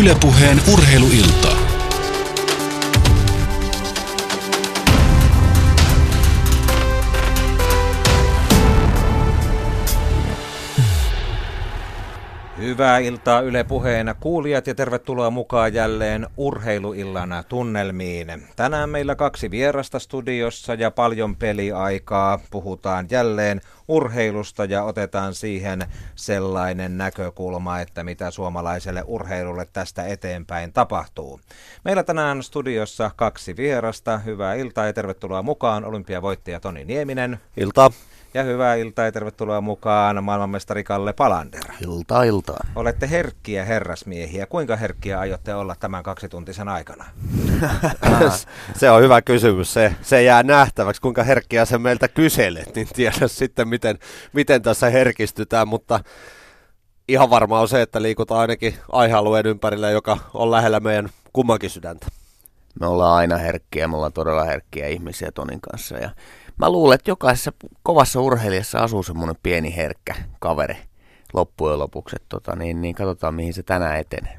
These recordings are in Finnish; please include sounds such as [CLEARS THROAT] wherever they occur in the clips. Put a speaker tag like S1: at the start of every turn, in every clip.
S1: Ylepuheen urheiluilta.
S2: Hyvää iltaa Yle Puheena kuulijat ja tervetuloa mukaan jälleen urheiluillana tunnelmiin. Tänään meillä kaksi vierasta studiossa ja paljon peliaikaa. Puhutaan jälleen urheilusta ja otetaan siihen sellainen näkökulma, että mitä suomalaiselle urheilulle tästä eteenpäin tapahtuu. Meillä tänään studiossa kaksi vierasta. Hyvää iltaa ja tervetuloa mukaan olympiavoittaja Toni Nieminen.
S3: Iltaa.
S2: Ja hyvää iltaa ja tervetuloa mukaan maailmanmestari Kalle Palander.
S3: Iltaa, iltaa.
S2: Olette herkkiä herrasmiehiä. Kuinka herkkiä aiotte olla tämän kaksituntisen aikana? [LAUGHS]
S3: se on hyvä kysymys. Se, se jää nähtäväksi, kuinka herkkiä se meiltä kyselet, niin tiedä sitten, miten, miten tässä herkistytään, mutta ihan varma on se, että liikutaan ainakin aihealueen ympärillä, joka on lähellä meidän kummankin sydäntä.
S4: Me ollaan aina herkkiä, me ollaan todella herkkiä ihmisiä Tonin kanssa ja Mä luulen, että jokaisessa kovassa urheilijassa asuu semmoinen pieni herkkä kaveri loppujen lopuksi. Tota, niin, niin katsotaan, mihin se tänään etenee.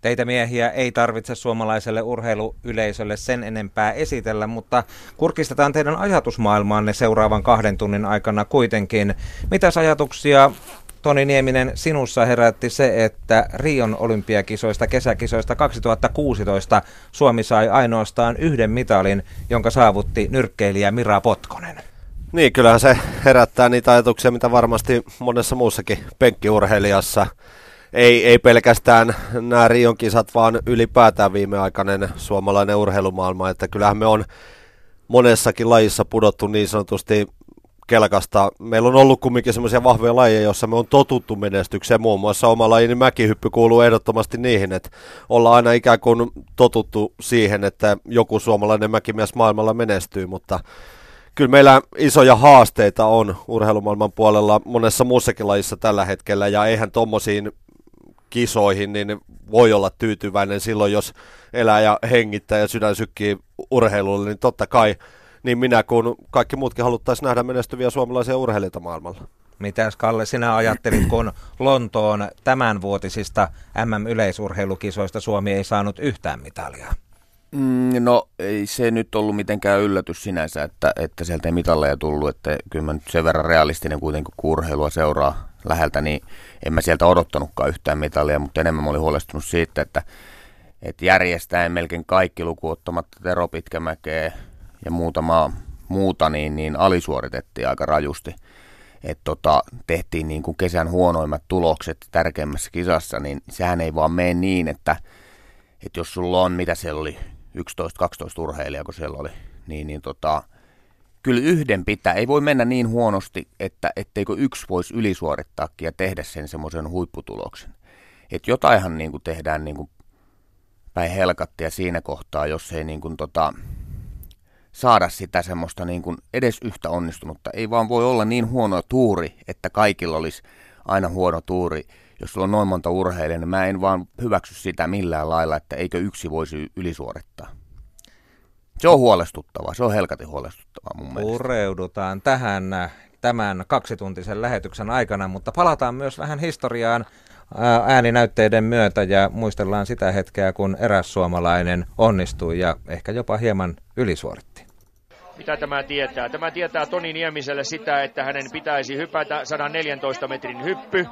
S2: Teitä miehiä ei tarvitse suomalaiselle urheiluyleisölle sen enempää esitellä, mutta kurkistetaan teidän ajatusmaailmaanne seuraavan kahden tunnin aikana kuitenkin. Mitäs ajatuksia Toni Nieminen, sinussa herätti se, että Rion olympiakisoista, kesäkisoista 2016 Suomi sai ainoastaan yhden mitalin, jonka saavutti nyrkkeilijä Mira Potkonen.
S3: Niin, kyllähän se herättää niitä ajatuksia, mitä varmasti monessa muussakin penkkiurheilijassa. Ei, ei pelkästään nämä Rion kisat, vaan ylipäätään viimeaikainen suomalainen urheilumaailma, että kyllähän me on monessakin lajissa pudottu niin sanotusti kelkasta. Meillä on ollut kumminkin semmoisia vahvoja lajeja, joissa me on totuttu menestykseen. Muun muassa oma lajini mäkihyppy kuuluu ehdottomasti niihin, että ollaan aina ikään kuin totuttu siihen, että joku suomalainen mäkimies maailmalla menestyy, mutta kyllä meillä isoja haasteita on urheilumaailman puolella monessa muussakin lajissa tällä hetkellä, ja eihän tuommoisiin kisoihin, niin voi olla tyytyväinen silloin, jos elää ja hengittää ja sydän sykkii urheilulle, niin totta kai niin minä kuin kaikki muutkin haluttaisiin nähdä menestyviä suomalaisia urheilijoita maailmalla.
S2: Mitäs Kalle sinä ajattelit, kun Lontoon tämänvuotisista MM-yleisurheilukisoista Suomi ei saanut yhtään mitalia?
S4: Mm, no ei se nyt ollut mitenkään yllätys sinänsä, että, että sieltä ei mitalleja tullut, että kyllä mä nyt sen verran realistinen kuitenkin kun urheilua seuraa läheltä, niin en mä sieltä odottanutkaan yhtään mitalia, mutta enemmän mä olin huolestunut siitä, että, että järjestäen melkein kaikki lukuottamatta Tero Pitkämäkeä, ja muutama muuta, niin, niin alisuoritettiin aika rajusti. Et tota, tehtiin niin kuin kesän huonoimmat tulokset tärkeimmässä kisassa, niin sehän ei vaan mene niin, että, että jos sulla on, mitä siellä oli, 11-12 urheilijaa, kun siellä oli, niin, niin tota, kyllä yhden pitää, ei voi mennä niin huonosti, että etteikö yksi voisi ylisuorittaakin ja tehdä sen semmoisen huipputuloksen. Että jotainhan niin kuin tehdään niin kuin päin helkattia siinä kohtaa, jos ei niin kuin tota, saada sitä semmoista niin kuin edes yhtä onnistunutta. Ei vaan voi olla niin huono tuuri, että kaikilla olisi aina huono tuuri. Jos sulla on noin monta urheilijaa, niin mä en vaan hyväksy sitä millään lailla, että eikö yksi voisi ylisuorittaa. Se on huolestuttavaa, se on helkati huolestuttavaa mun mielestä.
S2: Pureudutaan tähän tämän kaksituntisen lähetyksen aikana, mutta palataan myös vähän historiaan ääninäytteiden myötä ja muistellaan sitä hetkeä, kun eräs suomalainen onnistui ja ehkä jopa hieman ylisuoritti.
S5: Mitä tämä tietää? Tämä tietää Toni Niemiselle sitä, että hänen pitäisi hypätä 114 metrin hyppy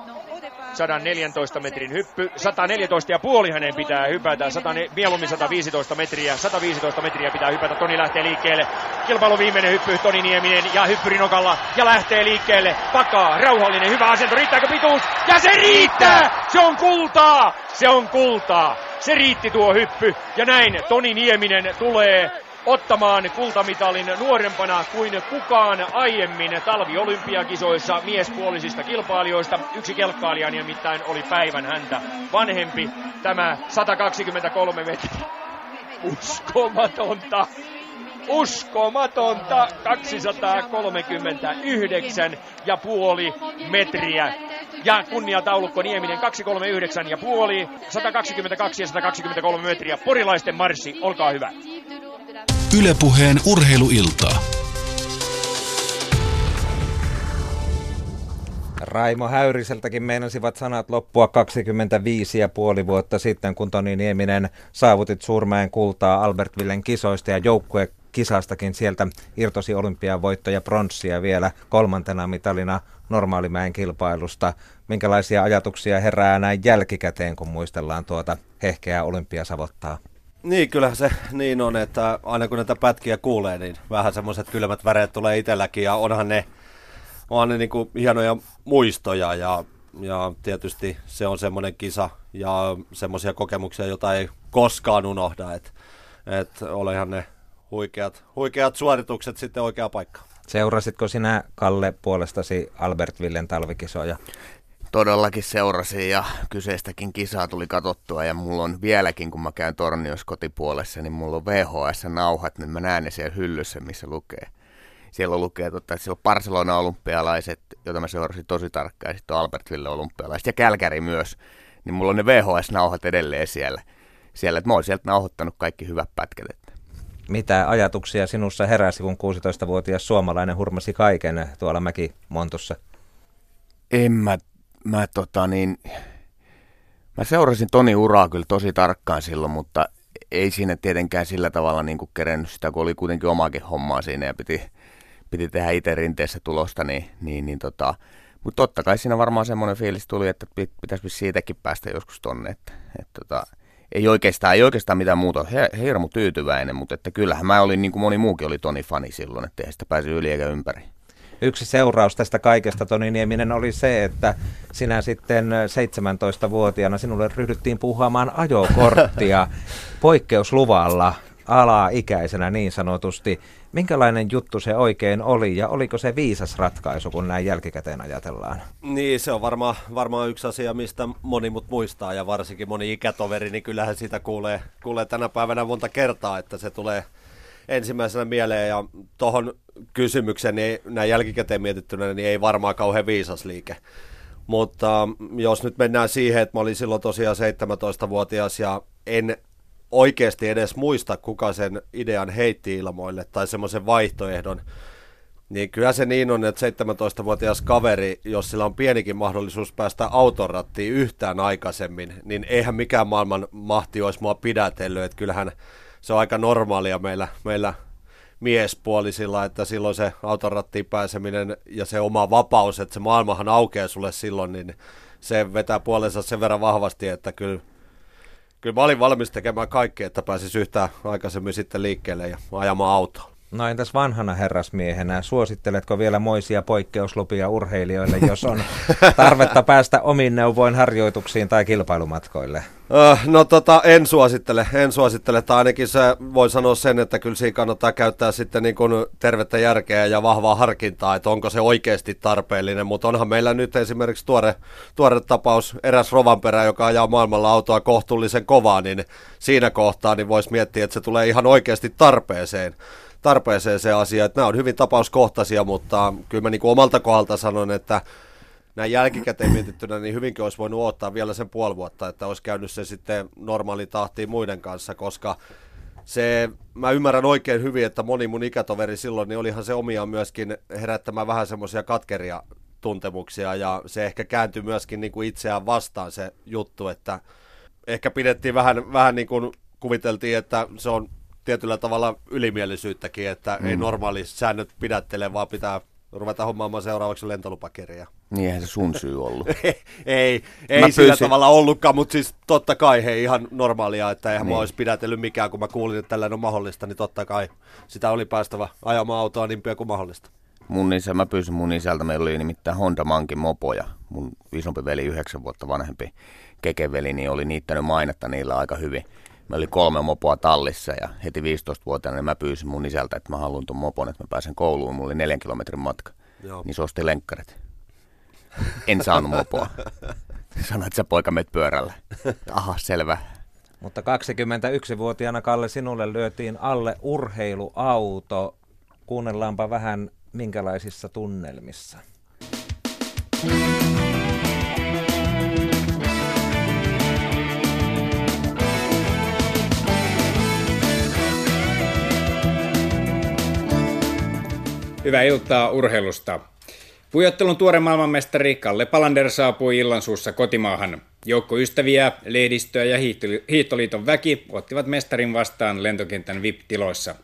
S5: 114 metrin hyppy. 114 ja puoli hänen pitää hypätä. 100, mieluummin 115 metriä. 115 metriä pitää hypätä. Toni lähtee liikkeelle. Kilpailu viimeinen hyppy. Toni Nieminen ja hyppyrinokalla. Ja lähtee liikkeelle. Takaa. Rauhallinen. Hyvä asento. Riittääkö pituus? Ja se riittää! Se on kultaa! Se on kultaa! Se riitti tuo hyppy. Ja näin Toni Nieminen tulee ottamaan kultamitalin nuorempana kuin kukaan aiemmin talviolympiakisoissa miespuolisista kilpailijoista. Yksi kelkkailija nimittäin oli päivän häntä vanhempi. Tämä 123 metriä. Uskomatonta! Uskomatonta 239 ja puoli metriä. Ja kunniataulukko Nieminen 239 ja puoli, 122 ja 123 metriä. Porilaisten marssi, olkaa hyvä.
S1: Ylepuheen urheiluiltaa.
S2: Raimo Häyriseltäkin meinasivat sanat loppua 25 ja puoli vuotta sitten, kun Toni Nieminen saavutit Suurmäen kultaa Albertvillen kisoista ja joukkue kisastakin sieltä irtosi olympiavoitto ja pronssia vielä kolmantena mitalina normaalimäen kilpailusta. Minkälaisia ajatuksia herää näin jälkikäteen, kun muistellaan tuota hehkeää olympiasavottaa?
S3: Niin, kyllä se niin on, että aina kun näitä pätkiä kuulee, niin vähän semmoiset kylmät väreet tulee itselläkin ja onhan ne, onhan ne niin kuin hienoja muistoja ja, ja tietysti se on semmoinen kisa ja semmoisia kokemuksia, joita ei koskaan unohda, että et olehan ne huikeat, huikeat suoritukset sitten oikea paikka.
S2: Seurasitko sinä, Kalle, puolestasi Albert Villen talvikisoja?
S4: Todellakin seurasin ja kyseistäkin kisaa tuli katsottua ja mulla on vieläkin, kun mä käyn Tornios kotipuolessa, niin mulla on VHS-nauhat, niin mä näen ne siellä hyllyssä, missä lukee. Siellä lukee, tota, että siellä on Barcelona olympialaiset, jota mä seurasin tosi tarkkaan, ja sitten Albertville olympialaiset ja Kälkäri myös. Niin mulla on ne VHS-nauhat edelleen siellä. siellä että mä oon sieltä nauhoittanut kaikki hyvät pätkät.
S2: Mitä ajatuksia sinussa heräsi, kun 16-vuotias suomalainen hurmasi kaiken tuolla Mäki-Montussa?
S4: En mä, mä tota niin, mä seurasin Toni uraa kyllä tosi tarkkaan silloin, mutta ei siinä tietenkään sillä tavalla niin kuin kerennyt sitä, kun oli kuitenkin omakin hommaa siinä ja piti, piti tehdä itse rinteessä tulosta, niin, niin, niin tota, mutta totta kai siinä varmaan semmoinen fiilis tuli, että pitäisi siitäkin päästä joskus tonne, että, että tota, ei oikeastaan, ei oikeastaan mitään muuta. He, hirmu tyytyväinen, mutta että kyllähän mä olin, niin kuin moni muukin oli Toni fani silloin, että ei sitä pääsi yli eikä ympäri.
S2: Yksi seuraus tästä kaikesta, Toni Nieminen, oli se, että sinä sitten 17-vuotiaana sinulle ryhdyttiin puhuamaan ajokorttia [LAUGHS] poikkeusluvalla alaikäisenä niin sanotusti. Minkälainen juttu se oikein oli ja oliko se viisas ratkaisu, kun näin jälkikäteen ajatellaan?
S3: Niin, se on varmaan, varmaan yksi asia, mistä moni mut muistaa ja varsinkin moni ikätoveri, niin kyllähän sitä kuulee, kuulee tänä päivänä monta kertaa, että se tulee ensimmäisenä mieleen ja tuohon kysymykseen niin näin jälkikäteen mietittynä niin ei varmaan kauhean viisas liike. Mutta jos nyt mennään siihen, että mä olin silloin tosiaan 17-vuotias ja en oikeasti edes muista, kuka sen idean heitti ilmoille tai semmoisen vaihtoehdon, niin kyllä se niin on, että 17-vuotias kaveri, jos sillä on pienikin mahdollisuus päästä autorattiin yhtään aikaisemmin, niin eihän mikään maailman mahti olisi mua pidätellyt, että kyllähän se on aika normaalia meillä, meillä miespuolisilla, että silloin se autorattiin pääseminen ja se oma vapaus, että se maailmahan aukeaa sulle silloin, niin se vetää puolensa sen verran vahvasti, että kyllä kyllä mä olin valmis tekemään kaikkea, että pääsis yhtään aikaisemmin sitten liikkeelle ja ajamaan autoa.
S2: No entäs vanhana herrasmiehenä, suositteletko vielä moisia poikkeuslupia urheilijoille, jos on [LAUGHS] tarvetta päästä omiin neuvoin harjoituksiin tai kilpailumatkoille?
S3: No tota, en suosittele, en suosittele, tai ainakin se voi sanoa sen, että kyllä siinä kannattaa käyttää sitten niin kuin tervettä järkeä ja vahvaa harkintaa, että onko se oikeasti tarpeellinen, mutta onhan meillä nyt esimerkiksi tuore, tuore tapaus, eräs Rovanperä, joka ajaa maailmalla autoa kohtuullisen kovaa, niin siinä kohtaa niin voisi miettiä, että se tulee ihan oikeasti tarpeeseen tarpeeseen se asia. Että nämä on hyvin tapauskohtaisia, mutta kyllä mä niin kuin omalta kohdalta sanon, että näin jälkikäteen mietittynä, niin hyvinkin olisi voinut odottaa vielä sen puoli vuotta, että olisi käynyt se sitten normaali tahtiin muiden kanssa, koska se, mä ymmärrän oikein hyvin, että moni mun ikätoveri silloin, niin olihan se omiaan myöskin herättämään vähän semmoisia katkeria tuntemuksia, ja se ehkä kääntyi myöskin niin kuin itseään vastaan se juttu, että ehkä pidettiin vähän, vähän niin kuin kuviteltiin, että se on tietyllä tavalla ylimielisyyttäkin, että mm. ei normaali säännöt pidättele, vaan pitää ruveta hommaamaan seuraavaksi lentolupakirjaa.
S4: Niin eihän se sun syy ollut. [LAUGHS]
S3: ei, ei, ei sillä tavalla ollutkaan, mutta siis totta kai hei, ihan normaalia, että eihän niin. mä olisi pidätellyt mikään, kun mä kuulin, että tällainen on mahdollista, niin totta kai sitä oli päästävä ajamaan autoa niin pian kuin mahdollista.
S4: Mun isä, mä pyysin mun isältä, meillä oli nimittäin Honda Mankin mopoja, mun isompi veli, yhdeksän vuotta vanhempi kekeveli, niin oli niittänyt mainetta niillä aika hyvin. Me oli kolme mopoa tallissa ja heti 15-vuotiaana niin mä pyysin mun isältä, että mä haluan tuon mopon, että mä pääsen kouluun. Mulla oli neljän kilometrin matka. Joo. Niin se osti lenkkarit. En saanut mopoa. Sanoit, että sä poika meet pyörällä. Aha, selvä.
S2: Mutta 21-vuotiaana Kalle sinulle lyötiin alle urheiluauto. Kuunnellaanpa vähän minkälaisissa tunnelmissa.
S6: Hyvää iltaa urheilusta. Pujottelun tuore maailmanmestari Kalle Palander saapui illansuussa kotimaahan. Joukko ystäviä, lehdistöä ja Hiihtoliiton väki ottivat mestarin vastaan lentokentän VIP-tiloissa.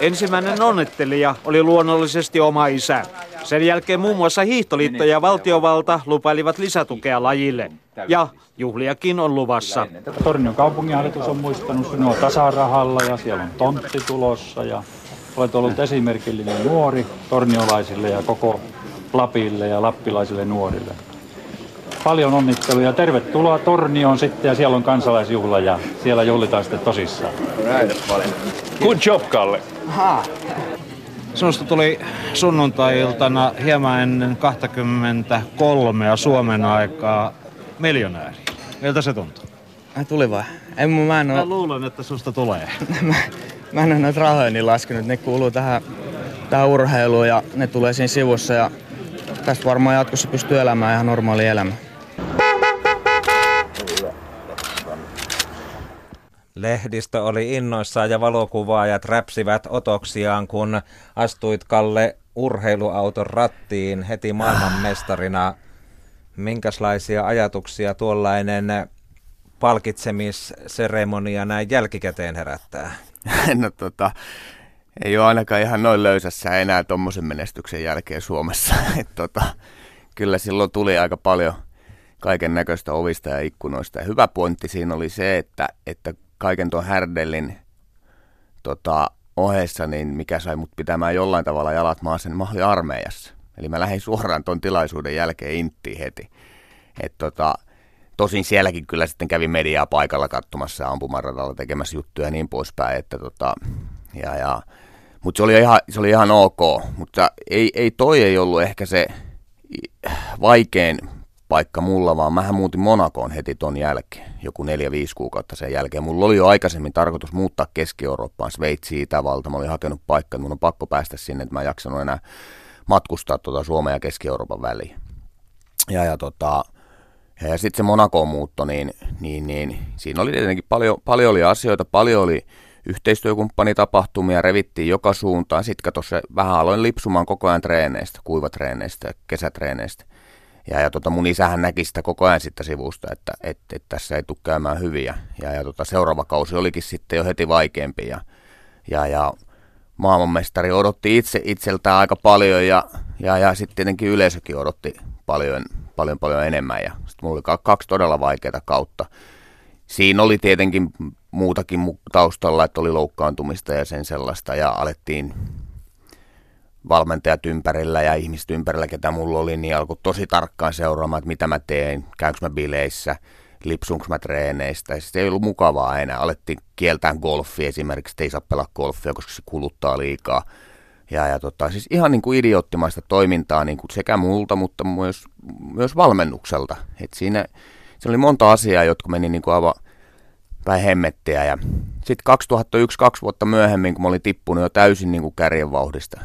S7: Ensimmäinen onnittelija oli luonnollisesti oma isä. Sen jälkeen muun muassa Hiihtoliitto ja valtiovalta lupailivat lisätukea lajille. Ja juhliakin on luvassa.
S8: Tornion kaupunginhallitus on muistanut sinua tasarahalla ja siellä on tontti tulossa. Ja olet ollut esimerkillinen nuori torniolaisille ja koko Lapille ja lappilaisille nuorille. Paljon onnitteluja. Tervetuloa Tornioon sitten ja siellä on kansalaisjuhla ja siellä juhlitaan sitten tosissaan.
S9: Good job, Kalle. Aha.
S7: Sinusta tuli sunnuntai-iltana hieman ennen 23 Suomen aikaa miljonääri. Miltä se tuntuu?
S10: Tuli vai? En, mä, en
S7: oo... mä luulen, että susta tulee. [LAUGHS]
S10: mä, mä en ole näitä rahoja niin laskenut. Ne kuuluu tähän, tähän urheiluun ja ne tulee siinä sivussa. Ja tästä varmaan jatkossa pystyy elämään ihan normaali elämä.
S2: Lehdistö oli innoissaan ja valokuvaajat räpsivät otoksiaan, kun astuit Kalle urheiluauton rattiin heti maailmanmestarina. Minkälaisia ajatuksia tuollainen palkitsemisseremonia näin jälkikäteen herättää? [LAUGHS]
S4: No tota, ei ole ainakaan ihan noin löysässä enää tuommoisen menestyksen jälkeen Suomessa. [LAUGHS] Et tota, kyllä silloin tuli aika paljon kaiken näköistä ovista ja ikkunoista. Ja hyvä pointti siinä oli se, että, että kaiken tuon härdellin tota, ohessa, niin mikä sai mut pitämään jollain tavalla jalat maassa, niin mä olin armeijassa. Eli mä lähdin suoraan tuon tilaisuuden jälkeen inttiin heti. Et tota, tosin sielläkin kyllä sitten kävi mediaa paikalla katsomassa ampumaradalla tekemässä juttuja ja niin poispäin. Että tota, ja, ja, mutta se oli se oli ihan ok, mutta ei, ei toi ei ollut ehkä se vaikein paikka mulla, vaan mähän muutin Monakoon heti ton jälkeen, joku 4-5 kuukautta sen jälkeen. Mulla oli jo aikaisemmin tarkoitus muuttaa Keski-Eurooppaan, Sveitsiin, Itävalta. Mä olin hakenut paikkaa, mun on pakko päästä sinne, että mä en jaksanut enää matkustaa tuota Suomen ja Keski-Euroopan väliin. Ja, ja, tota, ja, sitten se Monakoon muutto, niin, niin, niin, siinä oli tietenkin paljon, paljon oli asioita, paljon oli yhteistyökumppanitapahtumia, revittiin joka suuntaan. Sitten se, vähän aloin lipsumaan koko ajan treeneistä, kuivatreeneistä, kesätreeneistä. Ja, ja tota, mun isähän näki sitä koko ajan sitä sivusta, että et, et tässä ei tule käymään hyviä. Ja, ja tota, seuraava kausi olikin sitten jo heti vaikeampi. Ja, ja, ja maailmanmestari odotti itse itseltään aika paljon ja, ja, ja sitten tietenkin yleisökin odotti paljon, paljon, paljon enemmän. Ja sitten mulla oli kaksi todella vaikeaa kautta. Siinä oli tietenkin muutakin taustalla, että oli loukkaantumista ja sen sellaista ja alettiin valmentajat ympärillä ja ihmiset ympärillä, ketä mulla oli, niin alkoi tosi tarkkaan seuraamaan, että mitä mä teen, käynkö mä bileissä, lipsunko mä treeneistä. Se ei ollut mukavaa enää. Alettiin kieltää golfia esimerkiksi, että ei saa pelaa golfia, koska se kuluttaa liikaa. Ja, ja tota, siis ihan niin kuin idioottimaista toimintaa niin kuin sekä multa, mutta myös, myös valmennukselta. Et siinä, siinä oli monta asiaa, jotka meni niin kuin aivan päin hemmettiä. Ja sitten 2001, kaksi vuotta myöhemmin, kun mä olin tippunut jo täysin niin kuin kärjen vauhdista,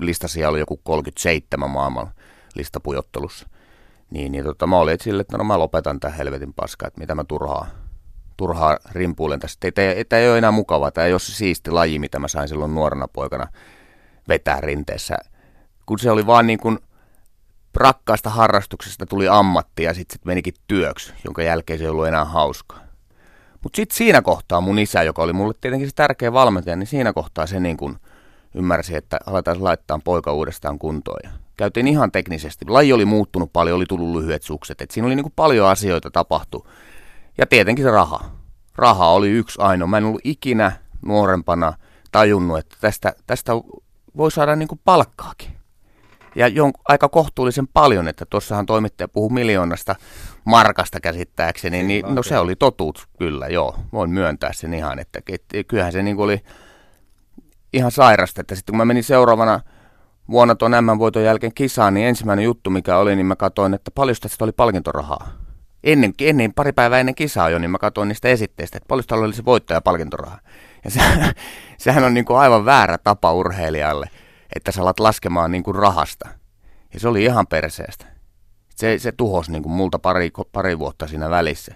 S4: listasi oli joku 37 maailman listapujottelussa. Niin, niin tota, mä olin sille, että no mä lopetan tämän helvetin paskaa, että mitä mä turhaa, turhaa rimpuilen tästä. Tämä ei ole enää mukavaa, tämä ei ole se siisti laji, mitä mä sain silloin nuorena poikana vetää rinteessä. Kun se oli vaan niin kuin rakkaasta harrastuksesta tuli ammatti ja sitten sit menikin työksi, jonka jälkeen se ei ollut enää hauskaa. Mutta sitten siinä kohtaa mun isä, joka oli mulle tietenkin se tärkeä valmentaja, niin siinä kohtaa se niin kuin – ymmärsi, että aletaan laittaa poika uudestaan kuntoon. Ja käytiin ihan teknisesti. Laji oli muuttunut paljon, oli tullut lyhyet sukset. Et siinä oli niin kuin paljon asioita tapahtu. Ja tietenkin se raha. Raha oli yksi ainoa. Mä en ollut ikinä nuorempana tajunnut, että tästä, tästä voi saada niin kuin palkkaakin. Ja jon, aika kohtuullisen paljon, että tuossahan toimittaja puhuu miljoonasta markasta käsittääkseni, niin no se oli totuus kyllä, joo. Voin myöntää sen ihan, että, että kyllähän se niin kuin oli ihan sairasta, että sitten kun mä menin seuraavana vuonna tuon M-voiton jälkeen kisaan, niin ensimmäinen juttu mikä oli, niin mä katsoin, että paljon tästä oli palkintorahaa. Ennen, ennen, pari päivää ennen kisaa jo, niin mä katsoin niistä esitteistä, että paljon oli se voittaja palkintorahaa. Ja se, [LAUGHS] sehän on niin kuin aivan väärä tapa urheilijalle, että sä alat laskemaan niin kuin rahasta. Ja se oli ihan perseestä. Se, se tuhosi niin kuin multa pari, pari vuotta siinä välissä.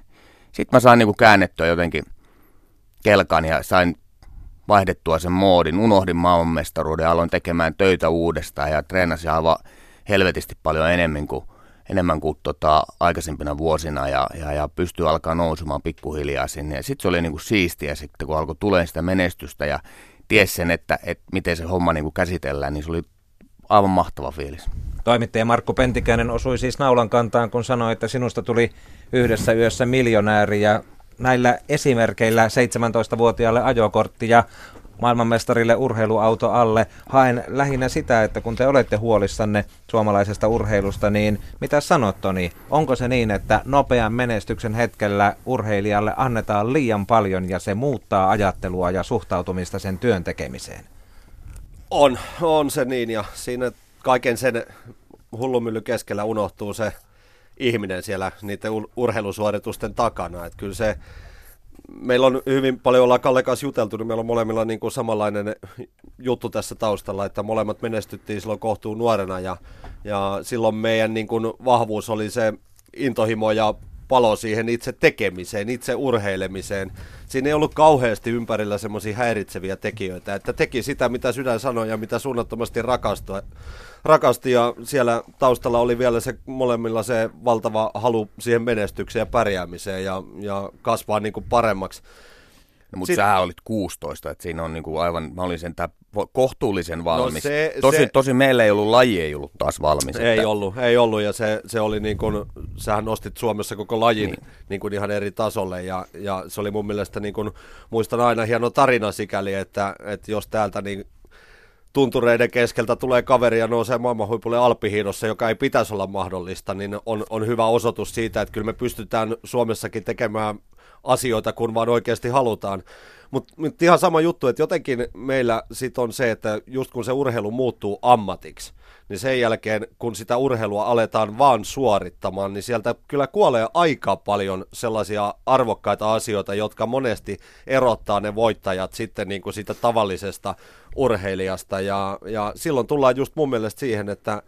S4: Sitten mä sain niin kuin käännettyä jotenkin kelkan ja sain vaihdettua sen moodin, unohdin maailmanmestaruuden aloin tekemään töitä uudestaan ja treenasin aivan helvetisti paljon enemmän kuin, enemmän kuin tota, aikaisempina vuosina ja, ja, ja pystyy alkaa nousemaan pikkuhiljaa sinne. Sitten se oli niin kuin siistiä sitten, kun alkoi tulee sitä menestystä ja ties sen, että, että miten se homma niin kuin käsitellään, niin se oli aivan mahtava fiilis.
S2: Toimittaja Markku Pentikäinen osui siis naulan kantaan, kun sanoi, että sinusta tuli yhdessä yössä miljonääri ja näillä esimerkkeillä 17-vuotiaalle ajokortti ja maailmanmestarille urheiluauto alle. Haen lähinnä sitä, että kun te olette huolissanne suomalaisesta urheilusta, niin mitä sanot Toni? Onko se niin, että nopean menestyksen hetkellä urheilijalle annetaan liian paljon ja se muuttaa ajattelua ja suhtautumista sen työn tekemiseen?
S3: On, on se niin ja siinä kaiken sen hullumylly keskellä unohtuu se ihminen siellä niiden urheilusuoritusten takana. Että kyllä se, meillä on hyvin paljon ollaan Kalle kanssa juteltu, niin meillä on molemmilla niin kuin samanlainen juttu tässä taustalla, että molemmat menestyttiin silloin kohtuun nuorena ja, ja silloin meidän niin kuin vahvuus oli se intohimo ja palo siihen itse tekemiseen, itse urheilemiseen. Siinä ei ollut kauheasti ympärillä semmoisia häiritseviä tekijöitä, että teki sitä, mitä sydän sanoi ja mitä suunnattomasti rakastui. Rakasti ja siellä taustalla oli vielä se molemmilla se valtava halu siihen menestykseen ja pärjäämiseen ja, ja kasvaa niin kuin paremmaksi.
S4: No, mutta sähän olit 16, että siinä on niin kuin aivan, mä olin sen kohtuullisen no valmis. No se, tosi, se, tosi meillä ei ollut, laji ei ollut taas valmis.
S3: Ei että... ollut, ei ollut ja se, se oli niin kuin, sähän nostit Suomessa koko lajin niin. Niin kuin ihan eri tasolle ja, ja se oli mun mielestä niin kuin, muistan aina hieno tarina sikäli, että, että jos täältä niin tuntureiden keskeltä tulee kaveri ja nousee maailmanhuipulle alppihiidossa, joka ei pitäisi olla mahdollista, niin on, on hyvä osoitus siitä, että kyllä me pystytään Suomessakin tekemään asioita, kun vaan oikeasti halutaan. Mutta mut ihan sama juttu, että jotenkin meillä sit on se, että just kun se urheilu muuttuu ammatiksi, niin sen jälkeen, kun sitä urheilua aletaan vaan suorittamaan, niin sieltä kyllä kuolee aika paljon sellaisia arvokkaita asioita, jotka monesti erottaa ne voittajat sitten niin kuin siitä tavallisesta urheilijasta. Ja, ja silloin tullaan just mun mielestä siihen, että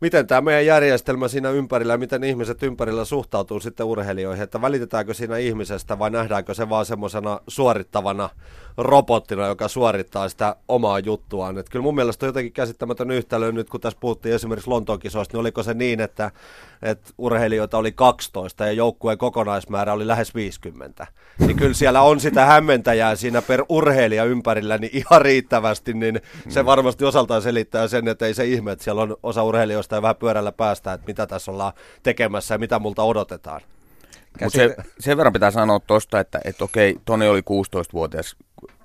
S3: miten tämä meidän järjestelmä siinä ympärillä ja miten ihmiset ympärillä suhtautuu sitten urheilijoihin, että välitetäänkö siinä ihmisestä vai nähdäänkö se vaan semmoisena suorittavana robottina, joka suorittaa sitä omaa juttuaan. Et kyllä mun mielestä on jotenkin käsittämätön yhtälö nyt, kun tässä puhuttiin esimerkiksi Lontoon kisoista, niin oliko se niin, että, että urheilijoita oli 12 ja joukkueen kokonaismäärä oli lähes 50. Niin kyllä siellä on sitä hämmentäjää siinä per urheilija ympärillä niin ihan riittävästi, niin se varmasti osaltaan selittää sen, että ei se ihme, että siellä on osa urheilijoista ja vähän pyörällä päästä, että mitä tässä ollaan tekemässä ja mitä multa odotetaan.
S4: Mutta se, sen verran pitää sanoa tuosta, että, että okei, Toni oli 16-vuotias,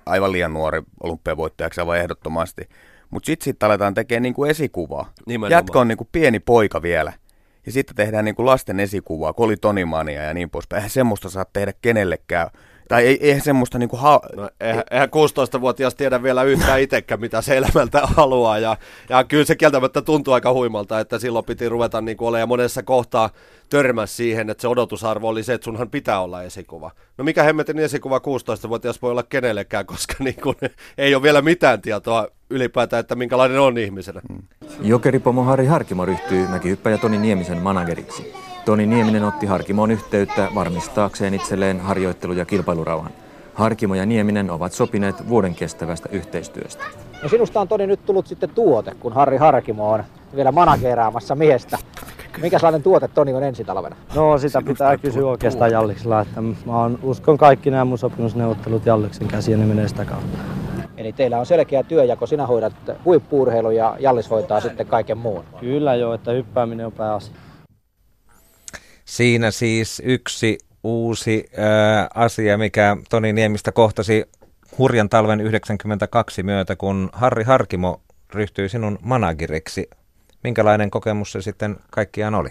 S4: aivan liian nuori olympiavoittajaksi aivan ehdottomasti. Mutta sitten sit aletaan tekemään niinku esikuvaa. Nimenomaan. Jätkä on niinku pieni poika vielä. Ja sitten tehdään niinku lasten esikuvaa, koli Tonimania ja niin poispäin. Eihän semmoista saa tehdä kenellekään tai ei, eihän semmoista niinku... Ha-
S3: no, eihän, eihän 16-vuotias tiedä vielä yhtään itsekään, mitä se elämältä haluaa. Ja, ja kyllä se kieltämättä tuntuu aika huimalta, että silloin piti ruveta niinku olemaan ja monessa kohtaa törmäs siihen, että se odotusarvo oli se, että sunhan pitää olla esikuva. No mikä hemmetin esikuva 16-vuotias voi olla kenellekään, koska niinku, ei ole vielä mitään tietoa ylipäätään, että minkälainen on ihmisenä. Mm.
S11: Jokeripomo Harri Harkimo ryhtyy mäkihyppäjä Toni Niemisen manageriksi. Toni Nieminen otti Harkimoon yhteyttä varmistaakseen itselleen harjoittelu- ja kilpailurauhan. Harkimo ja Nieminen ovat sopineet vuoden kestävästä yhteistyöstä.
S12: No sinusta on Toni nyt tullut sitten tuote, kun Harri Harkimo on vielä manageraamassa miestä. Mikä sellainen tuote Toni on ensi talvena?
S13: No sitä pitää kysyä oikeastaan Jalliksella, että mä on, uskon kaikki nämä mun sopimusneuvottelut Jalliksen käsiin ja ne menee sitä kautta.
S12: Eli teillä on selkeä työjako, sinä hoidat huippuurheilu ja Jallis hoitaa sitten kaiken muun.
S13: Kyllä joo, että hyppääminen on pääasia.
S2: Siinä siis yksi uusi ää, asia, mikä Toni Niemistä kohtasi hurjan talven 92 myötä, kun Harri Harkimo ryhtyi sinun manageriksi. Minkälainen kokemus se sitten kaikkiaan oli?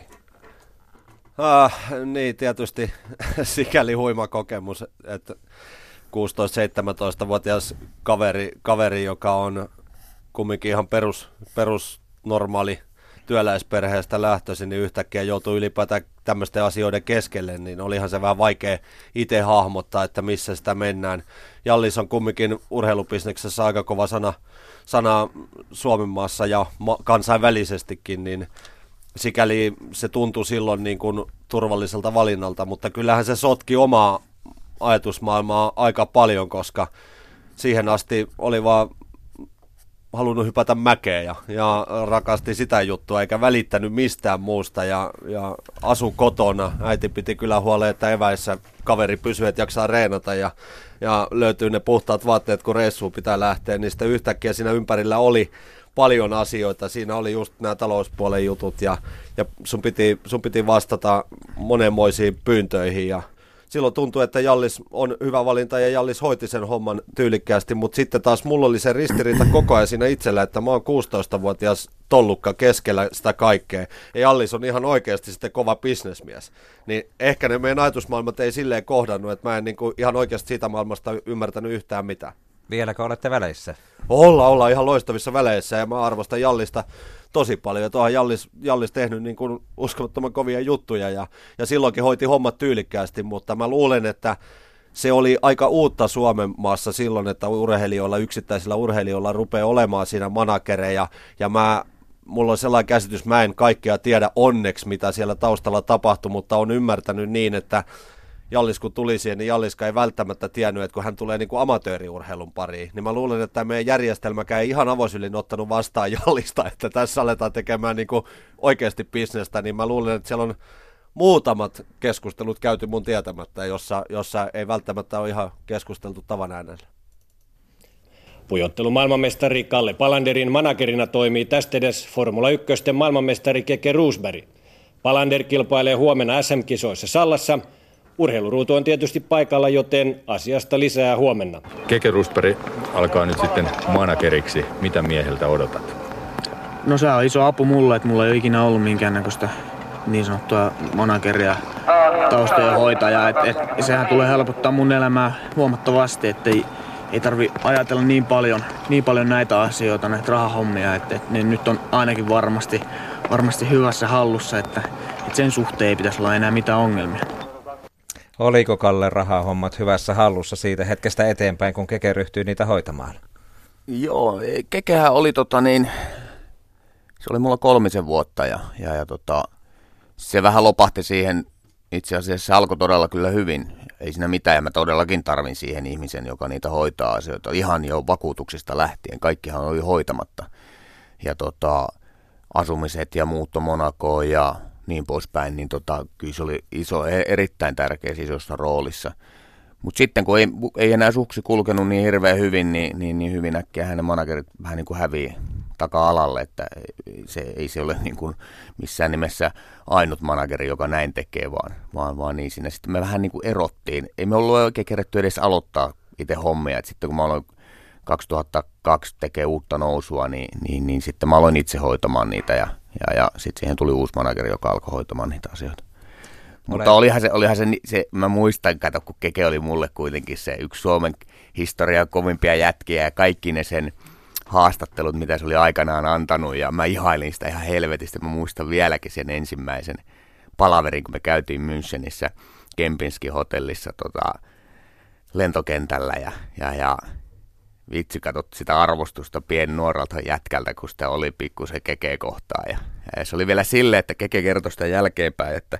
S3: Ah, niin, tietysti [LAUGHS] sikäli huima kokemus, että 16-17-vuotias kaveri, kaveri, joka on kumminkin ihan perus, perus normaali työläisperheestä lähtöisin, niin yhtäkkiä joutuu ylipäätään tämmöisten asioiden keskelle, niin olihan se vähän vaikea itse hahmottaa, että missä sitä mennään. Jallis on kumminkin urheilubisneksessä aika kova sana, sana Suomen maassa ja ma- kansainvälisestikin, niin sikäli se tuntui silloin niin kuin turvalliselta valinnalta, mutta kyllähän se sotki omaa ajatusmaailmaa aika paljon, koska siihen asti oli vaan halunnut hypätä mäkeä ja, ja rakasti sitä juttua eikä välittänyt mistään muusta ja, ja asu kotona. Äiti piti kyllä huoleen, että eväissä kaveri pysyy, että jaksaa reenata ja, ja löytyy ne puhtaat vaatteet, kun reissuun pitää lähteä, niin sitten yhtäkkiä siinä ympärillä oli paljon asioita. Siinä oli just nämä talouspuolen jutut ja, ja sun, piti, sun piti vastata monenmoisiin pyyntöihin ja silloin tuntui, että Jallis on hyvä valinta ja Jallis hoiti sen homman tyylikkäästi, mutta sitten taas mulla oli se ristiriita koko ajan siinä itsellä, että mä oon 16-vuotias tollukka keskellä sitä kaikkea. Ja Jallis on ihan oikeasti sitten kova bisnesmies. Niin ehkä ne meidän ajatusmaailmat ei silleen kohdannut, että mä en niin kuin ihan oikeasti siitä maailmasta ymmärtänyt yhtään mitään.
S2: Vieläkö olette väleissä?
S3: Olla, ollaan ihan loistavissa väleissä ja mä arvostan Jallista tosi paljon. Ja tuohon Jallis, Jallis tehnyt niin kuin uskomattoman kovia juttuja ja, ja silloinkin hoiti hommat tyylikkäästi, mutta mä luulen, että se oli aika uutta Suomen maassa silloin, että urheilijoilla, yksittäisillä urheilijoilla rupeaa olemaan siinä managereja ja mä mulla on sellainen käsitys, mä en kaikkea tiedä onneksi, mitä siellä taustalla tapahtui, mutta on ymmärtänyt niin, että Jallis kun tuli siihen, niin Jalliska ei välttämättä tiennyt, että kun hän tulee niin kuin amatööriurheilun pariin, niin mä luulen, että meidän järjestelmäkään ei ihan avosylin ottanut vastaan Jallista, [LAUGHS] että tässä aletaan tekemään niin kuin oikeasti bisnestä, niin mä luulen, että siellä on muutamat keskustelut käyty mun tietämättä, jossa, jossa ei välttämättä ole ihan keskusteltu tavan äänellä.
S14: Pujottelu maailmanmestari Kalle Palanderin managerina toimii tästä edes Formula 1 maailmanmestari Keke Roosberg. Palander kilpailee huomenna SM-kisoissa Sallassa – Urheiluruutu on tietysti paikalla, joten asiasta lisää huomenna.
S15: Keke Rustberg alkaa nyt sitten manageriksi. Mitä mieheltä odotat?
S10: No se on iso apu mulle, että mulla ei ole ikinä ollut minkäännäköistä niin sanottua manageria taustojen hoitajaa. Et, et, sehän tulee helpottaa mun elämää huomattavasti, että ei, ei tarvi ajatella niin paljon, niin paljon näitä asioita, näitä rahahommia, että et, ne nyt on ainakin varmasti, varmasti hyvässä hallussa, että et sen suhteen ei pitäisi olla enää mitään ongelmia.
S2: Oliko Kalle rahahommat hyvässä hallussa siitä hetkestä eteenpäin, kun Keke ryhtyi niitä hoitamaan?
S4: Joo, Kekehän oli tota niin, se oli mulla kolmisen vuotta ja, ja, ja tota, se vähän lopahti siihen, itse asiassa se alkoi todella kyllä hyvin. Ei siinä mitään ja mä todellakin tarvin siihen ihmisen, joka niitä hoitaa asioita. Ihan jo vakuutuksista lähtien, kaikkihan oli hoitamatta. Ja tota, asumiset ja muutto Monakoon ja niin poispäin, niin tota, kyllä se oli iso, e, erittäin tärkeä isossa roolissa. Mutta sitten kun ei, ei enää suksi kulkenut niin hirveän hyvin, niin, niin, niin hyvin äkkiä hänen managerit vähän niin kuin hävii taka-alalle, että se, ei se ole niin kuin missään nimessä ainut manageri, joka näin tekee, vaan, vaan, vaan niin siinä. Sitten me vähän niin kuin erottiin. Ei me ollut oikein kerätty edes aloittaa itse hommia. Et sitten kun mä aloin 2002 tekee uutta nousua, niin, niin, niin sitten mä aloin itse hoitamaan niitä ja, ja, ja sitten siihen tuli uusi manageri, joka alkoi hoitamaan niitä asioita. Mutta olihan se, olihan se, se, mä muistan, kato, kun Keke oli mulle kuitenkin se yksi Suomen historian kovimpia jätkiä ja kaikki ne sen haastattelut, mitä se oli aikanaan antanut ja mä ihailin sitä ihan helvetistä. Mä muistan vieläkin sen ensimmäisen palaverin, kun me käytiin Münchenissä Kempinski hotellissa tota, lentokentällä ja, ja, ja vitsi katsot sitä arvostusta pien nuoralta jätkältä, kun sitä oli pikkusen Keke kohtaa. Ja, ja se oli vielä sille, että Keke kertoi sitä jälkeenpäin, että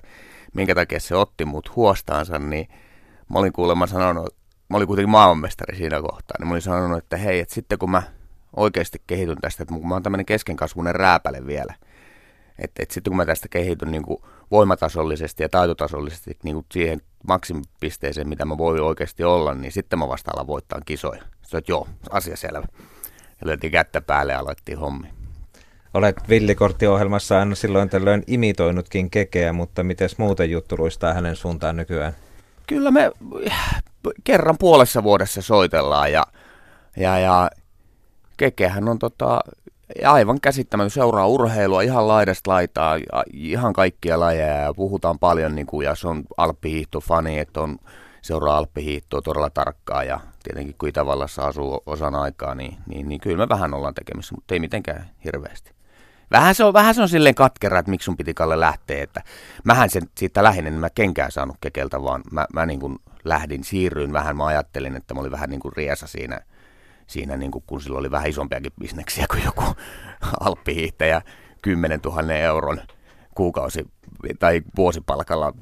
S4: minkä takia se otti mut huostaansa, niin mä olin kuulemma sanonut, mä olin kuitenkin maailmanmestari siinä kohtaa, niin mä olin sanonut, että hei, että sitten kun mä oikeasti kehityn tästä, että mä oon tämmöinen keskenkasvuinen rääpäle vielä, että, että sitten kun mä tästä kehityn niin kuin voimatasollisesti ja taitotasollisesti niin kuin siihen maksimipisteeseen, mitä mä voin oikeasti olla, niin sitten mä vasta alan voittaa kisoja. Sitten että joo, asia selvä. Ja löytiin kättä päälle ja aloittiin hommi.
S2: Olet villikorttiohjelmassa aina silloin tällöin imitoinutkin kekeä, mutta miten muuten juttu luistaa hänen suuntaan nykyään?
S4: Kyllä me kerran puolessa vuodessa soitellaan ja, ja, ja kekehän on tota, aivan käsittämätön, seuraa urheilua ihan laidasta laitaa, ihan kaikkia lajeja ja puhutaan paljon, niin kuin, ja se on alppihiihtofani, että on seuraa alppihiihtoa todella tarkkaan ja tietenkin kun Itävallassa asuu osan aikaa, niin, niin, niin kyllä me vähän ollaan tekemissä, mutta ei mitenkään hirveästi. Vähän se on, vähän se on silleen katkera, että miksi sun piti Kalle lähteä, että mähän sen siitä lähinnä, niin mä kenkään saanut kekeltä, vaan mä, mä niin kuin lähdin, siirryin vähän, mä ajattelin, että mä olin vähän niin kuin riesa siinä, siinä niin kuin, kun sillä oli vähän isompiakin bisneksiä kuin joku [LAUGHS] alppihiihtäjä 10 000 euron kuukausi tai vuosipalkalla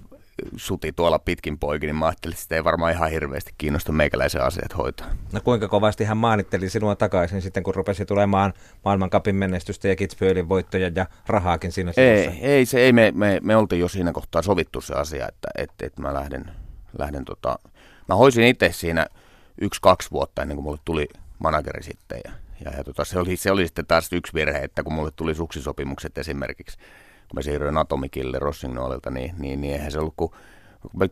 S4: suti tuolla pitkin poikin, niin mä ajattelin, että sitä ei varmaan ihan hirveästi kiinnosta meikäläisen asiat hoitaa.
S2: No kuinka kovasti hän maanitteli sinua takaisin sitten, kun rupesi tulemaan maailmankapin menestystä ja Kitzbühelin voittoja ja rahaakin siinä
S4: Ei, ei, se, ei me, me, me, oltiin jo siinä kohtaa sovittu se asia, että, että, että mä lähden, lähden tota, mä hoisin itse siinä yksi-kaksi vuotta ennen kuin mulle tuli manageri sitten ja, ja, ja tota, se, oli, se oli sitten taas yksi virhe, että kun mulle tuli suksisopimukset esimerkiksi, kun mä siirryin Atomikille Rossignolilta, niin, niin, niin eihän se ollut kuin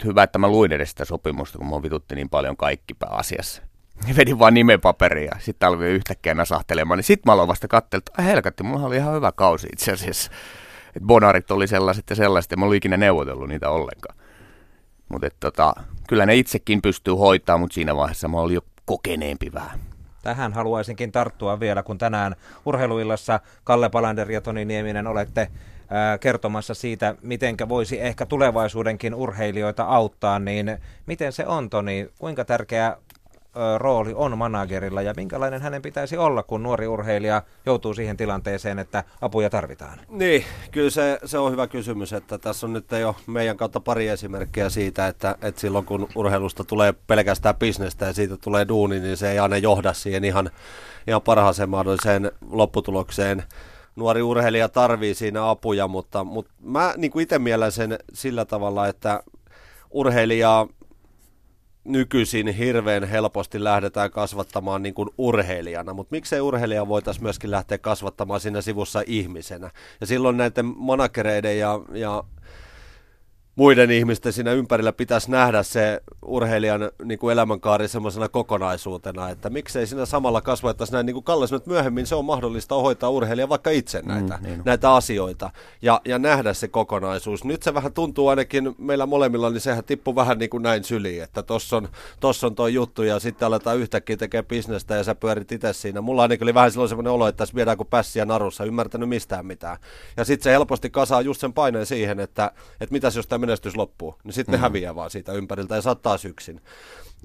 S4: hyvä, että mä luin edes sitä sopimusta, kun mua vitutti niin paljon kaikki pääasiassa. Ja vedin vaan nimenpaperia ja sitten alkoi yhtäkkiä nasahtelemaan. Niin sitten mä aloin vasta katsella, että helkatti, mulla oli ihan hyvä kausi itse asiassa. Että bonarit oli sellaiset ja sellaiset, ja mä olin ikinä neuvotellut niitä ollenkaan. Mutta tota, kyllä ne itsekin pystyy hoitaa, mutta siinä vaiheessa mä olin jo kokeneempi vähän.
S2: Tähän haluaisinkin tarttua vielä, kun tänään urheiluillassa Kalle Palander ja Toni Nieminen olette kertomassa siitä, miten voisi ehkä tulevaisuudenkin urheilijoita auttaa, niin miten se on Toni? Kuinka tärkeä rooli on managerilla ja minkälainen hänen pitäisi olla, kun nuori urheilija joutuu siihen tilanteeseen, että apuja tarvitaan?
S3: Niin, kyllä se, se on hyvä kysymys, että tässä on nyt jo meidän kautta pari esimerkkiä siitä, että, että silloin kun urheilusta tulee pelkästään bisnestä ja siitä tulee duuni, niin se ei aina johda siihen ihan, ihan parhaaseen mahdolliseen lopputulokseen nuori urheilija tarvii siinä apuja, mutta, mutta mä niin kuin itse mielen sen sillä tavalla, että urheilijaa nykyisin hirveän helposti lähdetään kasvattamaan niin kuin urheilijana, mutta miksei urheilija voitaisiin myöskin lähteä kasvattamaan siinä sivussa ihmisenä. Ja silloin näiden manakereiden ja, ja muiden ihmisten siinä ympärillä pitäisi nähdä se urheilijan niin kuin elämänkaari semmoisena kokonaisuutena, että miksei siinä samalla kasvattaisi näin, niin kuin Kalle sanoi, että myöhemmin se on mahdollista hoitaa urheilija vaikka itse mm, näitä, mm, niin näitä asioita ja, ja nähdä se kokonaisuus. Nyt se vähän tuntuu ainakin meillä molemmilla, niin sehän tippuu vähän niin kuin näin syliin, että tossa on, tossa on toi juttu ja sitten aletaan yhtäkkiä tekemään bisnestä ja sä pyörit itse siinä. Mulla ainakin oli vähän silloin semmoinen olo, että tässä viedään kuin pässiä narussa, ymmärtänyt mistään mitään. Ja sitten se helposti kasaa just sen paineen siihen, että, että mitäs jos tämä menestys loppuu, niin sitten mm. ne häviää vaan siitä ympäriltä ja saat taas yksin.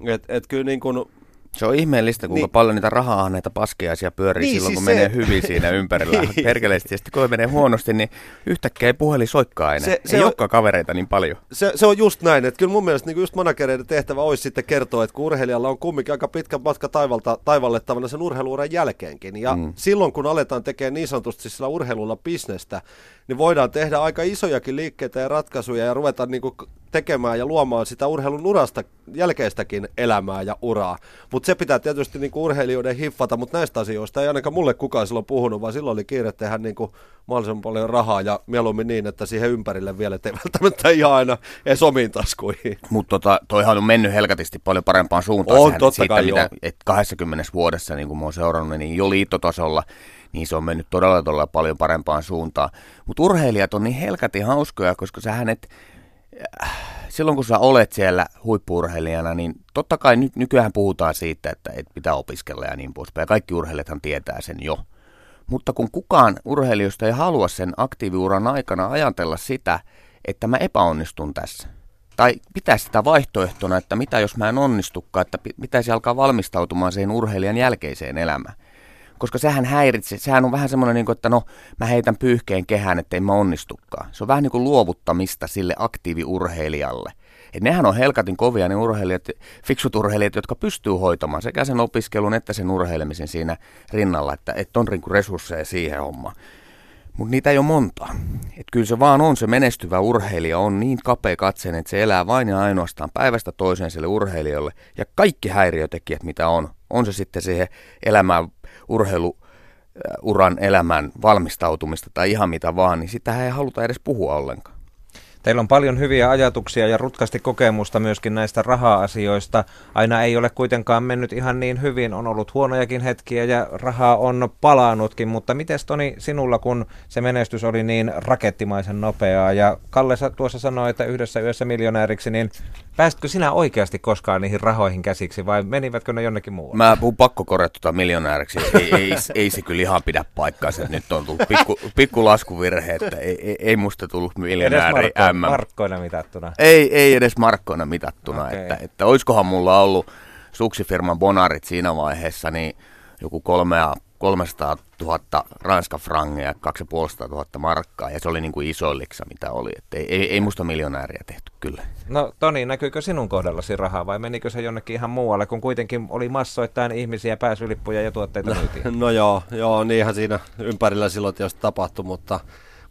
S3: Et, et kyllä niin kun,
S4: se on ihmeellistä, kuinka niin. paljon niitä rahaa näitä paskeaisia pyörii niin, silloin, siis kun se... menee hyvin siinä ympärillä [LAUGHS] niin. perkeleesti. Ja sitten kun menee huonosti, niin yhtäkkiä ei puhelin soikkaa enää. Se, se ei on, olekaan kavereita niin paljon.
S3: Se, se on just näin, että kyllä mun mielestä niin just managereiden tehtävä olisi sitten kertoa, että kun urheilijalla on kumminkin aika pitkä matka taivalta, tavalle sen urheiluuran jälkeenkin. Ja mm. silloin, kun aletaan tekemään niin sanotusti sillä urheilulla bisnestä, niin voidaan tehdä aika isojakin liikkeitä ja ratkaisuja ja ruveta niin kuin tekemään ja luomaan sitä urheilun urasta jälkeistäkin elämää ja uraa. Mutta se pitää tietysti niin kuin urheilijoiden hiffata, mutta näistä asioista ei ainakaan mulle kukaan silloin puhunut, vaan silloin oli kiire tehdä niin kuin mahdollisimman paljon rahaa ja mieluummin niin, että siihen ympärille vielä ei välttämättä ihan aina edes omiin taskuihin.
S4: Mutta tota, toihan on mennyt helkatisti paljon parempaan suuntaan.
S3: On, totta
S4: siitä,
S3: kai
S4: mitä, et 20 vuodessa, niin kuin mä oon seurannut, niin jo liittotasolla niin se on mennyt todella, todella paljon parempaan suuntaan. Mutta urheilijat on niin helkati hauskoja, koska sä hänet, silloin kun sä olet siellä huippuurheilijana, niin totta kai nyt, nykyään puhutaan siitä, että, että pitää opiskella ja niin poispäin. Ja kaikki urheilijathan tietää sen jo. Mutta kun kukaan urheilijoista ei halua sen aktiiviuran aikana ajatella sitä, että mä epäonnistun tässä. Tai pitää sitä vaihtoehtona, että mitä jos mä en onnistukaan, että pitäisi alkaa valmistautumaan siihen urheilijan jälkeiseen elämään koska sehän häiritsee. Sehän on vähän semmoinen, niin että no, mä heitän pyyhkeen kehään, ettei mä onnistukaan. Se on vähän niin kuin luovuttamista sille aktiiviurheilijalle. Et nehän on helkatin kovia ne urheilijat, fiksut urheilijat, jotka pystyy hoitamaan sekä sen opiskelun että sen urheilemisen siinä rinnalla, että, että on niinku resursseja siihen hommaan. Mutta niitä ei ole monta. Et kyllä se vaan on, se menestyvä urheilija on niin kapea katseen, että se elää vain ja ainoastaan päivästä toiseen sille urheilijalle. Ja kaikki häiriötekijät, mitä on, on se sitten siihen elämään urheiluuran elämän valmistautumista tai ihan mitä vaan, niin sitä ei haluta edes puhua ollenkaan.
S2: Teillä on paljon hyviä ajatuksia ja rutkasti kokemusta myöskin näistä raha-asioista. Aina ei ole kuitenkaan mennyt ihan niin hyvin, on ollut huonojakin hetkiä ja rahaa on palaanutkin, mutta miten Toni sinulla, kun se menestys oli niin rakettimaisen nopeaa? Ja Kalle tuossa sanoi, että yhdessä yössä miljonääriksi, niin pääsitkö sinä oikeasti koskaan niihin rahoihin käsiksi vai menivätkö ne jonnekin muualle?
S4: Mä puhun pakko korjata miljonääriksi, ei, ei, ei, se kyllä ihan pidä paikkaansa, nyt on tullut pikku, pikku laskuvirhe, että ei, ei, ei musta tullut miljonääri
S2: MM. Markkoina mitattuna?
S4: Ei, ei edes markkoina mitattuna. Okay. Että, että olisikohan mulla ollut suksifirman bonarit siinä vaiheessa, niin joku kolme ja 300 000 ranska frangeja, 250 000 markkaa, ja se oli niin kuin iso liksa, mitä oli. Et ei, ei, ei musta miljonääriä tehty kyllä.
S2: No Toni, näkyykö sinun kohdallasi rahaa vai menikö se jonnekin ihan muualle, kun kuitenkin oli massoittain ihmisiä, pääsylippuja ja tuotteita myytiin?
S3: No joo, joo, niinhän siinä ympärillä silloin tietysti tapahtui, mutta,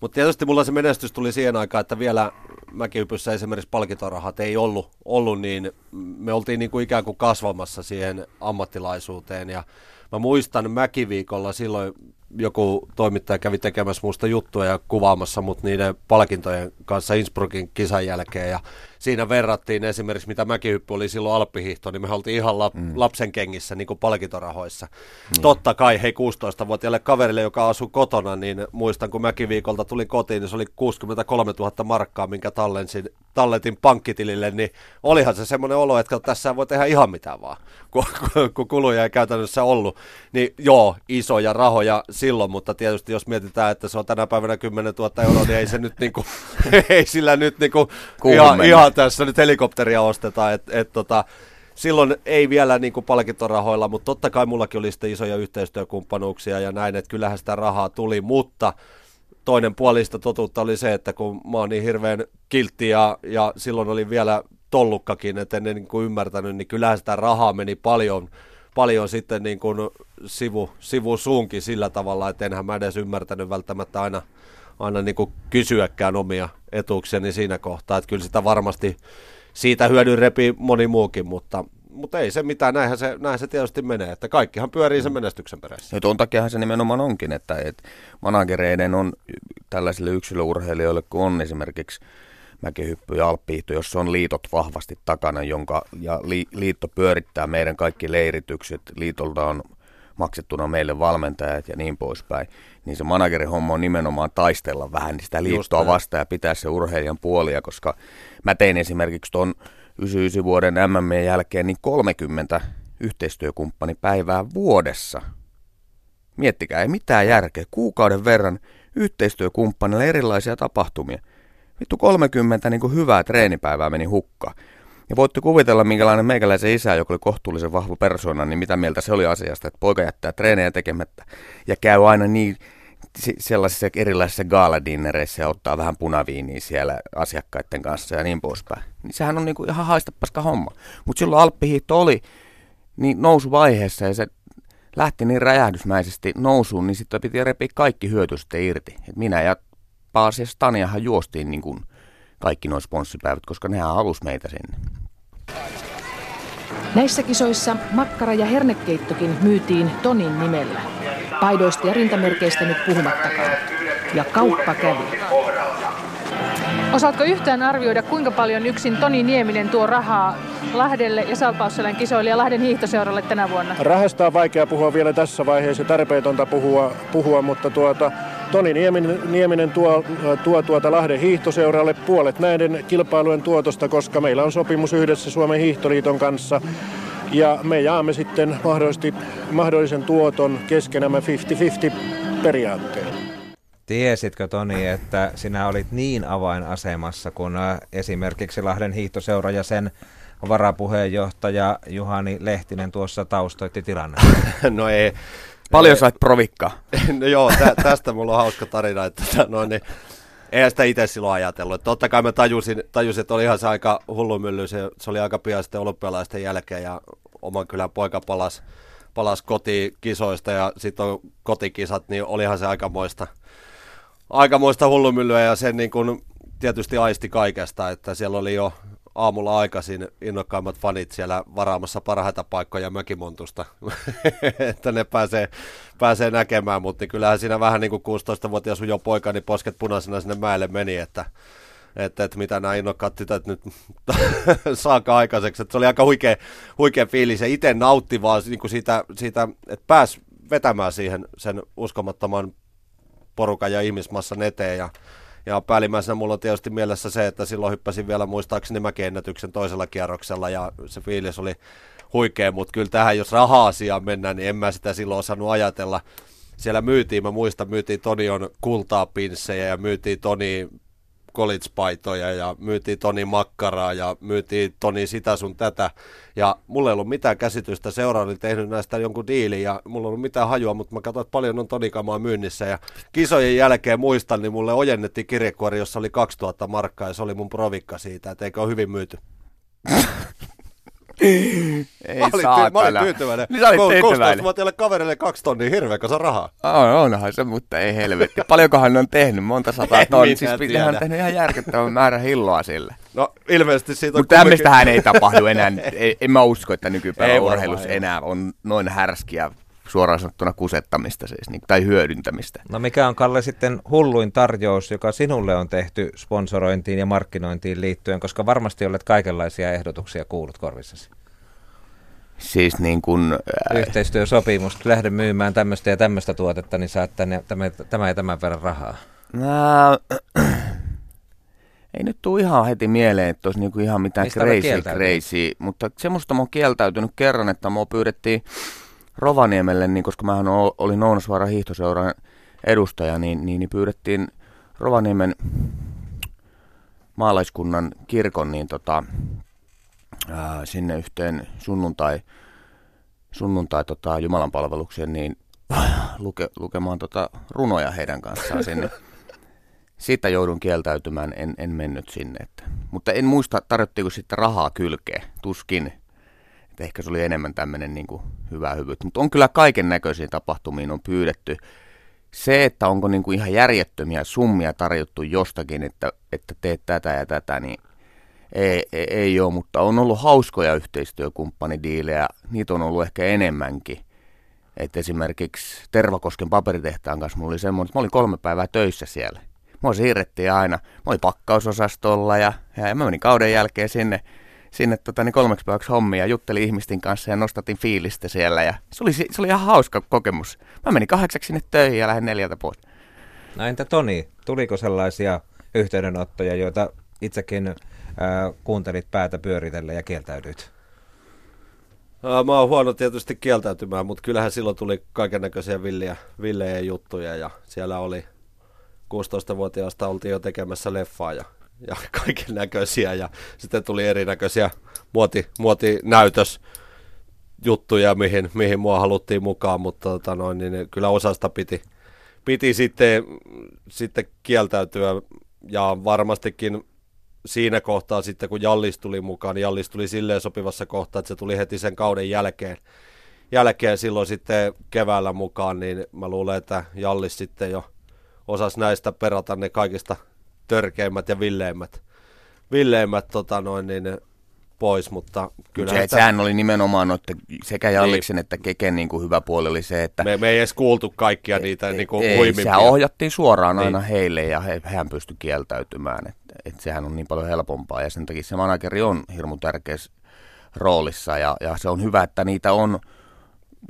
S3: mutta tietysti mulla se menestys tuli siihen aikaan, että vielä mäkihypyssä esimerkiksi palkintorahat ei ollut, ollut niin me oltiin niin kuin ikään kuin kasvamassa siihen ammattilaisuuteen. Ja mä muistan mäkiviikolla silloin joku toimittaja kävi tekemässä musta juttuja ja kuvaamassa mut niiden palkintojen kanssa Innsbruckin kisan jälkeen. Ja siinä verrattiin esimerkiksi, mitä mäkihyppy oli silloin alppihiihto, niin me oltiin ihan lap, mm. lapsen kengissä niin kuin palkintorahoissa. Niin. Totta kai, hei 16-vuotiaalle kaverille, joka asuu kotona, niin muistan, kun mäkiviikolta tuli kotiin, niin se oli 63 000 markkaa, minkä tallensin, talletin pankkitilille, niin olihan se semmoinen olo, että tässä voi tehdä ihan mitä vaan, [LAUGHS] kun, kun kuluja ei käytännössä ollut. Niin joo, isoja rahoja silloin, mutta tietysti jos mietitään, että se on tänä päivänä 10 000 euroa, niin ei se nyt niinku, [LAUGHS] ei sillä nyt niinku ihan, ihan tässä nyt helikopteria ostetaan, että et, tota, silloin ei vielä niin kuin palkintorahoilla, mutta totta kai mullakin oli sitten isoja yhteistyökumppanuuksia ja näin, että kyllähän sitä rahaa tuli, mutta toinen puolista totuutta oli se, että kun mä oon niin hirveän kiltti ja, ja silloin oli vielä tollukkakin, että en niin kuin ymmärtänyt, niin kyllähän sitä rahaa meni paljon, paljon sitten niin kuin sivu, sivu suunkin sillä tavalla, että enhän mä edes ymmärtänyt välttämättä aina, aina niin kuin kysyäkään omia etuuksiani siinä kohtaa, että kyllä sitä varmasti siitä hyödyn repi moni muukin, mutta, mutta ei se mitään, näinhän se, näin se tietysti menee, että kaikkihan pyörii sen menestyksen perässä.
S4: Ja tuon takiahan se nimenomaan onkin, että, että managereiden on tällaisille yksilöurheilijoille, kun on esimerkiksi mäkihyppy ja alppihiihto, jossa on liitot vahvasti takana, jonka, ja li, liitto pyörittää meidän kaikki leiritykset, liitolta on maksettuna meille valmentajat ja niin poispäin, niin se managerin homma on nimenomaan taistella vähän sitä liittoa vastaan ja pitää se urheilijan puolia, koska mä tein esimerkiksi tuon 99 vuoden MM jälkeen niin 30 yhteistyökumppanipäivää vuodessa. Miettikää, ei mitään järkeä. Kuukauden verran yhteistyökumppanille erilaisia tapahtumia. Vittu 30 niin kuin hyvää treenipäivää meni hukkaan. Ja voitte kuvitella, minkälainen meikäläisen isä, joka oli kohtuullisen vahva persona, niin mitä mieltä se oli asiasta, että poika jättää treenejä tekemättä ja käy aina niin sellaisissa erilaisissa gaaladinnereissä ja ottaa vähän punaviiniä siellä asiakkaiden kanssa ja niin poispäin. Niin sehän on niinku ihan haistapaska homma. Mutta silloin alppihiihto oli niin nousuvaiheessa ja se lähti niin räjähdysmäisesti nousuun, niin sitten piti repiä kaikki hyöty sitten irti. Et minä ja Paasi Staniahan juostiin niin kaikki nuo sponssipäivät, koska nehän halusi meitä sinne.
S16: Näissä kisoissa makkara- ja hernekeittokin myytiin Tonin nimellä. Paidoista ja rintamerkeistä nyt puhumattakaan. Ja kauppa kävi.
S17: Osaatko yhtään arvioida, kuinka paljon yksin Toni Nieminen tuo rahaa Lahdelle ja Salpausselän kisoille ja Lahden hiihtoseuralle tänä vuonna?
S18: Rahasta on vaikea puhua vielä tässä vaiheessa, tarpeetonta puhua, puhua mutta tuota, Toni Nieminen, Nieminen tuo, tuo tuota Lahden hiihtoseuralle puolet näiden kilpailujen tuotosta, koska meillä on sopimus yhdessä Suomen hiihtoliiton kanssa. Ja me jaamme sitten mahdollisesti, mahdollisen tuoton keskenämme 50-50 periaatteella.
S2: Tiesitkö Toni, että sinä olit niin avainasemassa, kun äh, esimerkiksi Lahden hiihtoseura ja sen varapuheenjohtaja Juhani Lehtinen tuossa taustoitti tilanne? [LAUGHS]
S3: no ei.
S4: Paljon sait provikkaa? [LAUGHS]
S3: no joo, tä, tästä mulla on hauska tarina, että tota, no, niin, eihän sitä itse silloin ajatellut. Totta kai mä tajusin, tajusin, että oli ihan se aika hullumylly, se, se oli aika pian sitten olympialaisten jälkeen ja oman kylän poika palasi palas kotikisoista ja sitten on kotikisat, niin olihan se aikamoista, aikamoista hullumyllyä ja sen niin kuin tietysti aisti kaikesta, että siellä oli jo aamulla aikaisin innokkaimmat fanit siellä varaamassa parhaita paikkoja Mökimontusta, [LAUGHS] että ne pääsee, pääsee näkemään, mutta niin kyllähän siinä vähän niin kuin 16-vuotias jo poika, niin posket punaisena sinne mäelle meni, että että, että mitä nämä innokkaat tytöt nyt [LAUGHS] saaka aikaiseksi. Että se oli aika huikea, huikea fiilis. Ja itse nautti vaan niin kuin siitä, siitä, että pääsi vetämään siihen sen uskomattoman porukan ja ihmismassan eteen. Ja ja päällimmäisenä mulla on tietysti mielessä se, että silloin hyppäsin vielä muistaakseni mäkiennätyksen toisella kierroksella ja se fiilis oli huikea, mutta kyllä tähän jos raha-asiaan mennään, niin en mä sitä silloin osannut ajatella. Siellä myytiin, mä muistan, myytiin Tonion kultaa pinssejä ja myytiin Toni college-paitoja ja myytiin Toni makkaraa ja myytiin Toni sitä sun tätä. Ja mulla ei ollut mitään käsitystä, seura oli tehnyt näistä jonkun diilin ja mulla ei ollut mitään hajua, mutta mä katsoin, että paljon on Tonikamaa myynnissä. Ja kisojen jälkeen muistan, niin mulle ojennettiin kirjekuori, jossa oli 2000 markkaa ja se oli mun provikka siitä, että eikö ole hyvin myyty. [LAUGHS]
S4: Ei
S3: mä, olin,
S4: saatana.
S3: mä olin tyytyväinen.
S4: Niin sä olit tyytyväinen.
S3: 16-vuotiaille kavereille kaksi tonnia hirveä kanssa rahaa.
S4: On, onhan se, mutta ei helvetti. Paljonkohan ne on tehnyt? Monta sataa
S3: En
S4: tonnia. Siis hän on tehnyt ihan järkyttävän määrän hilloa sille.
S3: No ilmeisesti siitä on
S4: Mutta tämmöistähän ei tapahdu enää. [LAUGHS] Ei, en mä usko, että nykypäivän urheilussa
S3: ei.
S4: enää on noin härskiä suoraan sanottuna kusettamista siis, niin, tai hyödyntämistä.
S2: No mikä on Kalle sitten hulluin tarjous, joka sinulle on tehty sponsorointiin ja markkinointiin liittyen, koska varmasti olet kaikenlaisia ehdotuksia kuullut korvissasi.
S4: Siis niin kuin...
S2: Yhteistyösopimus, lähde myymään tämmöistä ja tämmöistä tuotetta, niin saat tänne tämä, tämä ja tämän verran rahaa.
S4: Nää, [CLEARS THROAT] ei nyt tule ihan heti mieleen, että olisi niinku ihan mitään
S2: Mistä
S4: crazy, crazy, mutta semmoista mä oon kieltäytynyt kerran, että mua pyydettiin Rovaniemelle, niin koska mä olin Ounasvaaran hiihtoseuran edustaja, niin, niin, niin pyydettiin Rovaniemen maalaiskunnan kirkon niin tota, ää, sinne yhteen sunnuntai, sunnuntai tota, Jumalan palvelukseen, niin [LAUGHS] luke, lukemaan tota runoja heidän kanssaan sinne. Siitä joudun kieltäytymään, en, en mennyt sinne. Että. Mutta en muista, tarjottiinko sitten rahaa kylkeen, tuskin. Että ehkä se oli enemmän tämmöinen niin hyvä hyvyyttä. Mutta on kyllä kaiken näköisiin tapahtumiin on pyydetty. Se, että onko niin kuin ihan järjettömiä summia tarjottu jostakin, että, että teet tätä ja tätä, niin ei, ei, ei ole, mutta on ollut hauskoja yhteistyökumppanidiilejä. Niitä on ollut ehkä enemmänkin. Et esimerkiksi Tervakosken paperitehtaan kanssa mulla oli semmoinen, että mä olin kolme päivää töissä siellä. Mua siirrettiin aina. Mä olin pakkausosastolla ja, ja mä menin kauden jälkeen sinne, sinne tota, niin kolmeksi päiväksi hommia, juttelin ihmisten kanssa ja nostatin fiilistä siellä. Ja se, oli, se oli ihan hauska kokemus. Mä menin kahdeksaksi sinne töihin ja lähdin neljältä pois.
S2: No entä Toni, tuliko sellaisia yhteydenottoja, joita itsekin äh, kuuntelit päätä pyöritellä ja kieltäydyit?
S3: Mä oon huono tietysti kieltäytymään, mutta kyllähän silloin tuli kaiken näköisiä villiä, villejä juttuja ja siellä oli 16-vuotiaasta oltiin jo tekemässä leffaa ja, ja [LAUGHS] kaiken näköisiä ja sitten tuli erinäköisiä muoti, muotinäytös juttuja, mihin, mihin mua haluttiin mukaan, mutta tota noin, niin kyllä osasta piti, piti sitten, sitten kieltäytyä ja varmastikin siinä kohtaa sitten, kun Jallis tuli mukaan, niin Jallis tuli silleen sopivassa kohtaa, että se tuli heti sen kauden jälkeen. Jälkeen silloin sitten keväällä mukaan, niin mä luulen, että Jallis sitten jo osasi näistä perata ne kaikista törkeimmät ja villeimmät, villeimmät tota noin, niin pois, mutta kyllä
S4: Se, sehän oli nimenomaan noitten sekä Jalliksen niin. että Keken niin kuin hyvä puoli oli se, että
S3: me, me ei edes kuultu kaikkia niitä niin kuin
S4: ei,
S3: huimimpia.
S4: sehän ohjattiin suoraan aina
S3: Niin.
S4: heille ja he, hän pystyi kieltäytymään. Että, että sehän on niin paljon helpompaa ja sen takia se manageri on hirmu tärkeässä roolissa ja, ja se on hyvä, että niitä on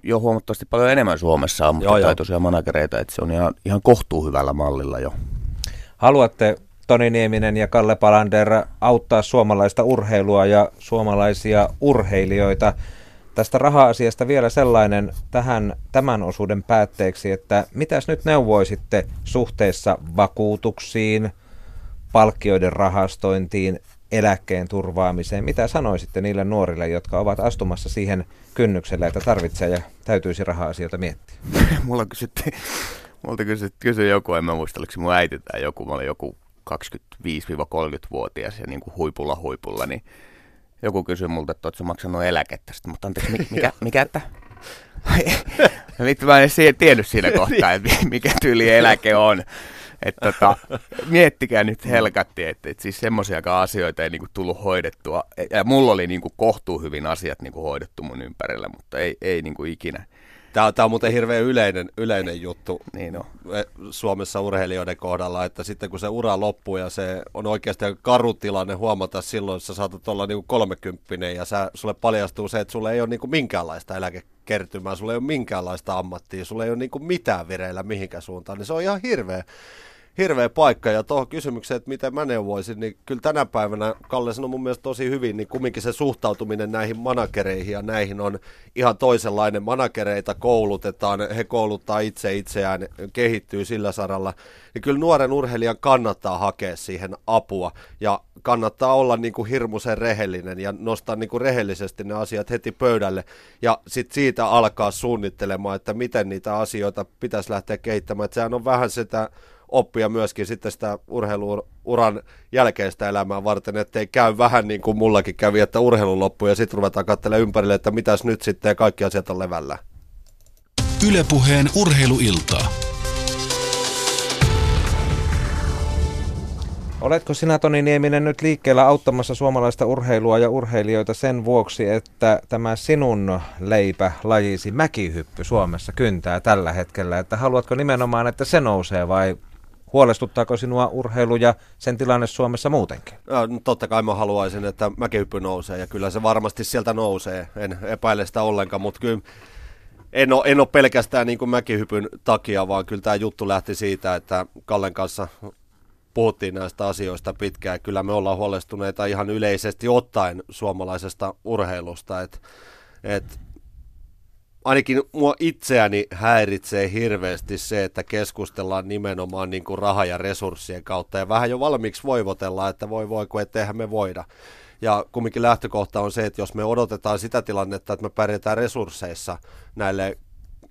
S4: jo huomattavasti paljon enemmän Suomessa ammattitaitoisia managereita, että se on ihan, ihan kohtuu hyvällä mallilla jo.
S2: Haluatte Toni Nieminen ja Kalle Palander auttaa suomalaista urheilua ja suomalaisia urheilijoita. Tästä raha-asiasta vielä sellainen tähän tämän osuuden päätteeksi, että mitäs nyt neuvoisitte suhteessa vakuutuksiin, palkkioiden rahastointiin, eläkkeen turvaamiseen? Mitä sanoisitte niille nuorille, jotka ovat astumassa siihen kynnykselle, että tarvitsee ja täytyisi raha-asioita miettiä? [LAUGHS]
S4: Mulla kysyttiin, multa kysyi, kysyi joku, en mä muista, oliko se mun äiti tai joku, mä olin joku 25-30-vuotias ja niin kuin huipulla huipulla, niin joku kysyi multa, että sä maksanut eläkettä. Sitten, mutta anteeksi, mi- mikä, [LAUGHS] mikä että? [LAUGHS] Vittu, mä en tiennyt siinä [LAUGHS] kohtaa, että mikä tyyli eläke on. Että tota, miettikää nyt helkatti, että, että siis semmoisiakaan asioita ei niinku tullut hoidettua. Ja mulla oli niinku kohtuu hyvin asiat niinku hoidettu mun ympärillä, mutta ei, ei niinku ikinä.
S3: Tämä, tämä on muuten hirveän yleinen, yleinen juttu
S4: niin on.
S3: Suomessa urheilijoiden kohdalla, että sitten kun se ura loppuu ja se on oikeasti karu tilanne huomata silloin, että sä saatat olla niin kolmekymppinen ja sä, sulle paljastuu se, että sulle ei ole niin minkäänlaista eläkekertymää, sulle ei ole minkäänlaista ammattia, sulle ei ole niin mitään vireillä mihinkään suuntaan, niin se on ihan hirveä, hirveä paikka. Ja tuohon kysymykseen, että miten mä neuvoisin, niin kyllä tänä päivänä, Kalle sanoi mun mielestä tosi hyvin, niin kumminkin se suhtautuminen näihin managereihin ja näihin on ihan toisenlainen. Managereita koulutetaan, he kouluttaa itse itseään, kehittyy sillä saralla. Niin kyllä nuoren urheilijan kannattaa hakea siihen apua ja kannattaa olla niin kuin hirmuisen rehellinen ja nostaa niin kuin rehellisesti ne asiat heti pöydälle ja sitten siitä alkaa suunnittelemaan, että miten niitä asioita pitäisi lähteä kehittämään. Että sehän on vähän sitä oppia myöskin sitten sitä urheiluuran jälkeistä elämää varten, ettei käy vähän niin kuin mullakin kävi, että urheilu loppuu ja sitten ruvetaan katselemaan ympärille, että mitäs nyt sitten ja kaikki asiat on levällä.
S1: Ylepuheen urheiluiltaa.
S2: Oletko sinä Toni Nieminen nyt liikkeellä auttamassa suomalaista urheilua ja urheilijoita sen vuoksi, että tämä sinun leipä lajisi mäkihyppy Suomessa kyntää tällä hetkellä, että haluatko nimenomaan, että se nousee vai huolestuttaako sinua urheilu ja sen tilanne Suomessa muutenkin?
S3: No, totta kai mä haluaisin, että mäkihyppy nousee ja kyllä se varmasti sieltä nousee, en epäile sitä ollenkaan, mutta kyllä en ole, en ole pelkästään niin kuin mäkihypyn takia, vaan kyllä tämä juttu lähti siitä, että Kallen kanssa puhuttiin näistä asioista pitkään. Kyllä me ollaan huolestuneita ihan yleisesti ottaen suomalaisesta urheilusta. Et, et, ainakin mua itseäni häiritsee hirveästi se, että keskustellaan nimenomaan niin kuin raha- ja resurssien kautta. Ja vähän jo valmiiksi voivotellaan, että voi voi, kun etteihän me voida. Ja kumminkin lähtökohta on se, että jos me odotetaan sitä tilannetta, että me pärjätään resursseissa näille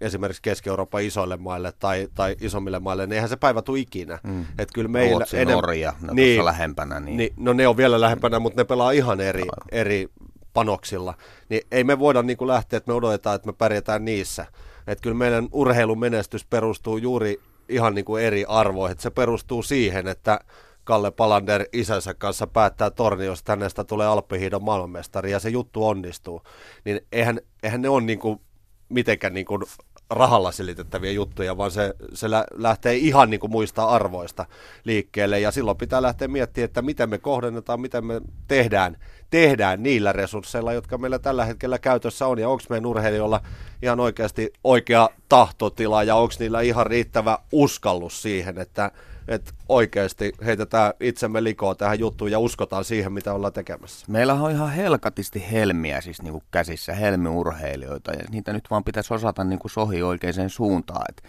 S3: esimerkiksi Keski-Euroopan isoille maille tai, tai isommille maille, niin eihän se päivä tule ikinä. Mm.
S4: Et kyllä meillä Ruotsi, enem... Norja, ne niin, lähempänä. Niin...
S3: niin. no ne on vielä lähempänä, mutta ne pelaa ihan eri, eri panoksilla. Niin ei me voida niin kuin lähteä, että me odotetaan, että me pärjätään niissä. Että kyllä meidän urheilun menestys perustuu juuri ihan niin kuin eri arvoihin. Että se perustuu siihen, että Kalle Palander isänsä kanssa päättää torniosta, hänestä tulee Alppihiidon maailmanmestari ja se juttu onnistuu. Niin eihän, eihän ne ole niin kuin mitenkään niin kuin rahalla selitettäviä juttuja, vaan se, se lä- lähtee ihan niin kuin muista arvoista liikkeelle. Ja silloin pitää lähteä miettimään, että miten me kohdennetaan, miten me tehdään, tehdään niillä resursseilla, jotka meillä tällä hetkellä käytössä on. Ja onko meidän urheilijoilla ihan oikeasti oikea tahtotila ja onko niillä ihan riittävä uskallus siihen, että että oikeasti heitetään itsemme likoa tähän juttuun ja uskotaan siihen, mitä ollaan tekemässä.
S4: Meillä on ihan helkatisti helmiä siis niin kuin käsissä, helmiurheilijoita, ja niitä nyt vaan pitäisi osata niin kuin sohi oikeaan suuntaan. Et,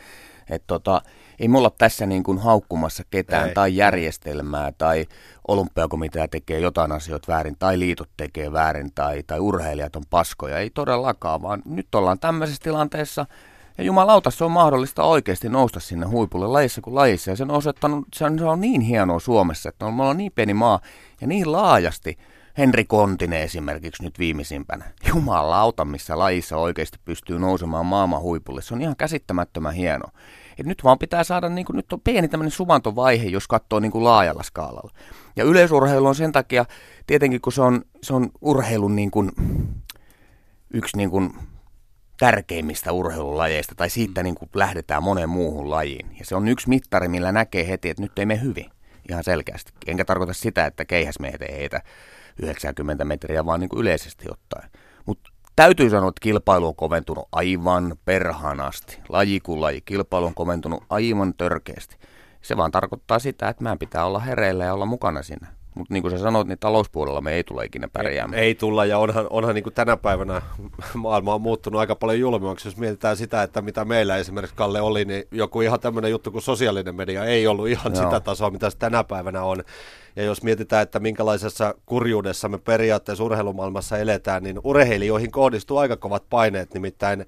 S4: et tota, ei mulla tässä niin kuin haukkumassa ketään ei. tai järjestelmää tai olympiakomitea tekee jotain asioita väärin tai liitot tekee väärin tai, tai urheilijat on paskoja. Ei todellakaan, vaan nyt ollaan tämmöisessä tilanteessa – ja jumalauta, se on mahdollista oikeasti nousta sinne huipulle lajissa kuin lajissa. Ja se on osoittanut, se on, se on niin hienoa Suomessa, että me ollaan niin pieni maa ja niin laajasti. Henri Kontinen esimerkiksi nyt viimeisimpänä. Jumalauta, missä lajissa oikeasti pystyy nousemaan maailman huipulle. Se on ihan käsittämättömän hieno. Et nyt vaan pitää saada, niin kuin, nyt on pieni tämmöinen suvantovaihe, jos katsoo niin kuin laajalla skaalalla. Ja yleisurheilu on sen takia, tietenkin kun se on, se on urheilun niin kuin, yksi niin kuin tärkeimmistä urheilulajeista, tai siitä niin kuin lähdetään moneen muuhun lajiin. Ja se on yksi mittari, millä näkee heti, että nyt ei mene hyvin, ihan selkeästi. Enkä tarkoita sitä, että keihäsmiehet ei heitä 90 metriä, vaan niin kuin yleisesti ottaen. Mutta täytyy sanoa, että kilpailu on koventunut aivan perhanasti. Laji kuin laji. Kilpailu on koventunut aivan törkeästi. Se vaan tarkoittaa sitä, että meidän pitää olla hereillä ja olla mukana siinä. Mutta niin kuin sä sanoit, niin talouspuolella me ei tule ikinä pärjäämään.
S3: Ei, ei tulla, ja onhan, onhan niin kuin tänä päivänä maailma on muuttunut aika paljon julmimmaksi. Jos mietitään sitä, että mitä meillä esimerkiksi Kalle oli, niin joku ihan tämmöinen juttu kuin sosiaalinen media ei ollut ihan Joo. sitä tasoa, mitä se tänä päivänä on. Ja jos mietitään, että minkälaisessa kurjuudessa me periaatteessa urheilumaailmassa eletään, niin urheilijoihin kohdistuu aika kovat paineet, nimittäin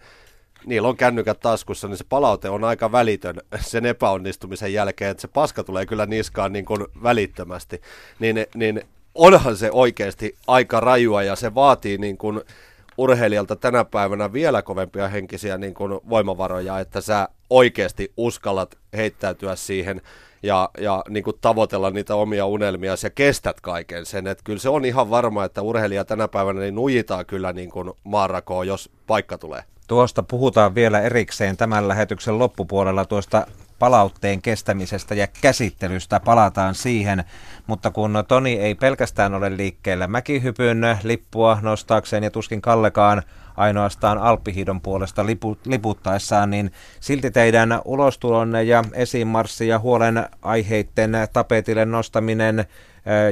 S3: niillä on kännykät taskussa, niin se palaute on aika välitön [LAUGHS] sen epäonnistumisen jälkeen, että se paska tulee kyllä niskaan niin kuin välittömästi. Niin, niin onhan se oikeasti aika rajua ja se vaatii niin kuin urheilijalta tänä päivänä vielä kovempia henkisiä niin kuin voimavaroja, että sä oikeasti uskallat heittäytyä siihen ja, ja niin kuin tavoitella niitä omia unelmia ja kestät kaiken sen. Että kyllä se on ihan varma, että urheilija tänä päivänä niin nujitaan kyllä niin kuin maanrakoon, jos paikka tulee.
S2: Tuosta puhutaan vielä erikseen tämän lähetyksen loppupuolella tuosta palautteen kestämisestä ja käsittelystä, palataan siihen. Mutta kun Toni ei pelkästään ole liikkeellä mäkihypyn lippua nostaakseen ja tuskin Kallekaan ainoastaan alppihiidon puolesta lipu, liputtaessaan, niin silti teidän ulostulonne ja esimarssi ja huolen aiheiden tapetille nostaminen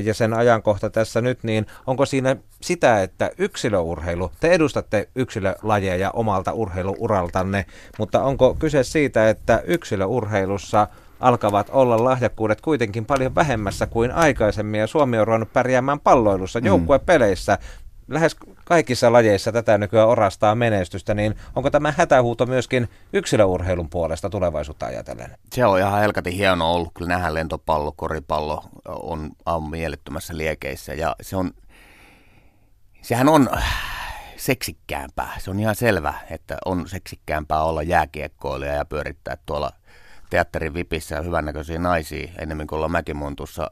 S2: ja sen ajankohta tässä nyt, niin onko siinä sitä, että yksilöurheilu, te edustatte yksilölajeja omalta urheiluuraltanne, mutta onko kyse siitä, että yksilöurheilussa alkavat olla lahjakkuudet kuitenkin paljon vähemmässä kuin aikaisemmin ja Suomi on ruvennut pärjäämään palloilussa, mm. joukkuepeleissä, lähes kaikissa lajeissa tätä nykyään orastaa menestystä, niin onko tämä hätähuuto myöskin yksilöurheilun puolesta tulevaisuutta ajatellen?
S4: Se on ihan helkatin hieno ollut. Kyllä nähdään lentopallo, koripallo on, on mielettömässä liekeissä ja se on, sehän on seksikkäämpää. Se on ihan selvä, että on seksikkäämpää olla jääkiekkoilija ja pyörittää tuolla teatterin vipissä hyvännäköisiä naisia enemmän kuin olla mäkimontussa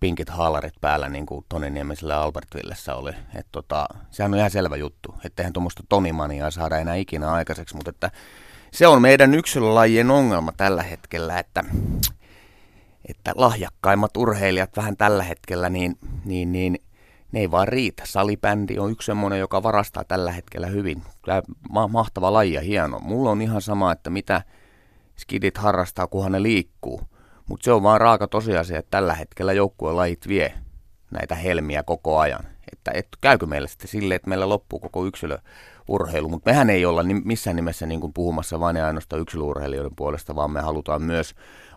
S4: pinkit haalarit päällä, niin kuin Toni Niemisellä ja Albert Villessä oli. Et tota, sehän on ihan selvä juttu, että eihän tuommoista Tonimaniaa saada enää ikinä aikaiseksi, mutta että se on meidän yksilölajien ongelma tällä hetkellä, että, että lahjakkaimmat urheilijat vähän tällä hetkellä, niin, niin, niin ne ei vaan riitä. Salibändi on yksi semmoinen, joka varastaa tällä hetkellä hyvin. Tämä ma- mahtava laji ja hieno. Mulla on ihan sama, että mitä skidit harrastaa, kunhan ne liikkuu – mutta se on vaan raaka tosiasia, että tällä hetkellä joukkueen lajit vie näitä helmiä koko ajan. Että, että käykö meillä sitten silleen, että meillä loppuu koko yksilöurheilu, mutta mehän ei olla missään nimessä niin kuin puhumassa vain ja ainoastaan yksilöurheilijoiden puolesta, vaan me halutaan myös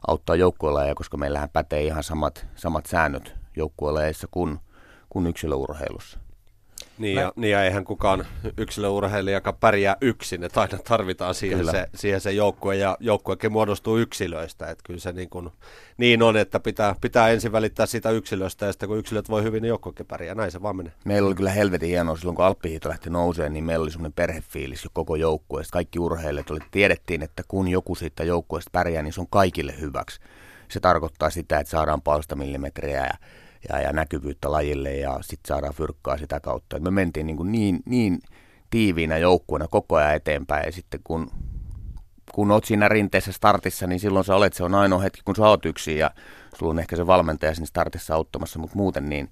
S4: auttaa joukkueella, koska meillähän pätee ihan samat, samat säännöt joukkueella kuin, kuin yksilöurheilussa.
S3: Niin ja, niin ja eihän kukaan yksilöurheilijakaan pärjää yksin, että aina tarvitaan siihen se, siihen se joukkue ja joukkuekin muodostuu yksilöistä, että kyllä se niin, kuin, niin on, että pitää, pitää ensin välittää sitä yksilöstä ja sitten kun yksilöt voi hyvin, niin joukkuekin pärjää, näin se vaan menee.
S4: Meillä oli kyllä helvetin hienoa silloin, kun Alppihiito lähti nouseen, niin meillä oli semmoinen perhefiilis jo koko joukkueesta, kaikki urheilijat oli, tiedettiin, että kun joku siitä joukkueesta pärjää, niin se on kaikille hyväksi. Se tarkoittaa sitä, että saadaan palstamillimetrejä ja ja, ja näkyvyyttä lajille ja sitten saadaan fyrkkaa sitä kautta. Et me mentiin niin, kuin niin, niin tiiviinä joukkueena koko ajan eteenpäin ja sitten kun, kun oot siinä rinteessä startissa, niin silloin sä olet, se on ainoa hetki, kun sä oot yksin ja sulla on ehkä se valmentaja siinä startissa auttamassa, mutta muuten niin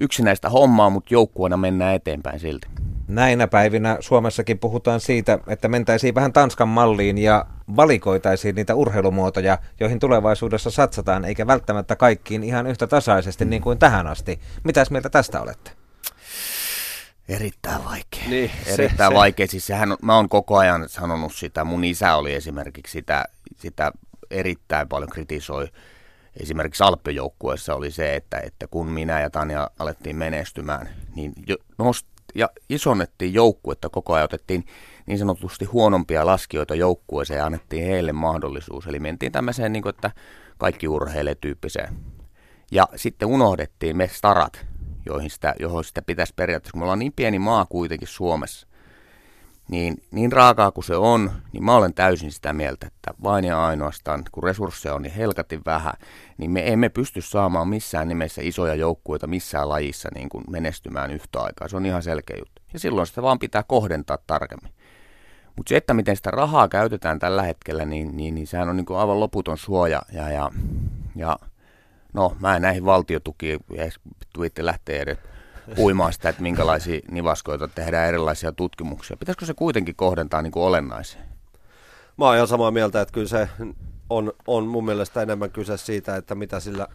S4: yksinäistä hommaa, mutta joukkueena mennään eteenpäin silti.
S2: Näinä päivinä Suomessakin puhutaan siitä, että mentäisiin vähän Tanskan malliin ja valikoitaisiin niitä urheilumuotoja, joihin tulevaisuudessa satsataan, eikä välttämättä kaikkiin ihan yhtä tasaisesti niin kuin tähän asti. Mitäs mieltä tästä olette?
S4: Erittäin vaikea. Niin, Erittäin se, vaikea. Siis sehän, mä oon koko ajan sanonut sitä. Mun isä oli esimerkiksi sitä, sitä erittäin paljon kritisoi. Esimerkiksi Alppijoukkueessa oli se, että, että kun minä ja Tanja alettiin menestymään, niin nost, ja isonnettiin joukkuetta koko ajan, otettiin niin sanotusti huonompia laskijoita joukkueeseen ja annettiin heille mahdollisuus. Eli mentiin tämmöiseen, niin kuin, että kaikki urheilee tyyppiseen. Ja sitten unohdettiin me starat, joihin sitä, johon sitä pitäisi periaatteessa, kun me ollaan niin pieni maa kuitenkin Suomessa, niin, niin raakaa kuin se on, niin mä olen täysin sitä mieltä, että vain ja ainoastaan, kun resursseja on niin helkatin vähän, niin me emme pysty saamaan missään nimessä isoja joukkueita missään lajissa niin kuin menestymään yhtä aikaa. Se on ihan selkeä juttu. Ja silloin sitä vaan pitää kohdentaa tarkemmin. Mutta se, että miten sitä rahaa käytetään tällä hetkellä, niin, niin, niin sehän on niin kuin aivan loputon suoja. Ja, ja, ja no, mä en näihin valtiotukiin, tuitte lähtee edes puimaan sitä, että minkälaisia nivaskoita tehdään erilaisia tutkimuksia. Pitäisikö se kuitenkin kohdentaa niin kuin olennaiseen?
S3: Mä oon ihan samaa mieltä, että kyllä se on, on mun mielestä enemmän kyse siitä, että mitä sillä,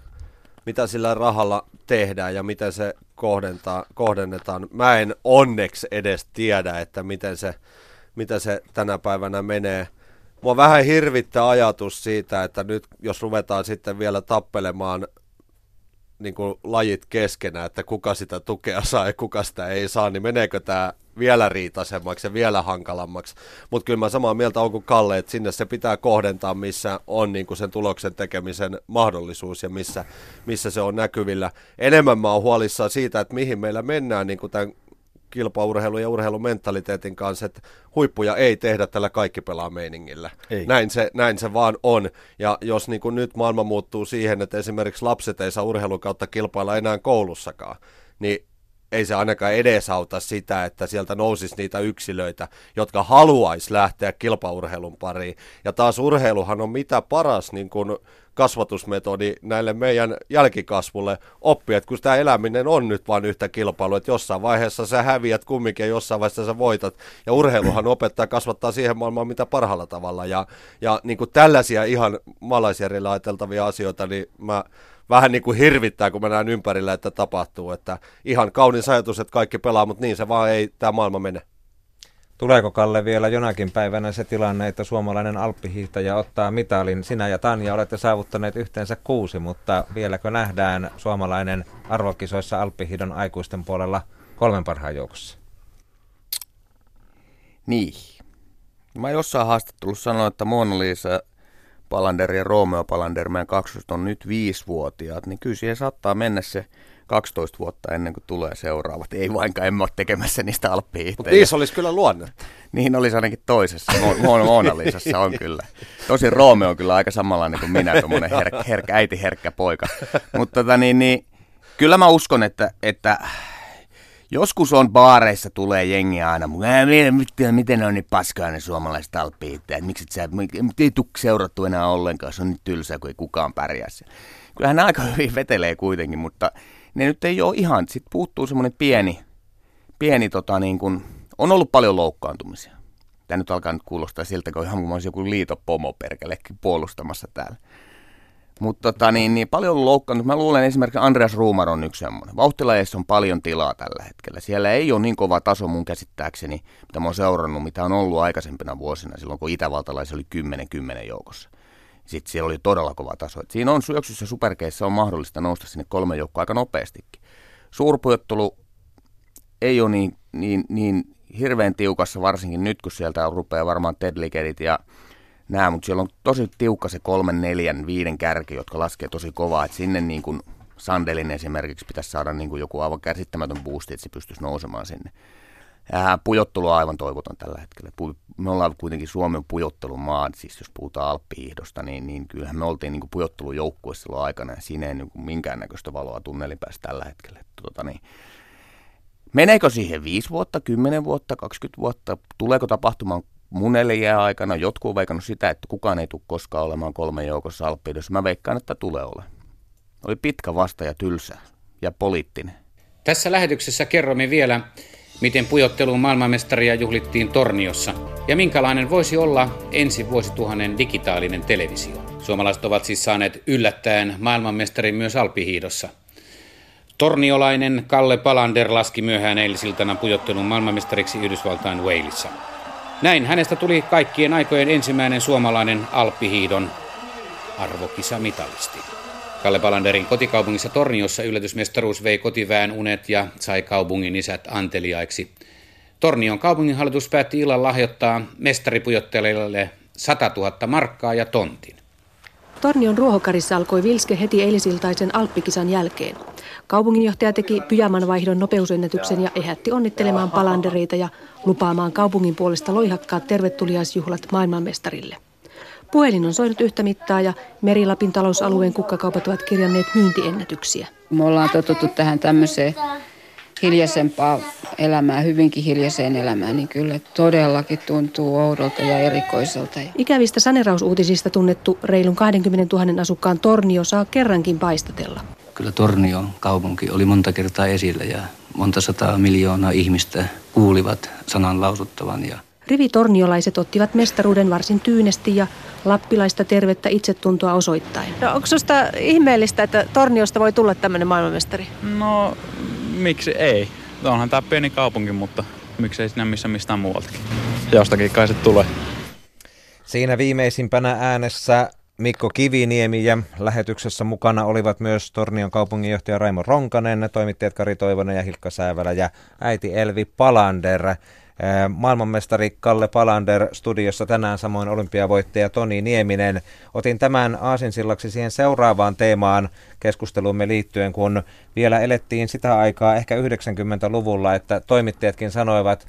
S3: mitä sillä rahalla tehdään ja miten se kohdentaa, kohdennetaan. Mä en onneksi edes tiedä, että miten se, miten se tänä päivänä menee. Mua vähän hirvittää ajatus siitä, että nyt jos ruvetaan sitten vielä tappelemaan niin kuin lajit keskenään, että kuka sitä tukea saa ja kuka sitä ei saa, niin meneekö tämä vielä riitaisemmaksi ja vielä hankalammaksi. Mutta kyllä mä samaa mieltä on kuin Kalle, että sinne se pitää kohdentaa, missä on niin kuin sen tuloksen tekemisen mahdollisuus ja missä, missä se on näkyvillä. Enemmän mä oon huolissaan siitä, että mihin meillä mennään niin kuin tämän kilpaurheilu ja urheilumentaliteetin kanssa, että huippuja ei tehdä tällä kaikki pelaa meiningillä. Ei. Näin, se, näin se vaan on. Ja jos niin kuin nyt maailma muuttuu siihen, että esimerkiksi lapset ei saa urheilun kautta kilpailla enää koulussakaan, niin ei se ainakaan edesauta sitä, että sieltä nousisi niitä yksilöitä, jotka haluaisi lähteä kilpaurheilun pariin. Ja taas urheiluhan on mitä paras niin kuin kasvatusmetodi näille meidän jälkikasvulle oppia, että kun tämä eläminen on nyt vain yhtä kilpailua, että jossain vaiheessa sä häviät kumminkin ja jossain vaiheessa sä voitat. Ja urheiluhan opettaa kasvattaa siihen maailmaan mitä parhaalla tavalla. Ja, ja niin kuin tällaisia ihan malaisjärjellä ajateltavia asioita, niin mä vähän niin kuin hirvittää, kun mä näen ympärillä, että tapahtuu. Että ihan kaunis ajatus, että kaikki pelaa, mutta niin se vaan ei tämä maailma mene.
S2: Tuleeko Kalle vielä jonakin päivänä se tilanne, että suomalainen alppihiihtäjä ottaa mitalin? Sinä ja Tanja olette saavuttaneet yhteensä kuusi, mutta vieläkö nähdään suomalainen arvokisoissa alppihiidon aikuisten puolella kolmen parhaan joukossa?
S4: Niin. Mä jossain haastattelussa sanoin, että Mona Lisa Palander ja Romeo Palander, meidän kaksoset on nyt viisivuotiaat, niin kyllä siihen saattaa mennä se 12 vuotta ennen kuin tulee seuraavat. Ei vainkaan, en ole tekemässä niistä alppiin.
S3: Mutta niissä olisi kyllä luonne.
S4: Niin olisi ainakin toisessa. Mona, [LAUGHS] Mona Lisassa on kyllä. Tosin Romeo on kyllä aika samanlainen kuin minä, tuommoinen [LAUGHS] herkkä, herkkä, äiti herkkä poika. Mutta tota, niin, niin, kyllä mä uskon, että, että Joskus on baareissa tulee jengiä aina, mutta miten, miten ne on niin paskaa ne suomalaiset alppiit, että miksi et sä, ei tule seurattu enää ollenkaan, se on nyt tylsää, kun ei kukaan pärjää Kyllähän ne aika hyvin vetelee kuitenkin, mutta ne nyt ei ole ihan, sitten puuttuu semmoinen pieni, pieni tota niin kuin, on ollut paljon loukkaantumisia. Tämä nyt alkaa nyt kuulostaa siltä, kun ihan kuin olisi joku liitopomo perkele puolustamassa täällä. Mutta tota, niin, niin paljon loukkaannut. Mä luulen esimerkiksi Andreas Ruumar on yksi semmoinen. Vauhtilajeissa on paljon tilaa tällä hetkellä. Siellä ei ole niin kova taso mun käsittääkseni, mitä mä oon seurannut, mitä on ollut aikaisempina vuosina, silloin kun itävaltalaisia oli 10-10 joukossa. Sitten siellä oli todella kova taso. Et siinä on syöksyssä superkeissä on mahdollista nousta sinne kolme joukkoa aika nopeastikin. Suurpujottelu ei ole niin, niin, niin hirveän tiukassa, varsinkin nyt, kun sieltä rupeaa varmaan Ted ja nämä, mutta siellä on tosi tiukka se kolmen, neljän, viiden kärki, jotka laskee tosi kovaa, että sinne niin kuin Sandelin esimerkiksi pitäisi saada niin kuin joku aivan käsittämätön boosti, että se pystyisi nousemaan sinne. Ja pujottelu on aivan toivoton tällä hetkellä. Me ollaan kuitenkin Suomen pujottelun maa, siis jos puhutaan alppihiihdosta, niin, niin kyllähän me oltiin niin pujottelujoukkuessa silloin aikana, ja siinä ei niin minkäännäköistä valoa tunnelin päästä tällä hetkellä. Tota niin, meneekö siihen 5 vuotta, 10 vuotta, 20 vuotta? Tuleeko tapahtumaan mun aikana jotkut on veikannut sitä, että kukaan ei tule koskaan olemaan kolmen joukossa alppiidossa. Mä veikkaan, että tulee ole. Oli pitkä vasta ja tylsä ja poliittinen.
S6: Tässä lähetyksessä kerromme vielä, miten pujotteluun maailmanmestaria juhlittiin Torniossa ja minkälainen voisi olla ensi vuosituhannen digitaalinen televisio. Suomalaiset ovat siis saaneet yllättäen maailmanmestarin myös alppihiidossa. Torniolainen Kalle Palander laski myöhään eilisiltana pujottelun maailmanmestariksi Yhdysvaltain Walesissa. Näin hänestä tuli kaikkien aikojen ensimmäinen suomalainen alppihiidon arvokisamitalisti. Kalle Palanderin kotikaupungissa Torniossa yllätysmestaruus vei kotivään unet ja sai kaupungin isät anteliaiksi. Tornion kaupunginhallitus päätti illan lahjoittaa mestaripujottelijalle 100 000 markkaa ja tontin.
S16: Tornion ruohokarissa alkoi Vilske heti eilisiltaisen alppikisan jälkeen. Kaupunginjohtaja teki pyjaman vaihdon nopeusennätyksen ja ehätti onnittelemaan palandereita ja lupaamaan kaupungin puolesta loihakkaat tervetuliaisjuhlat maailmanmestarille. Puhelin on soinut yhtä mittaa ja Merilapin talousalueen kukkakaupat ovat kirjanneet myyntiennätyksiä.
S19: Me ollaan totuttu tähän tämmöiseen hiljaisempaa elämää, hyvinkin hiljaiseen elämään, niin kyllä todellakin tuntuu oudolta ja erikoiselta.
S16: Ikävistä sanerausuutisista tunnettu reilun 20 000 asukkaan Tornio saa kerrankin paistatella.
S20: Kyllä Tornio kaupunki oli monta kertaa esillä ja monta sataa miljoonaa ihmistä kuulivat sanan lausuttavan. Ja
S16: Rivitorniolaiset ottivat mestaruuden varsin tyynesti ja lappilaista tervettä itsetuntoa osoittain. No, onko sinusta ihmeellistä, että Torniosta voi tulla tämmöinen maailmanmestari?
S21: No, miksi ei? Onhan tämä pieni kaupunki, mutta miksei sinä missä mistään muualtakin. Jostakin kai se tulee.
S2: Siinä viimeisimpänä äänessä Mikko Kiviniemi ja lähetyksessä mukana olivat myös Tornion kaupunginjohtaja Raimo Ronkanen, toimittajat Kari Toivonen ja Hilkka Säävälä ja äiti Elvi Palander. Maailmanmestari Kalle Palander studiossa tänään, samoin olympiavoittaja Toni Nieminen. Otin tämän aasinsillaksi siihen seuraavaan teemaan keskustelumme liittyen, kun vielä elettiin sitä aikaa ehkä 90-luvulla, että toimittajatkin sanoivat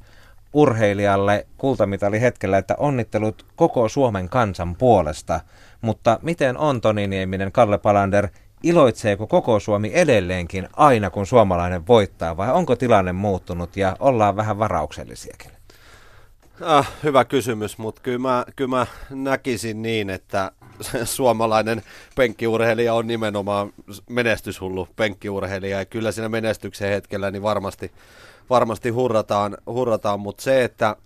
S2: urheilijalle kultamitali hetkellä, että onnittelut koko Suomen kansan puolesta. Mutta miten on Toni Nieminen, Kalle Palander, iloitseeko koko Suomi edelleenkin aina kun suomalainen voittaa vai onko tilanne muuttunut ja ollaan vähän varauksellisiakin?
S3: Äh, hyvä kysymys, mutta kyllä mä, kyllä mä näkisin niin, että [LAUGHS] suomalainen penkkiurheilija on nimenomaan menestyshullu penkkiurheilija ja kyllä siinä menestyksen hetkellä niin varmasti, varmasti hurrataan, hurrataan mutta se, että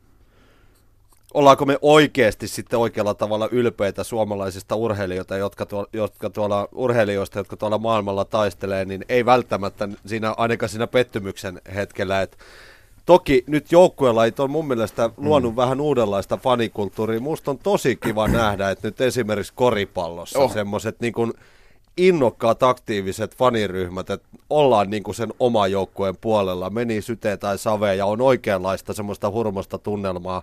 S3: ollaanko me oikeasti sitten oikealla tavalla ylpeitä suomalaisista urheilijoita, jotka, tuolla, jotka tuolla, urheilijoista, jotka tuolla maailmalla taistelee, niin ei välttämättä siinä, ainakaan siinä pettymyksen hetkellä, että Toki nyt joukkuelajit on mun mielestä luonut mm. vähän uudenlaista fanikulttuuria. Musta on tosi kiva [CLEARS THROAT] nähdä, että nyt esimerkiksi koripallossa oh. semmoiset niin kuin innokkaat aktiiviset faniryhmät, että ollaan niin kuin sen oma joukkueen puolella, meni syteen tai saveen ja on oikeanlaista semmoista hurmasta tunnelmaa.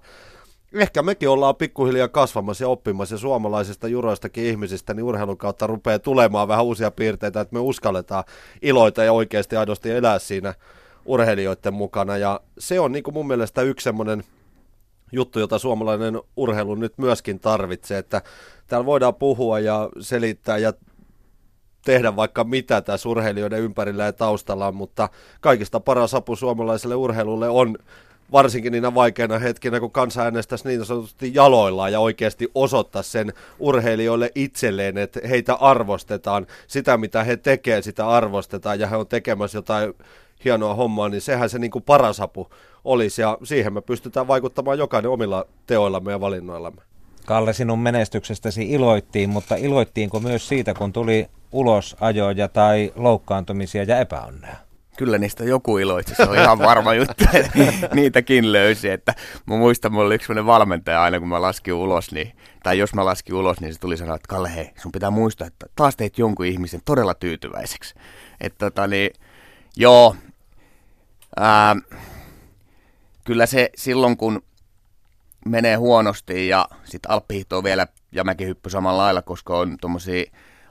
S3: Ehkä mekin ollaan pikkuhiljaa kasvamassa ja oppimassa ja suomalaisista juroistakin ihmisistä, niin urheilun kautta rupeaa tulemaan vähän uusia piirteitä, että me uskalletaan iloita ja oikeasti aidosti elää siinä urheilijoiden mukana. Ja se on niin kuin mun mielestä yksi semmoinen juttu, jota suomalainen urheilu nyt myöskin tarvitsee, että täällä voidaan puhua ja selittää ja tehdä vaikka mitä tässä urheilijoiden ympärillä ja taustalla, mutta kaikista paras apu suomalaiselle urheilulle on varsinkin niinä vaikeina hetkinä, kun kansa äänestäisi niin sanotusti jaloillaan ja oikeasti osoittaa sen urheilijoille itselleen, että heitä arvostetaan, sitä mitä he tekevät, sitä arvostetaan ja he on tekemässä jotain hienoa hommaa, niin sehän se niin kuin paras apu olisi ja siihen me pystytään vaikuttamaan jokainen omilla teoillamme ja valinnoillamme.
S2: Kalle, sinun menestyksestäsi iloittiin, mutta iloittiinko myös siitä, kun tuli ulosajoja tai loukkaantumisia ja epäonnea?
S4: Kyllä niistä joku iloitsi, se on ihan varma juttu, [LAUGHS] niitäkin löysi. Että mä muistan, mulla oli yksi valmentaja aina, kun mä laskin ulos, niin, tai jos mä laskin ulos, niin se tuli sanoa, että Kalle, hei, sun pitää muistaa, että taas teit jonkun ihmisen todella tyytyväiseksi. Että tota, niin, joo, ää, kyllä se silloin, kun menee huonosti ja sitten alppihiihto vielä ja hyppy samalla lailla, koska on tuommoisia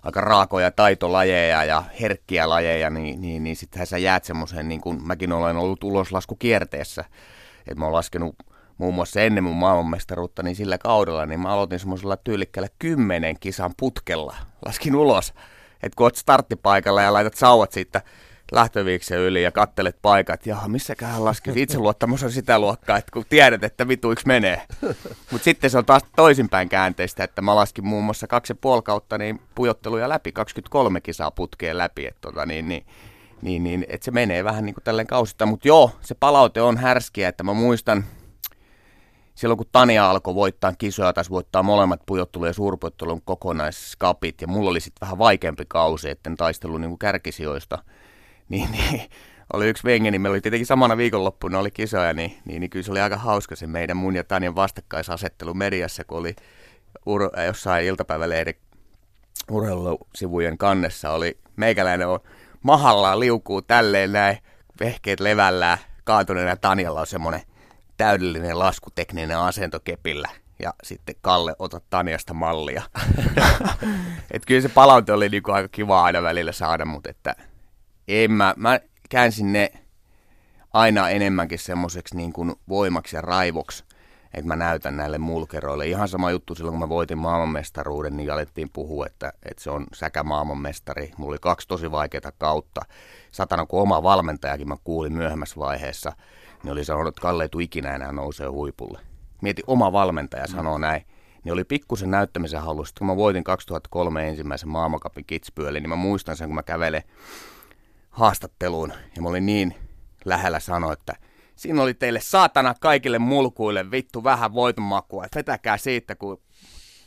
S4: aika raakoja taitolajeja ja herkkiä lajeja, niin, niin, niin sittenhän sä jäät semmoiseen, niin kuin mäkin olen ollut uloslaskukierteessä. Että mä oon laskenut muun muassa ennen mun maailmanmestaruutta, niin sillä kaudella, niin mä aloitin semmoisella tyylikkällä kymmenen kisan putkella. Laskin ulos, että kun oot starttipaikalla ja laitat sauvat siitä lähtöviiksen yli ja kattelet paikat, ja missäköhän laskit itseluottamus on sitä luokkaa, että kun tiedät, että vituiksi menee. Mutta sitten se on taas toisinpäin käänteistä, että mä laskin muun muassa kaksi ja puoli kautta niin pujotteluja läpi, 23 kisaa putkeen läpi, että tota, niin, niin, niin, niin, et se menee vähän niin kuin tälleen kausista. Mutta joo, se palaute on härskiä, että mä muistan, silloin kun Tania alkoi voittaa kisoja, taisi voittaa molemmat pujottelu- ja suurpujottelun kokonaiskapit, ja mulla oli sitten vähän vaikeampi kausi, etten taistellut niin kuin kärkisijoista – niin, niin oli yksi venge, niin meillä oli tietenkin samana viikonloppuna oli kisoja, niin, niin, niin kyllä se oli aika hauska se meidän mun ja Tanjan vastakkaisasettelu mediassa, kun oli ur, jossain iltapäivälehden urheilusivujen kannessa oli meikäläinen on mahallaan liukuu tälleen näin, vehkeet levällään, kaatuneena Tanjalla on semmoinen täydellinen laskutekninen asento kepillä ja sitten Kalle, ota Tanjasta mallia. [LAUGHS] et kyllä se palaute oli niinku aika kiva aina välillä saada, mutta että en mä, mä käänsin ne aina enemmänkin semmoiseksi niin kuin voimaksi ja raivoksi, että mä näytän näille mulkeroille. Ihan sama juttu silloin, kun mä voitin maailmanmestaruuden, niin alettiin puhua, että, että se on säkä maailmanmestari. Mulla oli kaksi tosi vaikeaa kautta. Satana, kun oma valmentajakin mä kuulin myöhemmässä vaiheessa, niin oli sanonut, että Kalle ei tule ikinä enää nousee huipulle. Mieti, oma valmentaja mm. sanoo näin. Niin oli pikkusen näyttämisen halusta. Kun mä voitin 2003 ensimmäisen maailmankapin kitspyölle, niin mä muistan sen, kun mä kävelen haastatteluun ja mä olin niin lähellä sanoa, että siinä oli teille saatana kaikille mulkuille vittu vähän voitonmakua, että vetäkää siitä, kun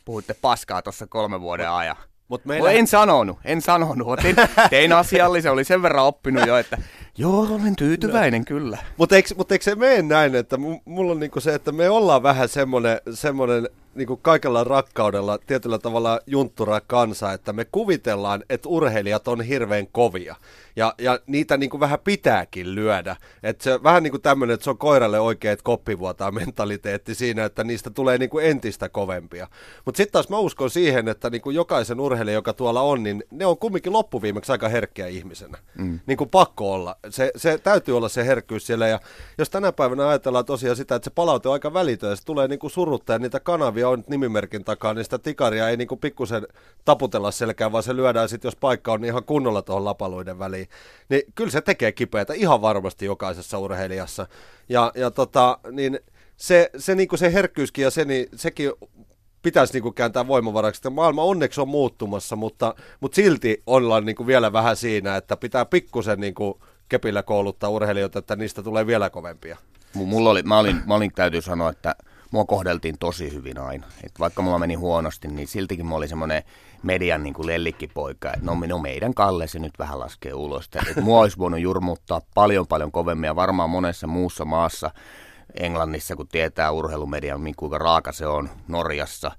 S4: puhutte paskaa tuossa kolme vuoden ajan. Mut meillä... En sanonut, en sanonut. Otin, tein asiallisen, oli sen verran oppinut jo, että joo, olen tyytyväinen no. kyllä.
S3: Mutta eikö, mut eikö se mene näin, että mulla on niinku se, että me ollaan vähän semmoinen, semmoinen niin kuin kaikella rakkaudella tietyllä tavalla junttura kansa, että me kuvitellaan, että urheilijat on hirveän kovia. Ja, ja niitä niin kuin vähän pitääkin lyödä. Että se vähän niin kuin tämmöinen, että se on koiralle oikeat koppivuotaa mentaliteetti siinä, että niistä tulee niin kuin entistä kovempia. Mutta sitten taas mä uskon siihen, että niin kuin jokaisen urheilijan, joka tuolla on, niin ne on kumminkin loppuviimeksi aika herkkiä ihmisenä. Mm. Niin kuin pakko olla. Se, se täytyy olla se herkkyys siellä. Ja jos tänä päivänä ajatellaan tosiaan sitä, että se palaute on aika välitön ja se tulee niin kuin surutta ja niitä kanavia on nimimerkin takaa, niin sitä tikaria ei niin kuin pikkusen taputella selkään, vaan se lyödään sitten, jos paikka on niin ihan kunnolla tuohon lapaluiden väliin. Niin kyllä se tekee kipeätä ihan varmasti jokaisessa urheilijassa. Ja, ja tota, niin se, se, niin kuin se herkkyyskin ja se, niin, sekin pitäisi niin kuin kääntää voimavaraksi. Että maailma onneksi on muuttumassa, mutta, mutta silti ollaan niin kuin vielä vähän siinä, että pitää pikkusen niin kuin kepillä kouluttaa urheilijoita, että niistä tulee vielä kovempia.
S4: Mulla oli, mä, olin, mä olin, täytyy sanoa, että mua kohdeltiin tosi hyvin aina. Et vaikka mulla meni huonosti, niin siltikin mä olin semmoinen median niin kuin lellikkipoika, että no, no meidän Kalle se nyt vähän laskee ulos. Et mua olisi voinut jurmuttaa paljon paljon kovemmin ja varmaan monessa muussa maassa, Englannissa, kun tietää urheilumedian, niin kuinka raaka se on Norjassa,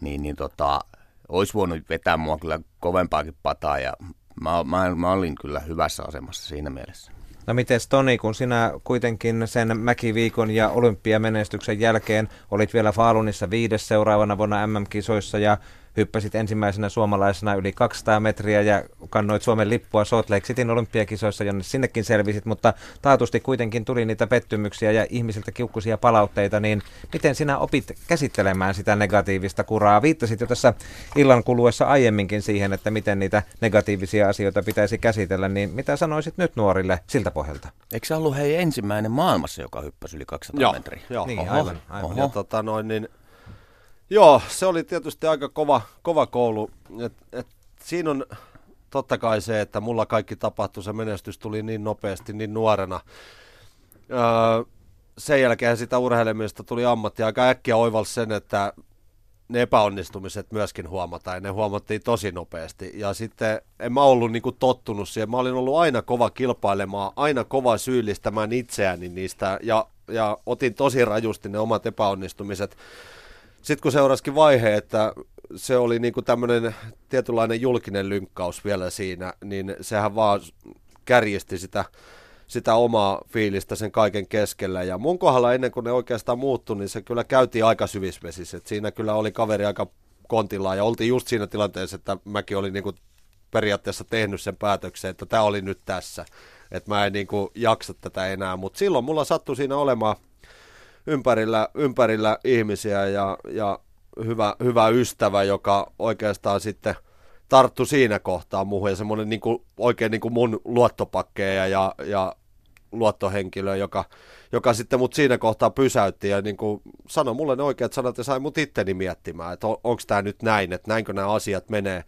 S4: niin, niin tota, olisi voinut vetää mua kyllä kovempaakin pataa ja mä, mä, mä olin kyllä hyvässä asemassa siinä mielessä.
S2: No miten Toni, kun sinä kuitenkin sen mäkiviikon ja olympiamenestyksen jälkeen olit vielä Falunissa viides seuraavana vuonna MM-kisoissa ja hyppäsit ensimmäisenä suomalaisena yli 200 metriä ja kannoit Suomen lippua Salt Lake Cityn olympiakisoissa, jonne sinnekin selvisit, mutta taatusti kuitenkin tuli niitä pettymyksiä ja ihmisiltä kiukkuisia palautteita, niin miten sinä opit käsittelemään sitä negatiivista kuraa? Viittasit jo tässä illan kuluessa aiemminkin siihen, että miten niitä negatiivisia asioita pitäisi käsitellä, niin mitä sanoisit nyt nuorille siltä pohjalta?
S4: Eikö se ollut hei ensimmäinen maailmassa, joka hyppäsi yli 200
S3: joo,
S4: metriä?
S3: Joo,
S2: niin, oho, aivan. aivan.
S3: Ja tota noin, niin Joo, se oli tietysti aika kova, kova koulu. Et, et siinä on totta kai se, että mulla kaikki tapahtui, se menestys tuli niin nopeasti, niin nuorena. Öö, sen jälkeen sitä urheilemista tuli ammatti aika äkkiä oivalsi sen, että ne epäonnistumiset myöskin huomataan ne huomattiin tosi nopeasti. Ja sitten en mä ollut niin tottunut siihen. Mä olin ollut aina kova kilpailemaan, aina kova syyllistämään itseäni niistä ja, ja otin tosi rajusti ne omat epäonnistumiset sitten kun seurasikin vaihe, että se oli niinku tämmöinen tietynlainen julkinen lynkkaus vielä siinä, niin sehän vaan kärjisti sitä, sitä omaa fiilistä sen kaiken keskellä. Ja mun kohdalla ennen kuin ne oikeastaan muuttui, niin se kyllä käytiin aika syvisvesissä. siinä kyllä oli kaveri aika kontillaan ja oltiin just siinä tilanteessa, että mäkin olin niinku periaatteessa tehnyt sen päätöksen, että tämä oli nyt tässä. Että mä en niinku jaksa tätä enää, mutta silloin mulla sattui siinä olemaan ympärillä, ympärillä ihmisiä ja, ja hyvä, hyvä ystävä, joka oikeastaan sitten tarttu siinä kohtaa muuhun ja semmoinen niin oikein niin kuin mun luottopakkeja ja, ja luottohenkilö, joka, joka sitten mut siinä kohtaa pysäytti ja niin kuin sanoi mulle ne oikeat sanat ja sai mut itteni miettimään, että on, onko tämä nyt näin, että näinkö nämä asiat menee.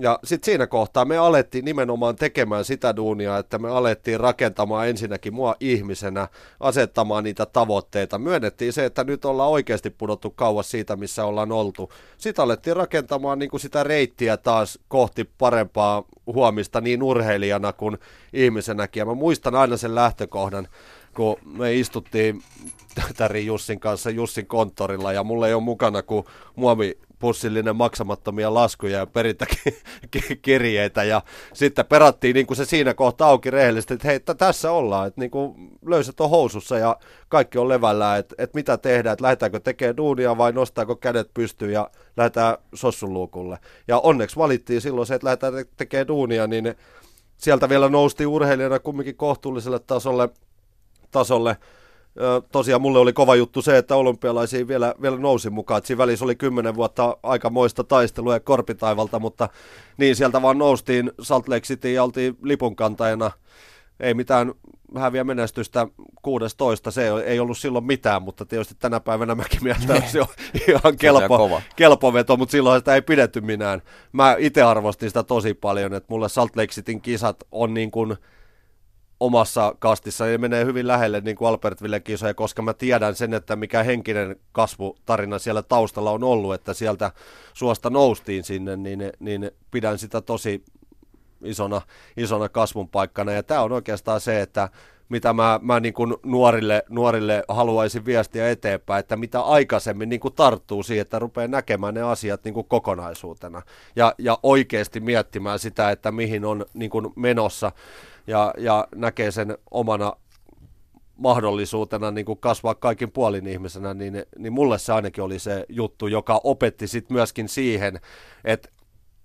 S3: Ja sitten siinä kohtaa me alettiin nimenomaan tekemään sitä duunia, että me alettiin rakentamaan ensinnäkin mua ihmisenä, asettamaan niitä tavoitteita. Myönnettiin se, että nyt ollaan oikeasti pudottu kauas siitä, missä ollaan oltu. Sitten alettiin rakentamaan niin kuin sitä reittiä taas kohti parempaa huomista niin urheilijana kuin ihmisenäkin. Ja mä muistan aina sen lähtökohdan, kun me istuttiin Täri Jussin kanssa Jussin konttorilla ja mulla ei ole mukana kuin muovi pussillinen maksamattomia laskuja ja perintäkirjeitä ja sitten perattiin niin kuin se siinä kohtaa auki rehellisesti, että hei, tässä ollaan, että niin kuin löysät on housussa ja kaikki on levällä, että, että mitä tehdään, että lähdetäänkö tekemään duunia vai nostaako kädet pystyyn ja lähdetään sossuluukulle. Ja onneksi valittiin silloin se, että lähdetään tekemään duunia, niin sieltä vielä nousti urheilijana kumminkin kohtuulliselle tasolle, tasolle tosiaan mulle oli kova juttu se, että olympialaisiin vielä, vielä nousi mukaan. siinä välissä oli kymmenen vuotta aikamoista taistelua ja korpitaivalta, mutta niin sieltä vaan noustiin Salt Lake City ja oltiin lipunkantajana. Ei mitään häviä menestystä 16, se ei ollut silloin mitään, mutta tietysti tänä päivänä mäkin mielestäni se on ihan kelpo, kelpo veto, mutta silloin sitä ei pidetty minään. Mä itse arvostin sitä tosi paljon, että mulle Salt Lake Cityn kisat on niin kuin – omassa kastissa. Ja menee hyvin lähelle niin kuin Albertville kisoja, koska mä tiedän sen, että mikä henkinen kasvutarina siellä taustalla on ollut, että sieltä suosta noustiin sinne, niin, niin pidän sitä tosi isona, isona kasvun paikkana. Ja tämä on oikeastaan se, että mitä mä, mä niin kuin nuorille, nuorille haluaisin viestiä eteenpäin, että mitä aikaisemmin niin kuin tarttuu siihen, että rupeaa näkemään ne asiat niin kuin kokonaisuutena. Ja, ja oikeasti miettimään sitä, että mihin on niin kuin menossa ja, ja näkee sen omana mahdollisuutena niin kuin kasvaa kaikin puolin ihmisenä, niin, niin mulle se ainakin oli se juttu, joka opetti sitten myöskin siihen, että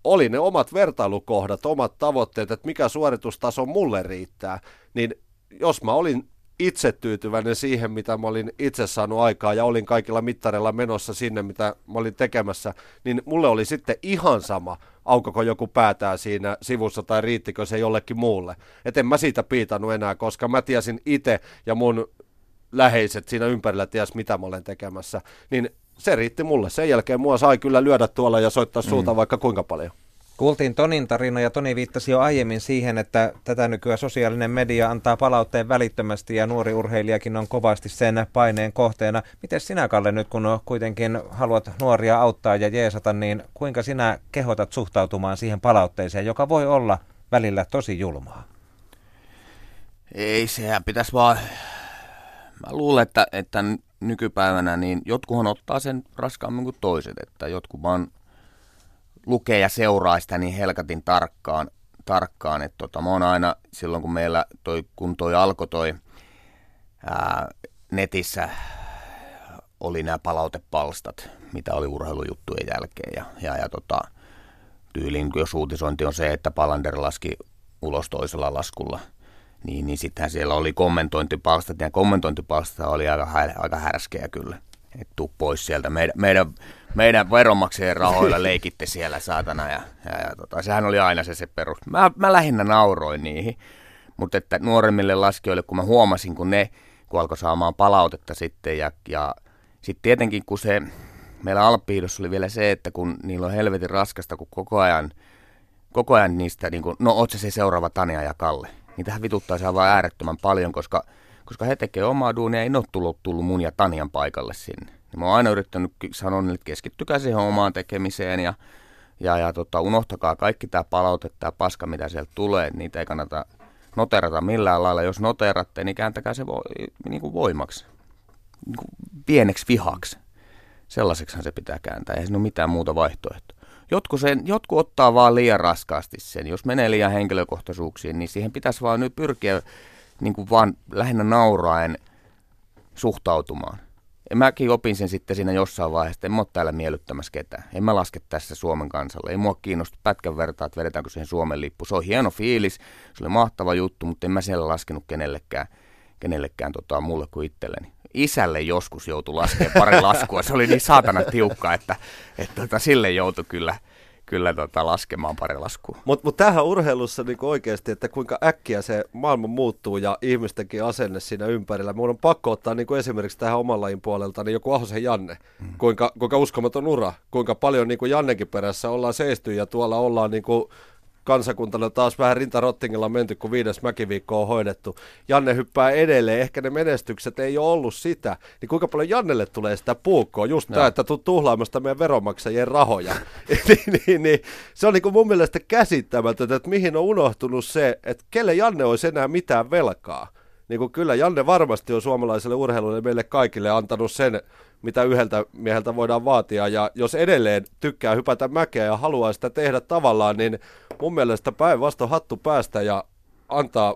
S3: oli ne omat vertailukohdat, omat tavoitteet, että mikä suoritustaso mulle riittää, niin jos mä olin itse tyytyväinen siihen, mitä mä olin itse saanut aikaa ja olin kaikilla mittareilla menossa sinne, mitä mä olin tekemässä, niin mulle oli sitten ihan sama, aukoko joku päätää siinä sivussa tai riittikö se jollekin muulle. Et en mä siitä piitannut enää, koska mä tiesin itse ja mun läheiset siinä ympärillä ties mitä mä olen tekemässä, niin se riitti mulle. Sen jälkeen mua sai kyllä lyödä tuolla ja soittaa suuta mm. vaikka kuinka paljon.
S2: Kuultiin Tonin tarina ja Toni viittasi jo aiemmin siihen, että tätä nykyään sosiaalinen media antaa palautteen välittömästi ja nuori urheilijakin on kovasti sen paineen kohteena. Miten sinä Kalle nyt kun kuitenkin haluat nuoria auttaa ja jeesata, niin kuinka sinä kehotat suhtautumaan siihen palautteeseen, joka voi olla välillä tosi julmaa?
S4: Ei, sehän pitäisi vaan... Mä luulen, että, että nykypäivänä niin jotkuhan ottaa sen raskaammin kuin toiset, että jotkut vaan lukee ja seuraa sitä niin helkatin tarkkaan, tarkkaan että tota, mä oon aina silloin kun meillä toi, kun toi alkoi toi ää, netissä oli nämä palautepalstat, mitä oli urheilujuttujen jälkeen ja, ja, ja tota, tyylin, jos uutisointi on se, että Palander laski ulos toisella laskulla, niin, niin sittenhän siellä oli kommentointipalstat, ja kommentointipalstat oli aika, aika härskeä kyllä. Et tuu pois sieltä. Meidän, meidän, meidän veronmaksajien rahoilla [LAUGHS] leikitte siellä, saatana. Ja, ja, ja tota, sehän oli aina se, se perus. Mä, mä lähinnä nauroin niihin. Mutta että nuoremmille laskijoille, kun mä huomasin, kun ne kun alkoi saamaan palautetta sitten. Ja, ja sitten tietenkin, kun se, meillä Alppiidossa oli vielä se, että kun niillä on helvetin raskasta, kun koko ajan, koko ajan niistä, niin kuin, no oot se seuraava Tania ja Kalle. Niin tähän vituttaa se vaan äärettömän paljon, koska – koska he tekevät omaa duunia, ei ole tullut, tullut mun ja Tanian paikalle sinne. Ja mä oon aina yrittänyt sanoa että keskittykää siihen omaan tekemiseen ja, ja, ja tota, unohtakaa kaikki tämä palaute, tämä paska, mitä sieltä tulee, niitä ei kannata noterata millään lailla. Jos noteratte, niin kääntäkää se vo, niin kuin voimaksi, niin kuin pieneksi vihaksi. Sellaiseksihan se pitää kääntää, ei siinä ole mitään muuta vaihtoehtoa. Jotkut, sen, jotkut ottaa vaan liian raskaasti sen. Jos menee liian henkilökohtaisuuksiin, niin siihen pitäisi vaan nyt pyrkiä niin kuin vaan lähinnä nauraen suhtautumaan. Ja mäkin opin sen sitten siinä jossain vaiheessa, että en mä ole täällä miellyttämässä ketään. En mä laske tässä Suomen kansalle. Ei mua kiinnosta pätkän vertaa, että vedetäänkö siihen Suomen lippu. Se on hieno fiilis, se oli mahtava juttu, mutta en mä siellä laskenut kenellekään, kenellekään tota, mulle kuin itselleni. Isälle joskus joutui laskemaan pari laskua. Se oli niin saatana tiukka, että, että tota, sille joutui kyllä – kyllä tota, laskemaan pari laskua.
S3: Mutta mut tähän urheilussa niin oikeasti, että kuinka äkkiä se maailma muuttuu ja ihmistenkin asenne siinä ympärillä. Mun on pakko ottaa niin esimerkiksi tähän oman lajin puolelta niin joku Ahosen Janne. Hmm. Kuinka, kuinka uskomaton ura, kuinka paljon niin kuin Jannekin perässä ollaan seisty ja tuolla ollaan niin kuin kansakuntalle taas vähän rintarottingilla menty, kun viides mäkiviikko on hoidettu. Janne hyppää edelleen, ehkä ne menestykset ei ole ollut sitä, niin kuinka paljon Jannelle tulee sitä puukkoa, just no. tämä, että tuu tuhlaamasta meidän veronmaksajien rahoja. [LAUGHS] niin, niin, niin, se on niin kuin mun mielestä käsittämätöntä, että mihin on unohtunut se, että kelle Janne olisi enää mitään velkaa. Niin kuin kyllä Janne varmasti on suomalaiselle urheilulle meille kaikille antanut sen mitä yhdeltä mieheltä voidaan vaatia. Ja jos edelleen tykkää hypätä mäkeä ja haluaa sitä tehdä tavallaan, niin mun mielestä päinvastoin hattu päästä ja antaa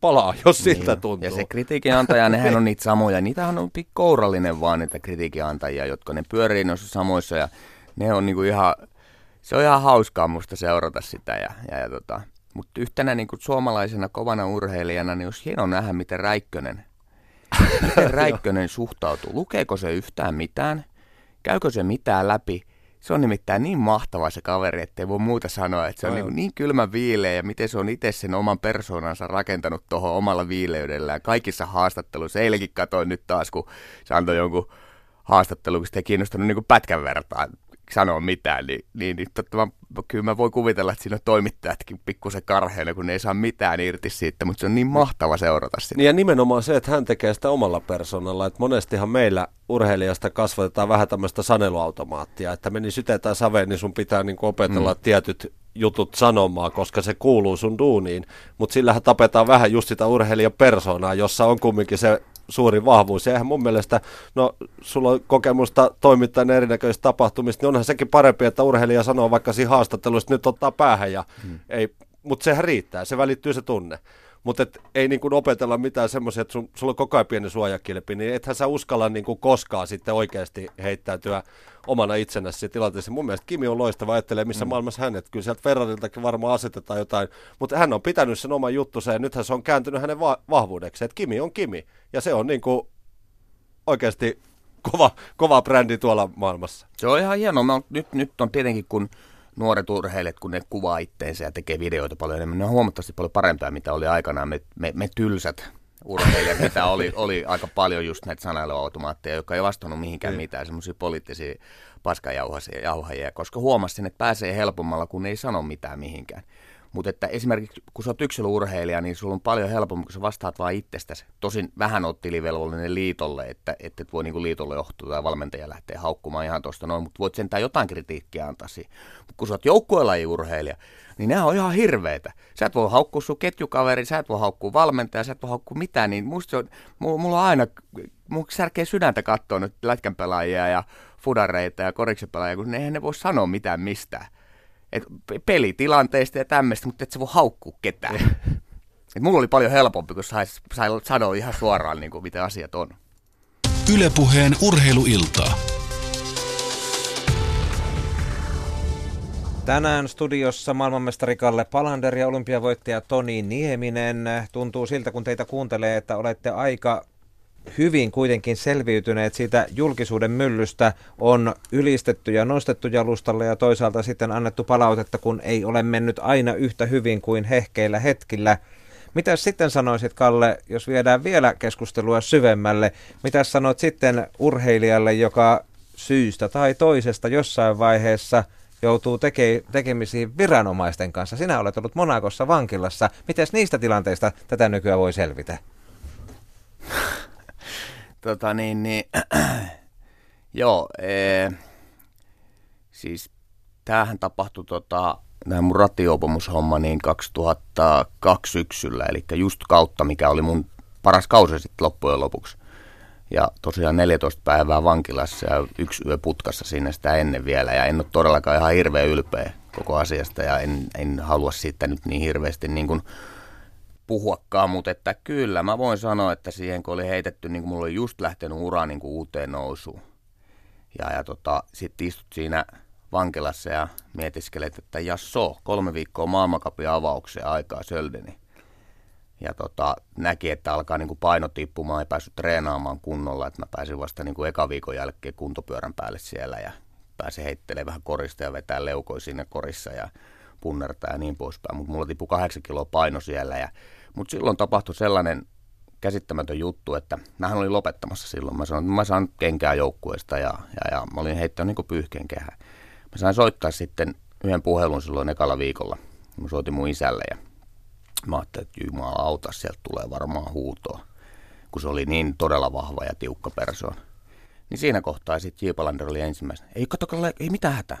S3: palaa, jos niin. siltä tuntuu.
S4: Ja se kritiikin antaja, nehän [LAUGHS] on niitä samoja. Niitähän on pikkourallinen vaan niitä kritiikin antajia, jotka ne pyörii noissa samoissa ja ne on niinku ihan, se on ihan hauskaa musta seurata sitä. Ja, ja, ja tota. Mutta yhtenä niinku suomalaisena kovana urheilijana, niin olisi hienoa nähdä, miten Räikkönen Miten [LAUGHS] Räikkönen suhtautuu? Lukeeko se yhtään mitään? Käykö se mitään läpi? Se on nimittäin niin mahtava se kaveri, ettei voi muuta sanoa, että se on niin, niin kylmä viileä ja miten se on itse sen oman persoonansa rakentanut tuohon omalla viileydellään kaikissa haastatteluissa. Eilenkin katsoin nyt taas, kun se antoi jonkun haastattelun, kun sitä ei kiinnostanut niin pätkän vertaa sanoa mitään, niin, niin, niin totta, mä, kyllä mä voin kuvitella, että siinä on toimittajatkin pikkusen karheina, kun ne ei saa mitään irti siitä, mutta se on niin mahtava seurata sitä.
S3: Niin ja nimenomaan se, että hän tekee sitä omalla persoonalla, että monestihan meillä urheilijasta kasvatetaan vähän tämmöistä saneluautomaattia, että meni syte tai saveen, niin sun pitää niin opetella mm. tietyt jutut sanomaan, koska se kuuluu sun duuniin, mutta sillähän tapetaan vähän just sitä urheilijan persoonaa, jossa on kumminkin se suuri vahvuus. Ja eihän mun mielestä, no sulla on kokemusta toimittajan erinäköisistä tapahtumista, niin onhan sekin parempi, että urheilija sanoo vaikka siinä haastattelussa, että nyt ottaa päähän ja hmm. ei, mutta sehän riittää, se välittyy se tunne. Mutta ei niin kuin opetella mitään semmoisia, että sun, sulla on koko ajan pieni suojakilpi, niin ethän sä uskalla niin kuin koskaan sitten oikeasti heittäytyä omana itsenäsi tilanteessa. Mun mielestä Kimi on loistava, ajattelee missä mm. maailmassa hänet. Kyllä sieltä Ferrariltakin varmaan asetetaan jotain, mutta hän on pitänyt sen oman juttunsa ja nythän se on kääntynyt hänen va- vahvuudeksi. Että Kimi on Kimi ja se on niin kuin oikeasti kova, kova brändi tuolla maailmassa.
S4: Se on ihan hienoa. Nyt, nyt on tietenkin kun nuoret urheilijat, kun ne kuvaa itteensä ja tekee videoita paljon enemmän, ne on huomattavasti paljon parempaa, mitä oli aikanaan me, me, me tylsät urheilijat, mitä oli, oli aika paljon just näitä sanailuautomaatteja, jotka ei vastannut mihinkään
S3: Mm.
S4: mitään, semmoisia poliittisia paskajauhajia, koska huomasin, että pääsee helpommalla, kun ei sano mitään mihinkään. Mutta että esimerkiksi kun sä oot yksilöurheilija, niin sulla on paljon helpompi, kun sä vastaat vaan itsestäsi. Tosin vähän oot tilivelvollinen liitolle, että, että et voi niinku liitolle johtua tai valmentaja lähteä haukkumaan ihan tuosta noin, mutta voit sentään jotain kritiikkiä antaa siihen. Kun sä oot joukkuelajiurheilija, niin nämä on ihan hirveitä. Sä et voi haukkua sun ketjukaveri, sä et voi haukkua valmentaja, sä et voi haukkua mitään, niin musta on, mulla, on aina, mulla särkee sydäntä katsoa nyt lätkän pelaajia ja fudareita ja koriksen pelaajia, kun eihän ne voi sanoa mitään mistään. Et pe- pelitilanteista ja tämmöistä, mutta et sä voi haukkua ketään. Et mulla oli paljon helpompi, kun sai, sai sanoa ihan suoraan, niin kuin, miten asiat on.
S1: Ylepuheen urheiluiltaa.
S2: Tänään studiossa maailmanmestari Kalle Palander ja olympiavoittaja Toni Nieminen. Tuntuu siltä, kun teitä kuuntelee, että olette aika hyvin kuitenkin selviytyneet siitä julkisuuden myllystä. On ylistetty ja nostettu jalustalle ja toisaalta sitten annettu palautetta, kun ei ole mennyt aina yhtä hyvin kuin hehkeillä hetkillä. Mitä sitten sanoisit, Kalle, jos viedään vielä keskustelua syvemmälle? Mitä sanot sitten urheilijalle, joka syystä tai toisesta jossain vaiheessa joutuu teke- tekemisiin viranomaisten kanssa? Sinä olet ollut Monakossa vankilassa. Miten niistä tilanteista tätä nykyään voi selvitä? [LAUGHS]
S4: Tota niin, niin [CLEARS THROAT] joo, ee, siis tämähän tapahtui tota, tämä mun rattijuopumushomma niin 2002 syksyllä, eli just kautta, mikä oli mun paras kausi sitten loppujen lopuksi. Ja tosiaan 14 päivää vankilassa ja yksi yö putkassa siinä sitä ennen vielä. Ja en ole todellakaan ihan hirveän ylpeä koko asiasta ja en, en halua siitä nyt niin hirveästi niin kuin puhuakaan, mutta että kyllä mä voin sanoa, että siihen kun oli heitetty, niin kuin mulla oli just lähtenyt ura niin kuin uuteen nousuun. Ja, ja tota, sitten istut siinä vankilassa ja mietiskelet, että jasso, kolme viikkoa maailmankapin avaukseen aikaa söldeni. Ja tota, näki, että alkaa niin kuin paino tippumaan, ei päässyt treenaamaan kunnolla, että mä pääsin vasta niin kuin eka viikon jälkeen kuntopyörän päälle siellä ja pääsin heittelemään vähän korista ja vetää leukoja siinä korissa ja punnertaa ja niin poispäin. Mutta mulla tippui kahdeksan kiloa paino siellä. Ja, mutta silloin tapahtui sellainen käsittämätön juttu, että mähän olin lopettamassa silloin. Mä sanoin, että mä saan kenkää joukkueesta ja, ja, ja mä olin heittänyt niin pyyhkeen kehää. Mä sain soittaa sitten yhden puhelun silloin ekalla viikolla. Mä soitin mun isälle ja mä ajattelin, että jumala auta, sieltä tulee varmaan huutoa. Kun se oli niin todella vahva ja tiukka persoon. Niin siinä kohtaa sitten J. oli ensimmäisenä. Ei kato, Kalle, ei mitään hätää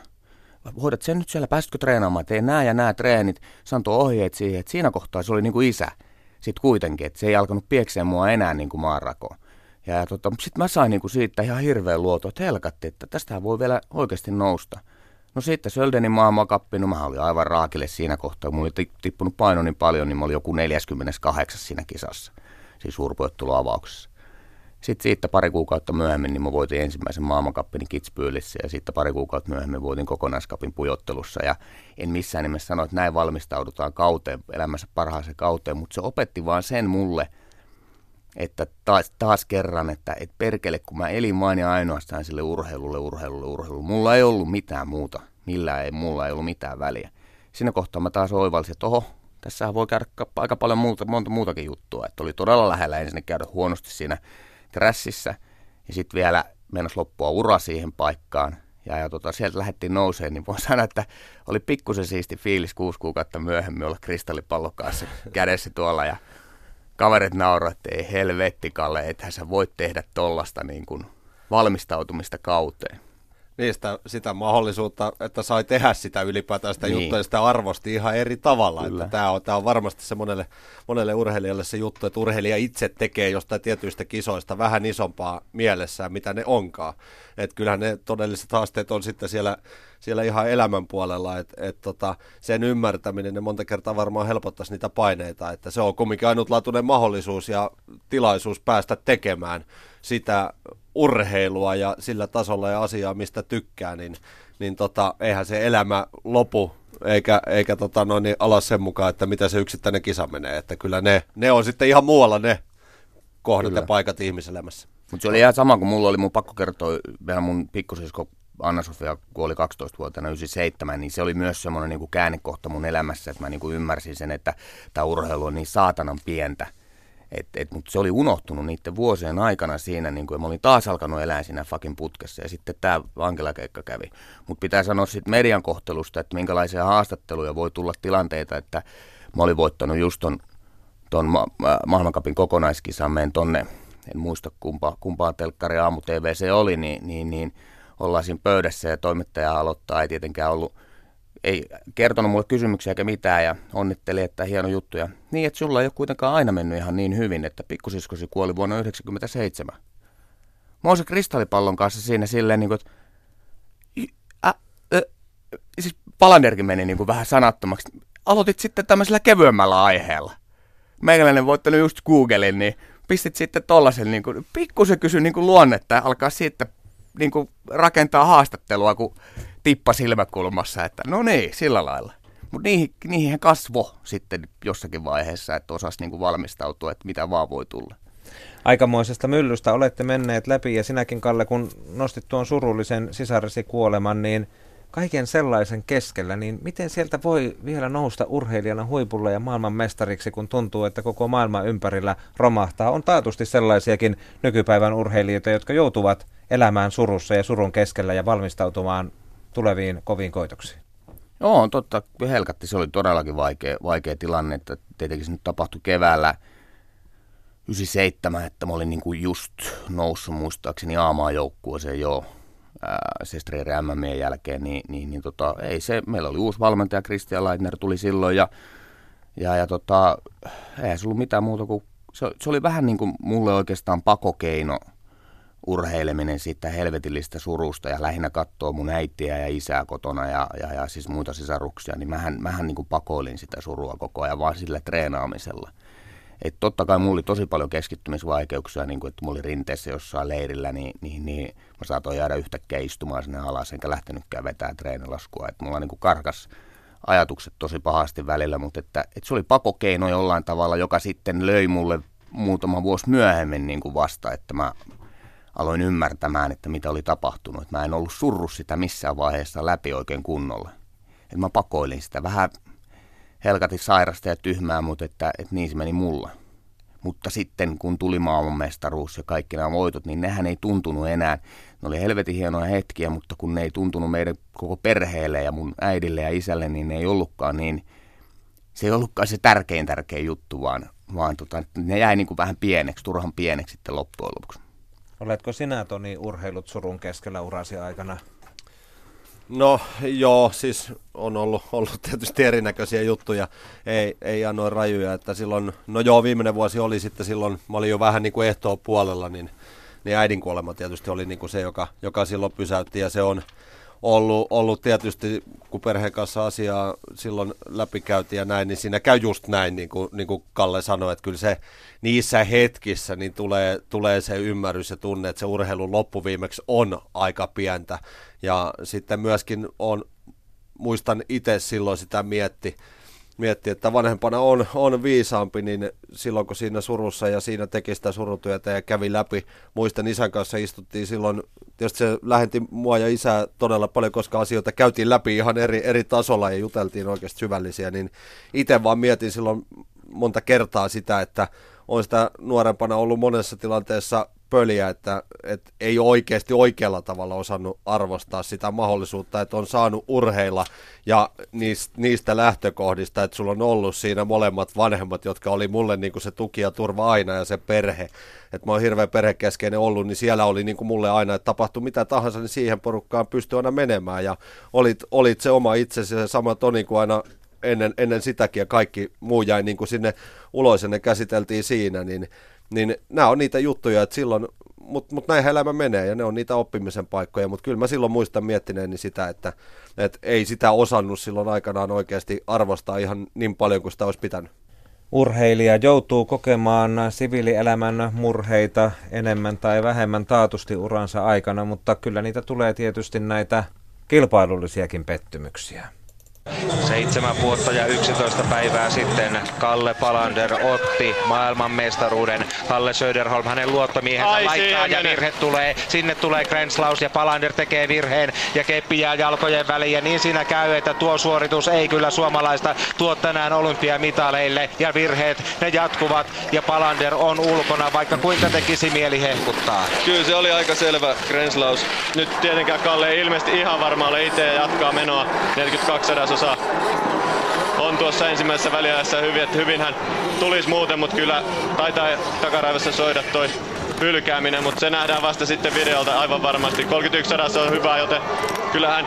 S4: hoidat sen nyt siellä, pääsitkö treenaamaan, tee nämä ja nämä treenit, santoi ohjeet siihen, että siinä kohtaa se oli niin kuin isä sitten kuitenkin, että se ei alkanut piekseen mua enää niin kuin maanrakoon. Ja, tota, sitten mä sain niin kuin siitä ihan hirveän luoto, että helkatti, että tästähän voi vielä oikeasti nousta. No sitten Söldenin maailmankappi, no mä olin aivan raakille siinä kohtaa, mulla oli tippunut paino niin paljon, niin mä olin joku 48 siinä kisassa, siis suurpuetteluavauksessa. Sitten siitä pari kuukautta myöhemmin niin mä voitin ensimmäisen maailmankappini Kitspyylissä ja sitten pari kuukautta myöhemmin voitin kokonaiskapin pujottelussa. Ja en missään nimessä sano, että näin valmistaudutaan kauteen, elämässä parhaaseen kauteen, mutta se opetti vaan sen mulle, että taas, taas kerran, että et perkele, kun mä elin vain ja ainoastaan sille urheilulle, urheilulle, urheilulle. Mulla ei ollut mitään muuta, millään ei, mulla ei ollut mitään väliä. Siinä kohtaa mä taas oivalsin, että oho, tässä voi käydä aika paljon muuta, monta muutakin juttua. Että oli todella lähellä ensin käydä huonosti siinä trässissä ja sitten vielä mennessä loppua ura siihen paikkaan. Ja, ja tota, sieltä lähdettiin nouseen, niin voin [LAUGHS] sanoa, että oli pikkusen siisti fiilis kuusi kuukautta myöhemmin olla kristallipallon kanssa kädessä tuolla. Ja kaverit nauroivat, että ei helvetti Kalle, ethän sä voit tehdä tollasta niin kuin valmistautumista kauteen.
S3: Niistä sitä mahdollisuutta, että sai tehdä sitä ylipäätään sitä
S4: Niin.
S3: juttua, ja sitä arvosti ihan eri tavalla.
S4: Kyllä.
S3: Että tämä, on, tämä on varmasti se monelle, monelle urheilijalle se juttu, että urheilija itse tekee jostain tietyistä kisoista vähän isompaa mielessään, mitä ne onkaan. Että kyllähän ne todelliset haasteet on sitten siellä, siellä ihan elämän puolella, että et tota, sen ymmärtäminen ne monta kertaa varmaan helpottaisi niitä paineita, että se on kumminkin ainutlaatuinen mahdollisuus ja tilaisuus päästä tekemään sitä urheilua ja sillä tasolla ja asiaa, mistä tykkää, niin, niin tota, eihän se elämä lopu eikä, eikä tota, no niin, alas sen mukaan, että mitä se yksittäinen kisa menee. Että kyllä ne, ne on sitten ihan muualla ne kohdat
S4: Kyllä.
S3: ja paikat ihmiselämässä.
S4: Mutta se oli ihan sama kuin mulla oli, mun pakko kertoa vielä mun pikkusisko Anna-Sofia kuoli 12-vuotiaana 97, niin se oli myös semmoinen niin käännekohta mun elämässä, että mä niin kuin ymmärsin sen, että tämä urheilu on niin saatanan pientä, Et, et, mutta se oli unohtunut niiden vuosien aikana siinä, niin kuin, mä olin taas alkanut elää siinä fucking putkessa ja sitten tämä vankilakeikka kävi. Mutta pitää sanoa sitten median kohtelusta, että minkälaisia haastatteluja voi tulla tilanteita, että mä olin voittanut just ton, ton ma- ma- kokonaiskisan, menen tonne, en muista kumpa, kumpaa telkkari aamu TV se oli, niin, niin, niin ollaan siinä pöydässä ja toimittaja aloittaa, ei tietenkään ollut ei kertonut mulle kysymyksiä eikä mitään ja onnitteli, että hieno juttu. Ja niin, että sulla ei ole kuitenkaan aina mennyt ihan niin hyvin, että pikkusiskosi kuoli vuonna 1997. Mä oon se kristallipallon kanssa siinä silleen, niin kuin, että ä, ä, siis Palanderkin meni niin kuin vähän sanattomaksi. Aloitit sitten tämmöisellä kevyemmällä aiheella. Meikäläinen voittanut just Googlein, niin pistit sitten tollasen, niin kuin, pikkusen kysy niin kuin luonnetta ja alkaa sitten niin kuin rakentaa haastattelua, kun tippa silmäkulmassa, että no niin, sillä lailla. Mutta niihin, niihin kasvo sitten jossakin vaiheessa, että osasi niinku valmistautua, että mitä vaan voi tulla.
S2: Aikamoisesta myllystä olette menneet läpi ja sinäkin Kalle, kun nostit tuon surullisen sisaresi kuoleman, niin kaiken sellaisen keskellä, niin miten sieltä voi vielä nousta urheilijana huipulle ja maailmanmestariksi, kun tuntuu, että koko maailma ympärillä romahtaa? On taatusti sellaisiakin nykypäivän urheilijoita, jotka joutuvat elämään surussa ja surun keskellä ja valmistautumaan tuleviin koviin koitoksiin?
S4: Joo, on totta. Helkatti, se oli todellakin vaikea, vaikea tilanne, että tietenkin se nyt tapahtui keväällä 97, että mä olin niinku just noussut muistaakseni aamaan joukkueeseen jo Sestreeri MM jälkeen, niin, niin, niin tota, ei se, meillä oli uusi valmentaja, Christian Leitner tuli silloin ja, ja, ja tota, ei se ollut mitään muuta kuin, se, se oli vähän niin kuin mulle oikeastaan pakokeino – urheileminen siitä helvetillistä surusta ja lähinnä katsoo mun äitiä ja isää kotona ja, ja, ja siis muita sisaruksia, niin mähän, mähän niin kuin pakoilin sitä surua koko ajan vaan sillä treenaamisella. Et totta kai mulla oli tosi paljon keskittymisvaikeuksia, niin kuin, että mulla oli rinteessä jossain leirillä, niin, niin, niin mä saatoin jäädä yhtäkkiä istumaan sinne alas, enkä lähtenytkään vetää treenilaskua. Et mulla niin kuin karkas ajatukset tosi pahasti välillä, mutta että, että se oli pakokeino jollain tavalla, joka sitten löi mulle muutama vuosi myöhemmin niin kuin vasta, että mä aloin ymmärtämään, että mitä oli tapahtunut. Mä en ollut surru sitä missään vaiheessa läpi oikein kunnolla. Että mä pakoilin sitä vähän helkati sairasta ja tyhmää, mutta että, että niin se meni mulla. Mutta sitten kun tuli maailmanmestaruus ja kaikki nämä voitot, niin nehän ei tuntunut enää. Ne oli helvetin hienoja hetkiä, mutta kun ne ei tuntunut meidän koko perheelle ja mun äidille ja isälle, niin ne ei ollutkaan niin, se ei ollutkaan se tärkein tärkein juttu, vaan, vaan tota, ne jäi niin kuin vähän pieneksi, turhan pieneksi sitten loppujen lopuksi.
S2: Oletko sinä, Toni, urheilut surun keskellä urasi aikana?
S3: No joo, siis on ollut, ollut tietysti erinäköisiä juttuja, ei, ei ihan noin rajuja, että silloin, no joo, viimeinen vuosi oli sitten silloin, mä olin jo vähän niin kuin ehtoon puolella, niin, niin äidin kuolema tietysti oli niin kuin se, joka, joka silloin pysäytti ja se on, ollut, ollut tietysti, kun perheen kanssa asiaa silloin läpikäytiin ja näin, niin siinä käy just näin, niin kuin, niin kuin Kalle sanoi, että kyllä se niissä hetkissä niin tulee, tulee se ymmärrys ja tunne, että se urheilun loppuviimeksi on aika pientä. Ja sitten myöskin on, muistan itse silloin sitä mietti, mietti, että vanhempana on, on viisaampi, niin silloin kun siinä surussa ja siinä teki sitä surutyötä ja kävi läpi, muistan isän kanssa istuttiin silloin, tietysti se lähetti mua ja isää todella paljon, koska asioita käytiin läpi ihan eri, eri tasolla ja juteltiin oikeasti syvällisiä, niin itse vaan mietin silloin monta kertaa sitä, että on sitä nuorempana ollut monessa tilanteessa pöliä, että, että ei oikeasti oikealla tavalla osannut arvostaa sitä mahdollisuutta, että on saanut urheilla ja niistä, lähtökohdista, että sulla on ollut siinä molemmat vanhemmat, jotka oli mulle niin kuin se tuki ja turva aina ja se perhe. Että mä oon hirveän perhekeskeinen ollut, niin siellä oli niin kuin mulle aina, että tapahtui mitä tahansa, niin siihen porukkaan pystyi aina menemään ja olit, olit se oma itsesi se sama Toni kuin aina ennen, ennen sitäkin ja kaikki muu jäi niin kuin sinne ulos ja ne käsiteltiin siinä, niin niin nämä on niitä juttuja, että silloin, mutta mut näin elämä menee ja ne on niitä oppimisen paikkoja, mutta kyllä mä silloin muistan miettineeni sitä, että, että ei sitä osannut silloin aikanaan oikeasti arvostaa ihan niin paljon kuin sitä olisi pitänyt.
S2: Urheilija joutuu kokemaan siviilielämän murheita enemmän tai vähemmän taatusti uransa aikana, mutta kyllä niitä tulee tietysti näitä kilpailullisiakin pettymyksiä.
S22: Seitsemän vuotta ja 11 päivää sitten Kalle Palander otti maailmanmestaruuden. Kalle Söderholm, hänen luottomiehensä
S9: Ai,
S22: laittaa ja virhe tulee. Sinne tulee Grenslaus ja Palander tekee virheen ja keppi jää jalkojen väliin. Ja niin siinä käy, että tuo suoritus ei kyllä suomalaista tuo tänään olympiamitaleille. Ja virheet, ne jatkuvat ja Palander on ulkona, vaikka kuinka tekisi mieli hehkuttaa.
S9: Kyllä se oli aika selvä Grenslaus. Nyt tietenkään Kalle ei ilmeisesti ihan varma ole itse ja jatkaa menoa 42 sadasosaa. On tuossa ensimmäisessä väliajassa hyvin, että hyvin hän tulisi muuten, mutta kyllä taitaa takaraivossa soida toi hylkääminen, mutta se nähdään vasta sitten videolta. Aivan varmasti. 31 sadassa on hyvä, joten kyllähän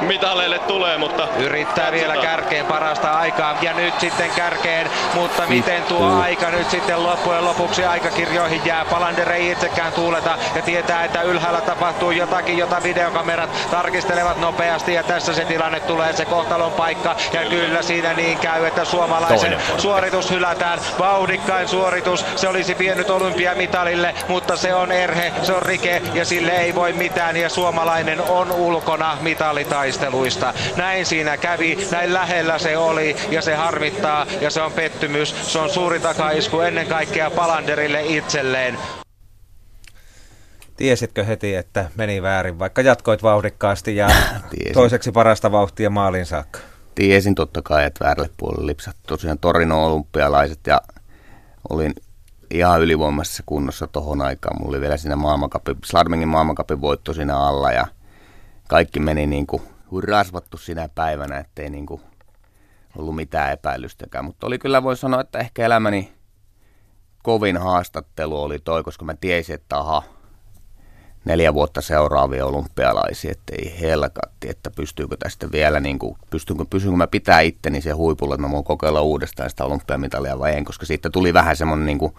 S9: mitaleille tulee, mutta...
S22: Yrittää vielä kärkeen parasta aikaa. Ja nyt sitten kärkeen, mutta miten tuo aika nyt sitten loppujen lopuksi aikakirjoihin jää. Palander ei itsekään tuuleta ja tietää, että ylhäällä tapahtuu jotakin, jota videokamerat tarkistelevat nopeasti. Ja tässä se tilanne tulee se kohtalon paikka. Ja kyllä. siinä niin käy, että suomalaisen suoritus hylätään. Vauhdikkain suoritus, se olisi vienyt olympiamitalille, mutta se on erhe, se on rike ja sille ei voi mitään ja suomalainen on ulkona mitalitaisteluista. Näin siinä kävi, näin lähellä se oli ja se harmittaa ja se on pettymys. Se on suuri takaisku ennen kaikkea Palanderille itselleen. Tiesitkö heti, että meni väärin, vaikka jatkoit vauhdikkaasti ja [COUGHS] toiseksi parasta vauhtia maalin saakka?
S4: Tiesin totta kai, että väärälle puolelle lipsahti tosiaan Torino olympialaiset ja olin ihan ylivoimaisessa kunnossa tohon aikaan. Mulla oli vielä siinä maailmankapin, Slardmingin maailmankapin voitto siinä alla ja kaikki meni niin kuin rasvattu sinä päivänä, ettei niin kuin ollut mitään epäilystäkään. Mutta oli kyllä, voi sanoa, että ehkä elämäni kovin haastattelu oli toi, koska mä tiesin, että aha, neljä vuotta seuraavia olympialaisia, että ei helkatti, että pystyykö tästä vielä, niin kuin, pystynkö, pystynkö mä pitää itteni sen huipulla, että mä voin kokeilla uudestaan sitä olympiamitalia vai en, koska siitä tuli vähän semmoinen niin kuin,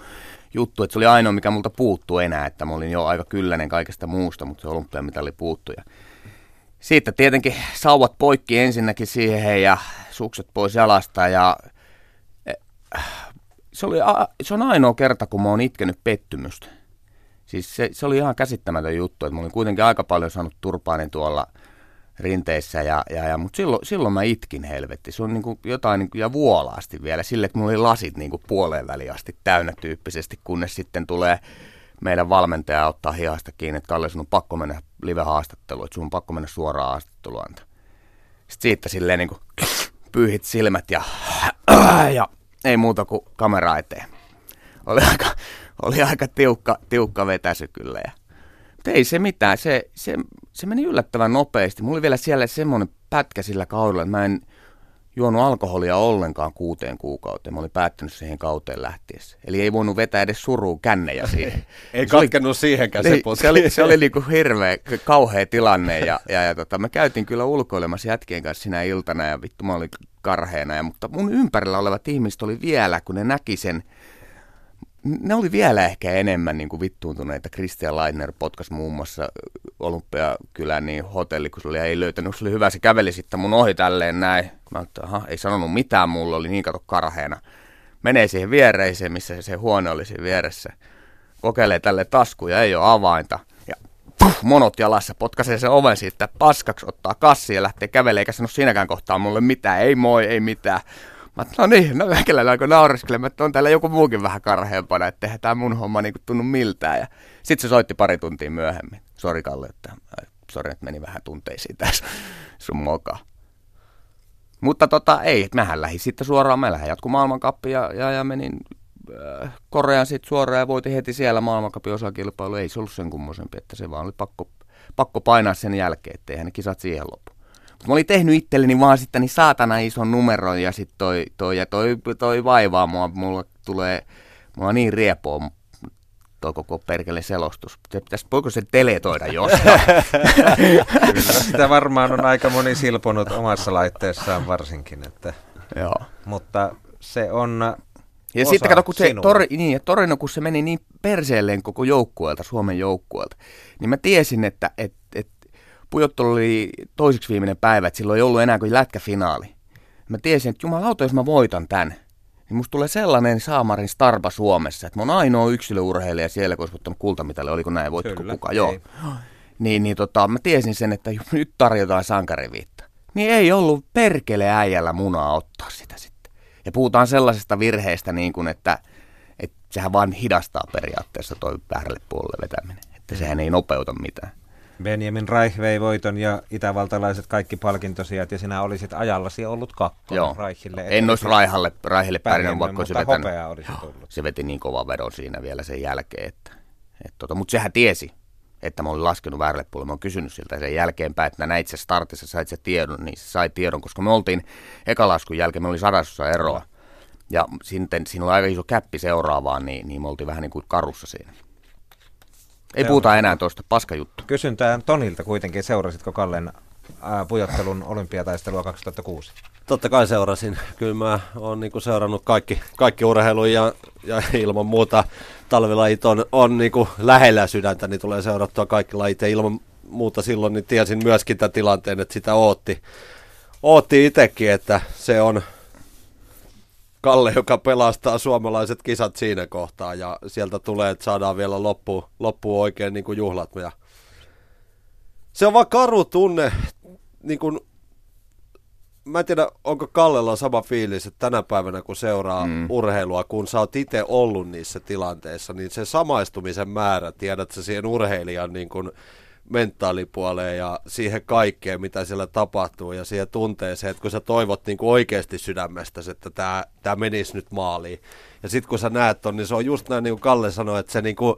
S4: juttu, että se oli ainoa, mikä multa puuttu enää, että mä olin jo aika kylläinen kaikesta muusta, mutta se olympiamitali puuttui. Ja siitä tietenkin sauvat poikki ensinnäkin siihen ja sukset pois jalasta ja eh, se, oli, se on ainoa kerta, kun mä oon itkenyt pettymystä. Siis se, se oli ihan käsittämätön juttu, että mä olin kuitenkin aika paljon saanut turpaani tuolla rinteissä, ja, ja, ja, mutta silloin, silloin mä itkin helvetti. Se on niin kuin jotain niin kuin, ja vuolaasti vielä, sille että mulla oli lasit niin kuin puoleen väliin asti täynnä tyyppisesti, kunnes sitten tulee meidän valmentaja ottaa hihasta kiinni, että Kalle, sun on pakko mennä live-haastatteluun, että sun on pakko mennä suoraan haastatteluun. Sitten siitä silleen niin kuin [SNIFFS] pyyhit silmät ja, [SNIFFS] ja ei muuta kuin kamera eteen. Oli aika, oli aika tiukka, tiukka vetäsy kyllä. Ja, mutta ei se mitään, se, se, se meni yllättävän nopeasti. Mulla oli vielä siellä semmoinen pätkä sillä kaudella, että mä en juonut alkoholia ollenkaan kuuteen kuukauteen. Mä olin päättänyt siihen kauteen lähtiessä. Eli ei voinut vetää edes surua kännejä siihen. [LAUGHS]
S3: Ei
S4: Se oli-
S3: siihenkään se
S4: Niin,
S3: putki.
S4: se oli, se oli [LAUGHS] niinku hirveä, kauhea tilanne ja, ja, ja tota, me käytiin kyllä ulkoilemassa jätkien kanssa sinä iltana ja vittu mä olin karheena. Ja, mutta mun ympärillä olevat ihmiset oli vielä, kun ne näki sen, ne oli vielä ehkä enemmän niin kuin vittuuntuneita. Christian Leitner potkas muun muassa Olympiakylän niin hotelli, kun se oli, ei löytänyt, se oli hyvä, se käveli sitten mun ohi tälleen näin. Mä ajattelin, aha, ei sanonut mitään mulle, oli niin kato karheena. Menee siihen viereiseen, missä se huone oli siinä vieressä. Kokeilee tälle taskuja, ei ole avainta. Ja puh, monot jalassa, potkaisee sen oven siitä paskaksi, ottaa kassi ja lähtee kävelemään, eikä sano siinäkään kohtaa mulle mitään, ei moi, ei mitään. Mä no niin, no äkellä alkoi nauriskelemaan, että on täällä joku muukin vähän karheampana, että eihän tämä mun homma niinku tunnu miltään. Ja sitten se soitti pari tuntia myöhemmin. Sori Kalle, että, äh, sori, että meni vähän tunteisiin tässä [LAUGHS] sun moka. Mutta tota, ei, mähän lähdin sitten suoraan, mä lähdin jatku maailmankappi ja, ja, ja menin äh, Koreaan sitten suoraan ja voitin heti siellä maailmankapin osakilpailu. Ei se ollut sen kummoisempi, että se vaan oli pakko, pakko painaa sen jälkeen, ettei ne kisat siihen lopu. Mutta mä olin tehnyt itselleni vaan sitten niin saatana ison numeron ja sitten toi, toi, ja toi, toi vaivaa mua. Mulla tulee, mulla on niin riepoa toi koko perkele selostus. Se pitäisi, voiko se teletoida jostain? [LAUGHS]
S22: Sitä varmaan on aika moni silponut omassa laitteessaan varsinkin. Että,
S4: Joo.
S22: Mutta se on
S4: Ja
S22: osa
S4: sitten kato, kun se
S22: sinua.
S4: tori, niin, ja Torino, kun se meni niin perseelleen koko joukkueelta, Suomen joukkueelta, niin mä tiesin, että et, et, pujottelu oli toiseksi viimeinen päivä, että silloin ei ollut enää kuin lätkäfinaali. Mä tiesin, että jumalauta, jos mä voitan tän, niin musta tulee sellainen saamarin starba Suomessa, että mä oon ainoa yksilöurheilija siellä, kun olisi voittanut kultamitalle, oliko näin, voittiko
S22: Kyllä,
S4: kuka, joo. Niin, niin tota, mä tiesin sen, että nyt tarjotaan sankariviitta. niin ei ollut perkele äijällä munaa ottaa sitä sitten. Ja puhutaan sellaisesta virheestä, niin kuin, että, että sehän vaan hidastaa periaatteessa toi väärälle puolelle vetäminen. Että sehän ei nopeuta mitään.
S2: Benjamin Reich vei voiton ja itävaltalaiset kaikki palkintosijat ja sinä olisit ajallasi ollut kakkonen
S4: Joo.
S2: Reichille.
S4: En olisi Raihalle, Raihille pärjännyt, vaikka
S2: mutta
S4: vetänyt. Se veti niin kova vedon siinä vielä sen jälkeen. Että, että tota, mutta sehän tiesi, että mä olin laskenut väärälle puolelle. Mä oon kysynyt siltä sen jälkeenpäin, että näit se startissa, sait se tiedon, niin se sai tiedon, koska me oltiin ekalaskun jälkeen, me oli sadasosa eroa. Ja sitten siinä oli aika iso käppi seuraavaan, niin, niin me oltiin vähän niin kuin karussa siinä. Ei
S2: Joo.
S4: puhuta enää tuosta paskajuttu.
S2: Kysyn tämän Tonilta kuitenkin, seurasitko Kallen pujottelun olympiataistelua 2006?
S3: Totta kai seurasin. Kyllä mä oon niinku seurannut kaikki, kaikki urheilun ja, ja ilman muuta talvilajit on, on niinku lähellä sydäntä, niin tulee seurattua kaikki lajit. Ja ilman muuta silloin niin tiesin myöskin tämän tilanteen, että sitä ootti, ootti itsekin, että se on Kalle, joka pelastaa suomalaiset kisat siinä kohtaa ja sieltä tulee, että saadaan vielä loppuun, loppuun oikein niin kuin juhlat. Ja se on vaan karu tunne, niin kuin mä en tiedä, onko Kallella sama fiilis, että tänä päivänä kun seuraa mm. urheilua, kun sä oot itse ollut niissä tilanteissa, niin se samaistumisen määrä, tiedät sä siihen urheilijan niin kuin mentaalipuoleen ja siihen kaikkeen, mitä siellä tapahtuu ja siihen tunteeseen, että kun sä toivot niin kuin oikeasti sydämestä, että tämä, tämä menisi nyt maaliin. Ja sitten kun sä näet ton, niin se on just näin niin kuin Kalle sanoi, että se niin kuin,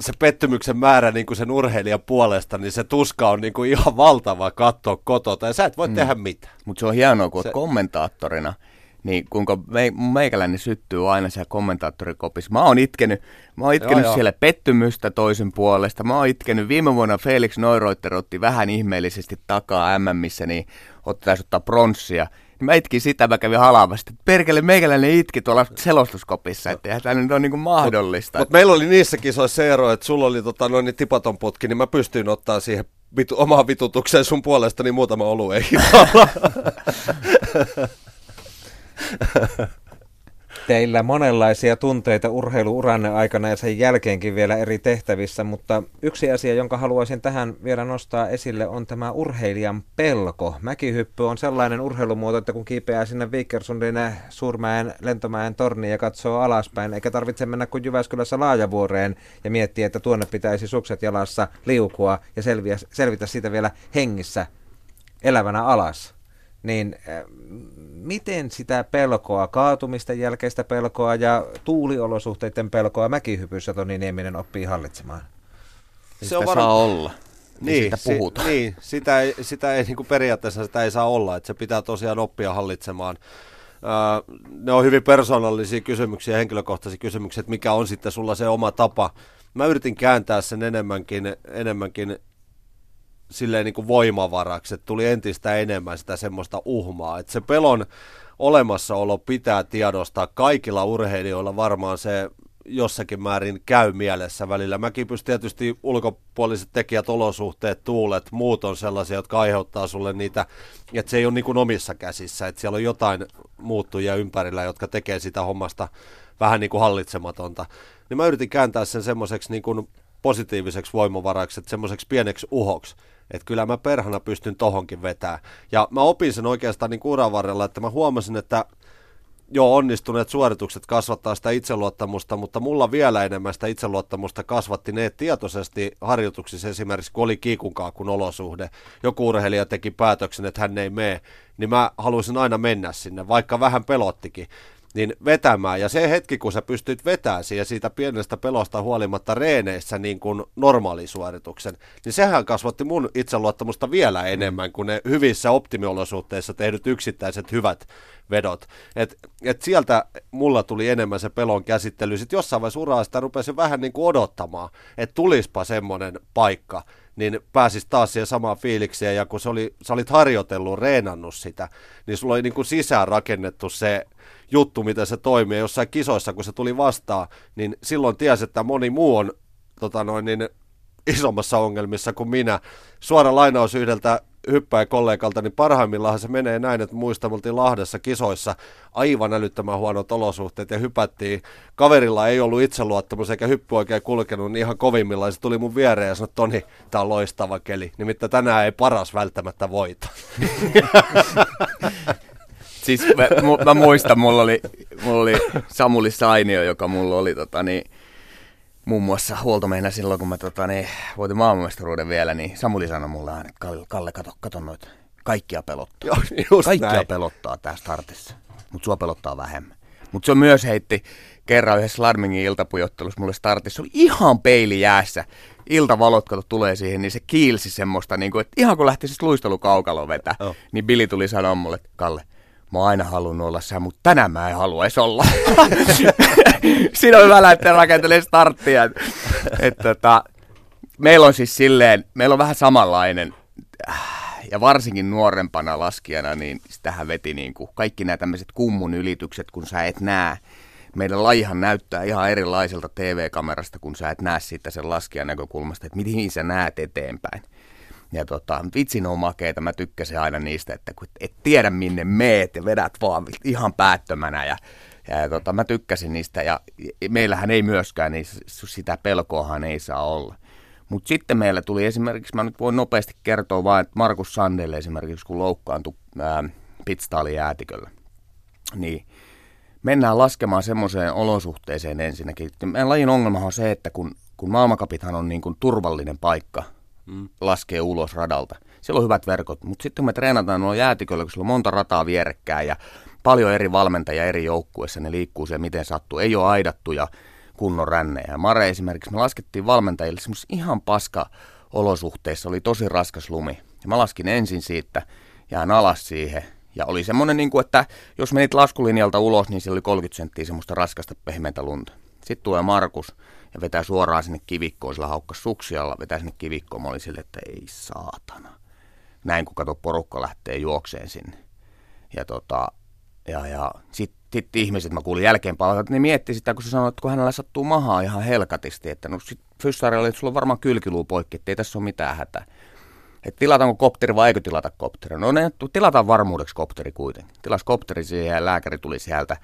S3: se pettymyksen määrä niin kuin sen urheilijan puolesta, niin se tuska on niin kuin ihan valtava katsoa kotota ja sä et voi mm. tehdä mitään.
S4: Mutta se on hienoa, kun
S3: se...
S4: kommentaattorina, niin kuinka me, meikäläinen syttyy aina siellä kommentaattorikopissa. Mä oon itkenyt, mä oon itkenyt
S3: Joo, joo.
S4: siellä pettymystä toisen puolesta. Mä oon itkenyt, viime vuonna Felix Neureuter otti vähän ihmeellisesti takaa MMissä, niin ottaisi ottaa pronssia. Niin mä itkin sitä, mä kävin halavasti. Perkele, meikäläinen itki tuolla selostuskopissa, että eihän tämä nyt ole niin mahdollista.
S3: Mutta meillä oli niissä kisoissa se ero, että sulla oli tota, noin niin tipaton putki, niin mä pystyin ottaa siihen vitu, omaan vitutukseen sun puolesta niin muutama oluen hintalla. [LAUGHS] [LAUGHS]
S2: Teillä monenlaisia tunteita urheiluuranne aikana ja sen jälkeenkin vielä eri tehtävissä, mutta yksi asia, jonka haluaisin tähän vielä nostaa esille, on tämä urheilijan pelko. Mäkihyppy on sellainen urheilumuoto, että kun kiipeää sinne Vikersundin Suurmäen lentomäen torniin ja katsoo alaspäin, eikä tarvitse mennä kuin Jyväskylässä Laajavuoreen ja miettiä, että tuonne pitäisi sukset jalassa liukua ja selviä, selvitä siitä vielä hengissä elävänä alas niin äh, miten sitä pelkoa, kaatumisten jälkeistä pelkoa ja tuuliolosuhteiden pelkoa mäkihypyssä Toni Nieminen oppii hallitsemaan?
S4: Se on saa olla.
S3: Niin,
S4: siitä puhutaan.
S3: Si, niin, sitä ei, sitä ei niin kuin periaatteessa sitä ei saa olla, että se pitää tosiaan oppia hallitsemaan. Öö, ne on hyvin persoonallisia kysymyksiä, henkilökohtaisia kysymyksiä, että mikä on sitten sulla se oma tapa. Mä yritin kääntää sen enemmänkin, enemmänkin silleen niin kuin voimavaraksi, että tuli entistä enemmän sitä semmoista uhmaa, että se pelon olemassaolo pitää tiedostaa kaikilla urheilijoilla varmaan se jossakin määrin käy mielessä välillä. Mäkin pystyn tietysti ulkopuoliset tekijät, olosuhteet, tuulet, muut on sellaisia, jotka aiheuttaa sulle niitä, että se ei ole niin kuin omissa käsissä, että siellä on jotain muuttujia ympärillä, jotka tekee sitä hommasta vähän niin kuin hallitsematonta. Niin mä yritin kääntää sen semmoiseksi niin kuin positiiviseksi voimavaraksi, että semmoiseksi pieneksi uhoksi, että kyllä mä perhana pystyn tohonkin vetää. Ja mä opin sen oikeastaan niin uran varrella, että mä huomasin, että joo, onnistuneet suoritukset kasvattaa sitä itseluottamusta, mutta mulla vielä enemmän sitä itseluottamusta kasvatti ne tietoisesti harjoituksissa esimerkiksi, kun oli kiikunkaakun olosuhde. Joku urheilija teki päätöksen, että hän ei mene, niin mä haluaisin aina mennä sinne, vaikka vähän pelottikin niin vetämään. Ja se hetki, kun sä pystyt vetämään siihen siitä pienestä pelosta huolimatta reeneissä niin kuin normaalisuorituksen, niin sehän kasvatti mun itseluottamusta vielä enemmän kuin ne hyvissä optimiolosuhteissa tehdyt yksittäiset hyvät vedot. Et, et sieltä mulla tuli enemmän se pelon käsittely. Sitten jossain vaiheessa uraa sitä rupesin vähän niin kuin odottamaan, että tulispa semmoinen paikka, niin pääsis taas siihen samaan fiilikseen, ja kun se oli, sä olit harjoitellut, reenannut sitä, niin sulla oli niin kuin sisään rakennettu se juttu, miten se toimii. Jossain kisoissa, kun se tuli vastaan, niin silloin tiesi, että moni muu on tota noin, niin isommassa ongelmissa kuin minä. Suora lainaus yhdeltä hyppää kollegalta, niin parhaimmillaan se menee näin, että muista, me oltiin Lahdessa kisoissa aivan älyttömän huonot olosuhteet ja hypättiin. Kaverilla ei ollut itseluottamus eikä hyppy oikein kulkenut, niin ihan kovimmillaan se tuli mun viereen ja sanoi, Toni, tää on loistava keli. Nimittäin tänään ei paras välttämättä voita. [LAUGHS]
S4: siis mä, mä, muistan, mulla oli, mulla oli Samuli Sainio, joka mulla oli tota, niin, muun muassa huoltomehnä silloin, kun mä tota, niin, voitin maailmanmestaruuden vielä, niin Samuli sanoi mulle aina, että Kalle, kato, kato noita. Kaikkia pelottaa.
S3: Joo,
S4: Kaikkia
S3: näin.
S4: pelottaa tässä startissa, mutta sua pelottaa vähemmän. Mutta se on myös heitti kerran yhdessä Larmingin iltapujottelussa mulle startissa. Se oli ihan peili jäässä. Iltavalot, kato tulee siihen, niin se kiilsi semmoista, niin kuin, että ihan kun lähti siis luistelukaukaloon vetää, oh. niin Billy tuli sanoa mulle, että Kalle, mä oon aina halunnut olla sä, mutta tänään mä en haluaisi olla. [LAUGHS] Siinä on hyvä lähteä rakentelemaan starttia. Et, tota, meillä on siis silleen, meillä on vähän samanlainen, ja varsinkin nuorempana laskijana, niin tähän veti niin kuin kaikki nämä tämmöiset kummun ylitykset, kun sä et näe. Meidän lajihan näyttää ihan erilaiselta TV-kamerasta, kun sä et näe siitä sen laskijan näkökulmasta, että mihin sä näet eteenpäin. Ja tota, vitsin on makeita, mä tykkäsin aina niistä, että kun et tiedä minne meet ja vedät vaan ihan päättömänä ja, ja, tota, mä tykkäsin niistä ja meillähän ei myöskään, niin sitä pelkoahan ei saa olla. Mutta sitten meillä tuli esimerkiksi, mä nyt voin nopeasti kertoa vain, että Markus Sandelle esimerkiksi, kun loukkaantui pitstaalin jäätiköllä, niin mennään laskemaan semmoiseen olosuhteeseen ensinnäkin. Meidän lajin ongelma on se, että kun, kun maailmankapithan on niin kuin turvallinen paikka, mm. laskee ulos radalta. Siellä on hyvät verkot, mutta sitten kun me treenataan nuo jäätiköllä, kun sulla on monta rataa vierekkäin ja paljon eri valmentajia eri joukkueissa, ne liikkuu se miten sattuu. Ei ole aidattuja kunnon rännejä. Mare esimerkiksi, me laskettiin valmentajille semmoisissa ihan paska olosuhteissa, oli tosi raskas lumi. Ja mä laskin ensin siitä, jään alas siihen. Ja oli semmoinen, niin kuin, että jos menit laskulinjalta ulos, niin siellä oli 30 senttiä semmoista raskasta pehmeitä lunta. Sitten tulee Markus ja vetää suoraan sinne kivikkoon, sillä haukkas suksialla, vetää sinne kivikkoon. Mä olin silleen, että ei saatana. Näin kun kato porukka lähtee juokseen sinne. Ja, tota, ja, ja sitten sit ihmiset, mä kuulin jälkeenpäin, että ne mietti sitä, kun se sanoi, että kun hänellä sattuu mahaa ihan helkatisti, että no sit fyssarilla, että sulla on varmaan kylkiluu poikki, että ei tässä ole mitään hätää. Että tilataanko kopteri vai eikö tilata kopteri? No ne tilataan varmuudeksi kopteri kuitenkin. Tilas kopteri siihen ja lääkäri tuli sieltä,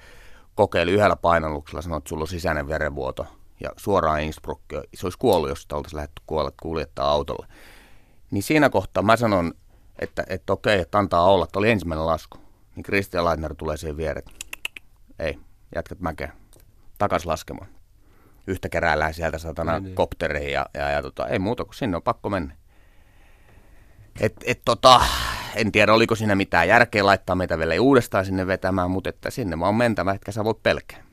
S4: kokeili yhdellä painalluksella, sanoi, että sulla on sisäinen verenvuoto ja suoraan Innsbruckki. Se olisi kuollut, jos sitä oltaisiin lähdetty kuollut kuljettaa autolla. Niin siinä kohtaa mä sanon, että, että okei, että antaa olla, että oli ensimmäinen lasku. Niin Christian Leitner tulee siihen viereen. Ei, jatkat mäkeä. Takas laskemaan. Yhtä keräällään sieltä satana niin, niin. kopteriin ja, ja, ja tota, ei muuta kuin sinne on pakko mennä. Et, et tota, en tiedä oliko siinä mitään järkeä laittaa meitä vielä uudestaan sinne vetämään, mutta että sinne vaan mentävä, etkä sä voi pelkää.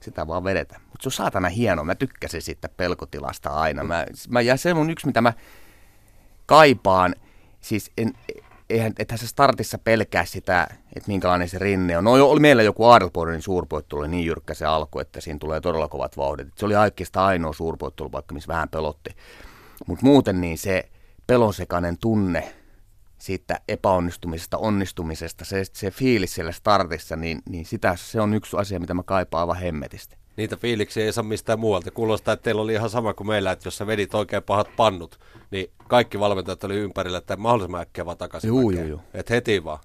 S4: Sitä vaan vedetä. Mutta se on saatana hieno, mä tykkäsin siitä pelkotilasta aina. Mä, mä, ja se on yksi, mitä mä kaipaan. Siis en, eihän, ethän se startissa pelkää sitä, että minkälainen se rinne on. No oli meillä joku Adelbornin suurpoittelu, niin jyrkkä se alku, että siinä tulee todella kovat vauhdit. Se oli oikeastaan ainoa suurpoittelupaikka, missä vähän pelotti. Mutta muuten niin se pelonsekainen tunne siitä epäonnistumisesta, onnistumisesta, se, se fiilis siellä startissa, niin, niin sitä, se on yksi asia, mitä mä kaipaan aivan hemmetisti.
S3: Niitä fiiliksiä ei saa mistään muualta. Kuulostaa, että teillä oli ihan sama kuin meillä, että jos sä vedit oikein pahat pannut, niin kaikki valmentajat oli ympärillä, että mahdollisimman äkkiä vaan takaisin.
S4: Juu, juu, juu.
S3: Että heti vaan.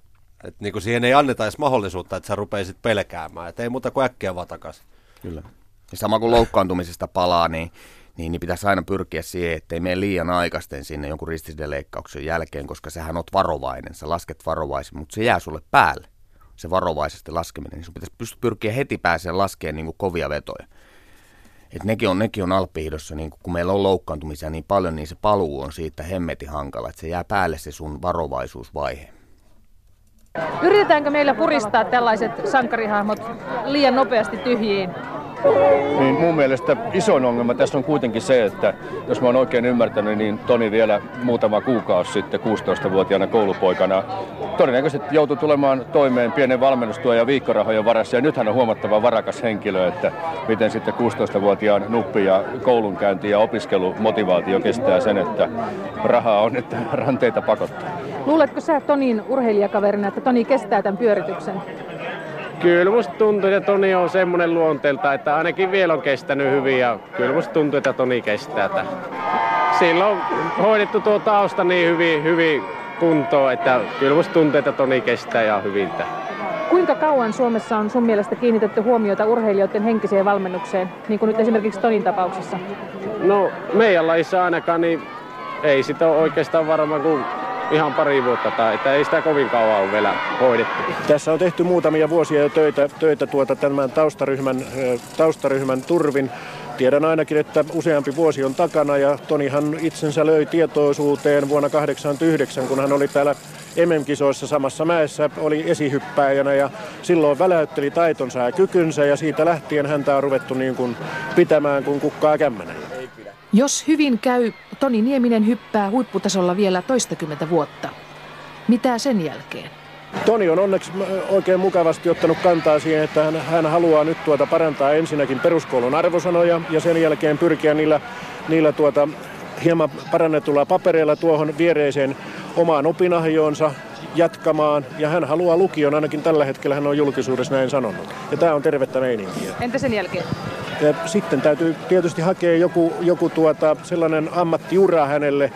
S3: Että niin kuin siihen ei anneta edes mahdollisuutta, että sä rupeisit pelkäämään. Että ei muuta kuin äkkiä vaan takaisin.
S4: Kyllä. Ja sama kuin loukkaantumisesta palaa, niin, niin, niin pitäisi aina pyrkiä siihen, ettei mene liian aikaisten sinne jonkun ristisideleikkauksen jälkeen, koska sähän oot varovainen, sä lasket varovaisen, mutta se jää sulle päälle se varovaisesti laskeminen, niin sun pitäisi pyrkiä heti pääseen laskemaan niin kovia vetoja. Et nekin on, nekin on alppihidossa, niin kun meillä on loukkaantumisia niin paljon, niin se paluu on siitä hemmeti hankala, että se jää päälle se sun varovaisuusvaihe.
S17: Yritetäänkö meillä puristaa tällaiset sankarihahmot liian nopeasti tyhjiin?
S18: Niin mun mielestä isoin ongelma tässä on kuitenkin se, että jos mä oon oikein ymmärtänyt, niin Toni vielä muutama kuukausi sitten 16-vuotiaana koulupoikana todennäköisesti joutui tulemaan toimeen pienen valmennustyön ja viikkorahojen varassa. Ja nyt hän on huomattava varakas henkilö, että miten sitten 16-vuotiaan nuppi ja koulunkäynti ja opiskelumotivaatio kestää sen, että rahaa on, että ranteita pakottaa.
S17: Luuletko sä Tonin urheilijakaverina, että Toni kestää tämän pyörityksen?
S23: Kyllä musta tuntuu, että Toni on semmoinen luonteelta, että ainakin vielä on kestänyt hyvin ja kyllä musta tuntuu, että Toni kestää tämän. Sillä on hoidettu tuo tausta niin hyvin, hyvin kuntoon, että kyllä musta tuntuu, että Toni kestää ihan hyvin
S17: Kuinka kauan Suomessa on sun mielestä kiinnitetty huomiota urheilijoiden henkiseen valmennukseen, niin kuin nyt esimerkiksi Tonin tapauksessa?
S23: No meidän lajissa ainakaan, niin ei sitä ole oikeastaan varmaan kuin ihan pari vuotta tai että ei sitä kovin kauan ole vielä hoidettu.
S18: Tässä on tehty muutamia vuosia jo töitä, töitä tuota tämän taustaryhmän, taustaryhmän turvin. Tiedän ainakin, että useampi vuosi on takana ja Tonihan itsensä löi tietoisuuteen vuonna 1989, kun hän oli täällä MM-kisoissa samassa mäessä, oli esihyppääjänä ja silloin väläytteli taitonsa ja kykynsä ja siitä lähtien häntä on ruvettu niin kuin pitämään kuin kukkaa kämmenellä.
S17: Jos hyvin käy, Toni Nieminen hyppää huipputasolla vielä toistakymmentä vuotta. Mitä sen jälkeen?
S18: Toni on onneksi oikein mukavasti ottanut kantaa siihen, että hän, hän haluaa nyt tuota parantaa ensinnäkin peruskoulun arvosanoja ja sen jälkeen pyrkiä niillä, niillä tuota hieman parannetulla papereilla tuohon viereiseen omaan opinahjoonsa jatkamaan. Ja hän haluaa lukion, ainakin tällä hetkellä hän on julkisuudessa näin sanonut. Ja tämä on tervettä meininkiä.
S17: Entä sen jälkeen?
S18: Ja sitten täytyy tietysti hakea joku, joku tuota, sellainen ammattiura hänelle,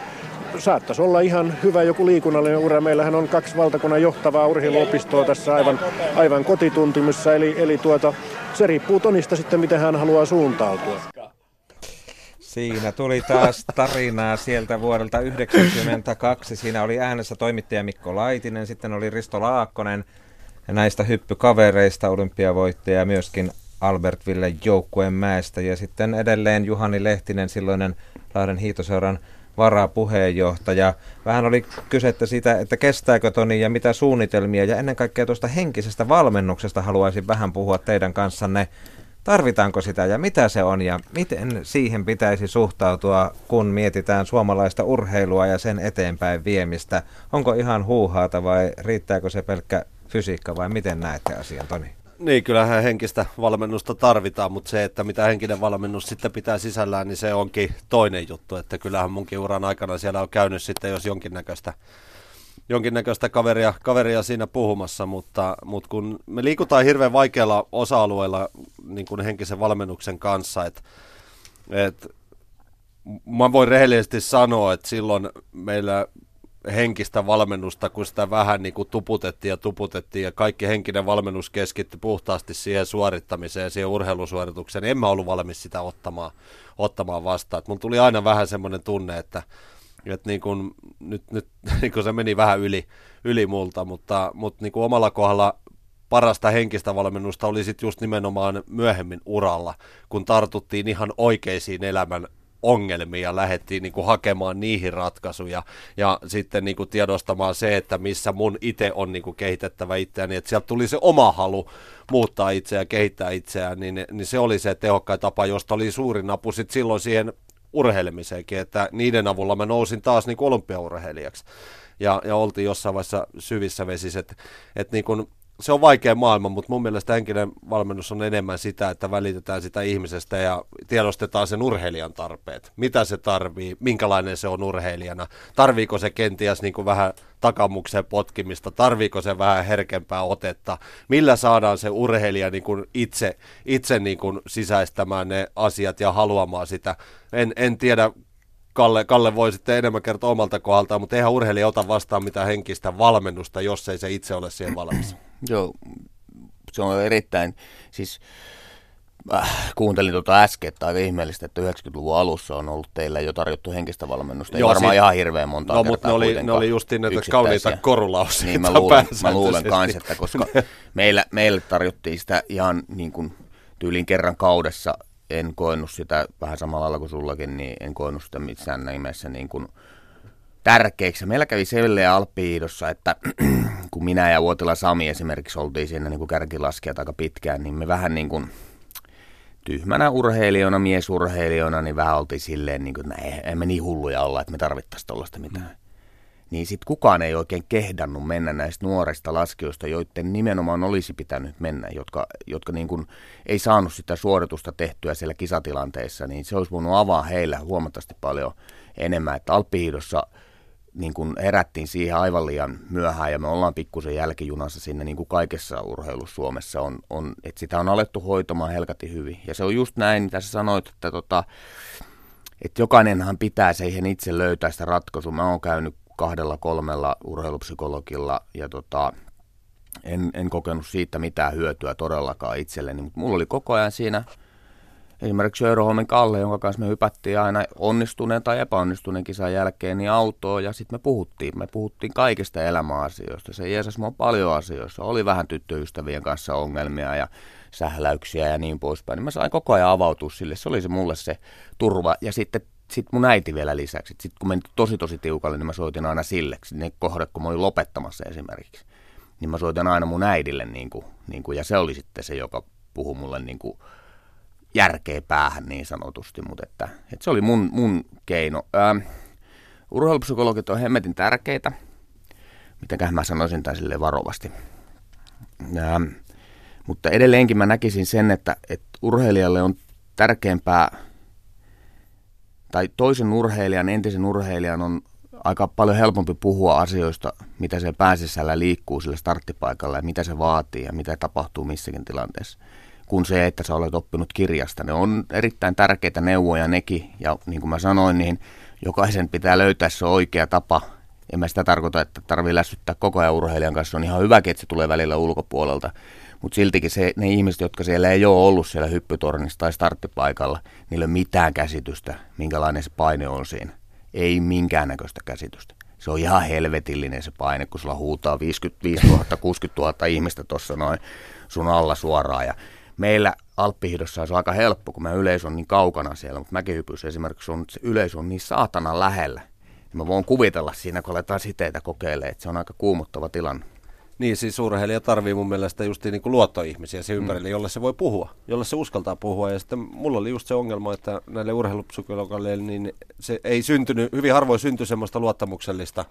S18: saattaisi olla ihan hyvä joku liikunnallinen ura. Meillähän on kaksi valtakunnan johtavaa urheiluopistoa tässä aivan, aivan kotituntimissa, eli, eli tuota, se riippuu Tonista sitten, miten hän haluaa suuntautua.
S2: Siinä tuli taas tarinaa sieltä vuodelta 1992. Siinä oli äänessä toimittaja Mikko Laitinen, sitten oli Risto Laakkonen ja näistä hyppykavereista olympiavoittaja myöskin Albert Ville joukkueen mäestä ja sitten edelleen Juhani Lehtinen, silloinen Lahden hiitoseuran varapuheenjohtaja. Vähän oli kysettä siitä, että kestääkö Toni ja mitä suunnitelmia ja ennen kaikkea tuosta henkisestä valmennuksesta haluaisin vähän puhua teidän kanssanne. Tarvitaanko sitä ja mitä se on ja miten siihen pitäisi suhtautua, kun mietitään suomalaista urheilua ja sen eteenpäin viemistä? Onko ihan huuhaata vai riittääkö se pelkkä fysiikka vai miten näette asian, Toni?
S3: Niin, kyllähän henkistä valmennusta tarvitaan, mutta se, että mitä henkinen valmennus sitten pitää sisällään, niin se onkin toinen juttu. Että kyllähän munkin uran aikana siellä on käynyt sitten, jos jonkinnäköistä, jonkinnäköistä kaveria, kaveria siinä puhumassa, mutta, mutta kun me liikutaan hirveän vaikealla osa-alueella niin kuin henkisen valmennuksen kanssa, että, että mä voin rehellisesti sanoa, että silloin meillä henkistä valmennusta, kun sitä vähän niin kuin tuputettiin ja tuputettiin ja kaikki henkinen valmennus keskittyi puhtaasti siihen suorittamiseen ja siihen urheilusuoritukseen, niin en mä ollut valmis sitä ottamaan, ottamaan vastaan. Et mun tuli aina vähän semmoinen tunne, että, että niin kuin, nyt, nyt [LAUGHS] niin kuin se meni vähän yli, yli multa, mutta, mutta niin omalla kohdalla parasta henkistä valmennusta oli sitten just nimenomaan myöhemmin uralla, kun tartuttiin ihan oikeisiin elämän ongelmia ja lähdettiin niin hakemaan niihin ratkaisuja ja sitten niin tiedostamaan se, että missä mun itse on niin kehitettävä itseäni, että sieltä tuli se oma halu muuttaa itseä ja kehittää itseään, niin, niin se oli se tehokkain tapa, josta oli suurin apu sitten silloin siihen urheilemiseenkin, että niiden avulla mä nousin taas niin olympiaurheilijaksi. Ja, ja oltiin jossain vaiheessa syvissä vesissä, että, että niin kuin se on vaikea maailma, mutta mun mielestä henkinen valmennus on enemmän sitä, että välitetään sitä ihmisestä ja tiedostetaan sen urheilijan tarpeet. Mitä se tarvii, minkälainen se on urheilijana, tarviiko se kenties niin kuin vähän takamukseen potkimista, tarviiko se vähän herkempää otetta, millä saadaan se urheilija niin kuin itse, itse niin kuin sisäistämään ne asiat ja haluamaan sitä. En, en tiedä, Kalle, Kalle voi sitten enemmän kertoa omalta kohdaltaan, mutta eihän urheilija ota vastaan mitään henkistä valmennusta, jos ei se itse ole siihen valmis.
S4: Joo, se on erittäin, siis äh, kuuntelin tuota äsken, että aika ihmeellistä, että 90-luvun alussa on ollut teillä jo tarjottu henkistä valmennusta. Ei Joo, varmaan si- ihan hirveän monta
S3: No, mutta ne oli, ne oli just näitä kauniita korulauseita
S4: Niin, mä luulen, mä luulen kans, että koska [LAUGHS] meillä, meille tarjottiin sitä ihan niin kuin tyylin kerran kaudessa, en koennut sitä vähän samalla lailla kuin sullakin, niin en koennut sitä missään nimessä niin kuin tärkeäksi. Meillä kävi selleen Alppiidossa, että [CLEARS THROAT] kun minä ja Vuotila Sami esimerkiksi oltiin siinä niin kuin kärkilaskijat aika pitkään, niin me vähän niin kuin tyhmänä urheilijana, miesurheilijana, niin vähän oltiin silleen, niin kuin, että ei, emme niin hulluja olla, että me tarvittaisiin tuollaista mitään. Mm. Niin sitten kukaan ei oikein kehdannut mennä näistä nuorista laskijoista, joiden nimenomaan olisi pitänyt mennä, jotka, jotka niin kuin ei saanut sitä suoritusta tehtyä siellä kisatilanteissa, niin se olisi voinut avaa heillä huomattavasti paljon enemmän. Että Alppihiidossa – niin kuin herättiin siihen aivan liian myöhään ja me ollaan pikkusen jälkijunassa sinne niin kuin kaikessa urheilussa Suomessa on, on, että sitä on alettu hoitamaan helkati hyvin. Ja se on just näin, mitä sä sanoit, että, tota, että jokainenhan pitää siihen itse löytää sitä ratkaisua. Mä oon käynyt kahdella kolmella urheilupsykologilla ja tota, en, en kokenut siitä mitään hyötyä todellakaan itselleni, mutta mulla oli koko ajan siinä esimerkiksi Euroholmen Kalle, jonka kanssa me hypättiin aina onnistuneen tai epäonnistuneen kisan jälkeen niin autoon ja sitten me puhuttiin. Me puhuttiin kaikista elämäasioista. Se jeesas mua paljon asioissa. Oli vähän tyttöystävien kanssa ongelmia ja sähläyksiä ja niin poispäin. Niin mä sain koko ajan avautua sille. Se oli se mulle se turva. Ja sitten sit mun äiti vielä lisäksi. Sitten kun meni tosi tosi tiukalle, niin mä soitin aina sille. Ne kohdat, kun mä olin lopettamassa esimerkiksi. Niin mä soitin aina mun äidille. Niin kuin, niin kuin, ja se oli sitten se, joka puhui mulle niin kuin, järkeä päähän niin sanotusti, mutta että, että se oli mun, mun keino. Ähm, urheilupsykologit on hemmetin tärkeitä, mitenköhän mä sanoisin tämän sille varovasti. Ähm, mutta edelleenkin mä näkisin sen, että, että urheilijalle on tärkeämpää, tai toisen urheilijan, entisen urheilijan on aika paljon helpompi puhua asioista, mitä se pääsisällä liikkuu sillä starttipaikalla ja mitä se vaatii ja mitä tapahtuu missäkin tilanteessa kuin se, että sä olet oppinut kirjasta. Ne on erittäin tärkeitä neuvoja nekin, ja niin kuin mä sanoin, niin jokaisen pitää löytää se oikea tapa. En mä sitä tarkoita, että tarvii lässyttää koko ajan urheilijan kanssa. On ihan hyväkin, että se tulee välillä ulkopuolelta. Mutta siltikin se, ne ihmiset, jotka siellä ei ole ollut siellä hyppytornissa tai starttipaikalla, niillä ei ole mitään käsitystä, minkälainen se paine on siinä. Ei minkäännäköistä käsitystä. Se on ihan helvetillinen se paine, kun sulla huutaa 55 000, 60 000 ihmistä tuossa noin sun alla suoraan. Ja meillä Alppihidossa se on aika helppo, kun mä yleisö on niin kaukana siellä, mutta mäkihypyssä esimerkiksi on, se yleisö on niin saatana lähellä. Niin mä voin kuvitella siinä, kun aletaan siteitä kokeilemaan, että se on aika kuumottava tilanne.
S3: Niin, siis urheilija tarvii mun mielestä just niin kuin luottoihmisiä se ympärille, mm. jolle se voi puhua, jolle se uskaltaa puhua. Ja sitten mulla oli just se ongelma, että näille urheilupsykologeille niin se ei syntynyt, hyvin harvoin syntyi semmoista luottamuksellista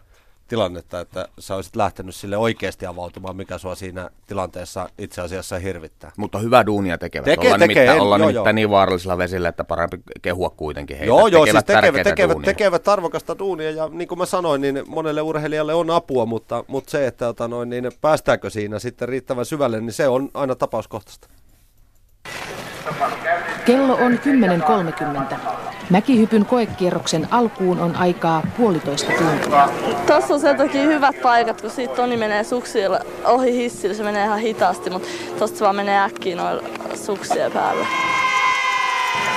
S3: tilannetta, että sä olisit lähtenyt sille oikeasti avautumaan, mikä sua siinä tilanteessa itse asiassa hirvittää.
S4: Mutta hyvä duunia tekevät. Tekee, ollaan tekee, nimittäin, ollaan joo, nimittäin joo. niin vaarallisilla vesillä, että parempi kehua kuitenkin heitä.
S3: Joo, joo, tekevät siis tekevät, tekevät, tekevät arvokasta duunia ja niin kuin mä sanoin, niin monelle urheilijalle on apua, mutta, mutta se, että ota noin, niin päästäänkö siinä sitten riittävän syvälle, niin se on aina tapauskohtaista.
S16: Kello on 10.30. Mäkihypyn koekierroksen alkuun on aikaa puolitoista tuntia.
S24: Tuossa on sen takia hyvät paikat, kun siitä Toni menee suksilla ohi hissillä, se menee ihan hitaasti, mutta tosta se vaan menee äkkiä noilla suksien päällä.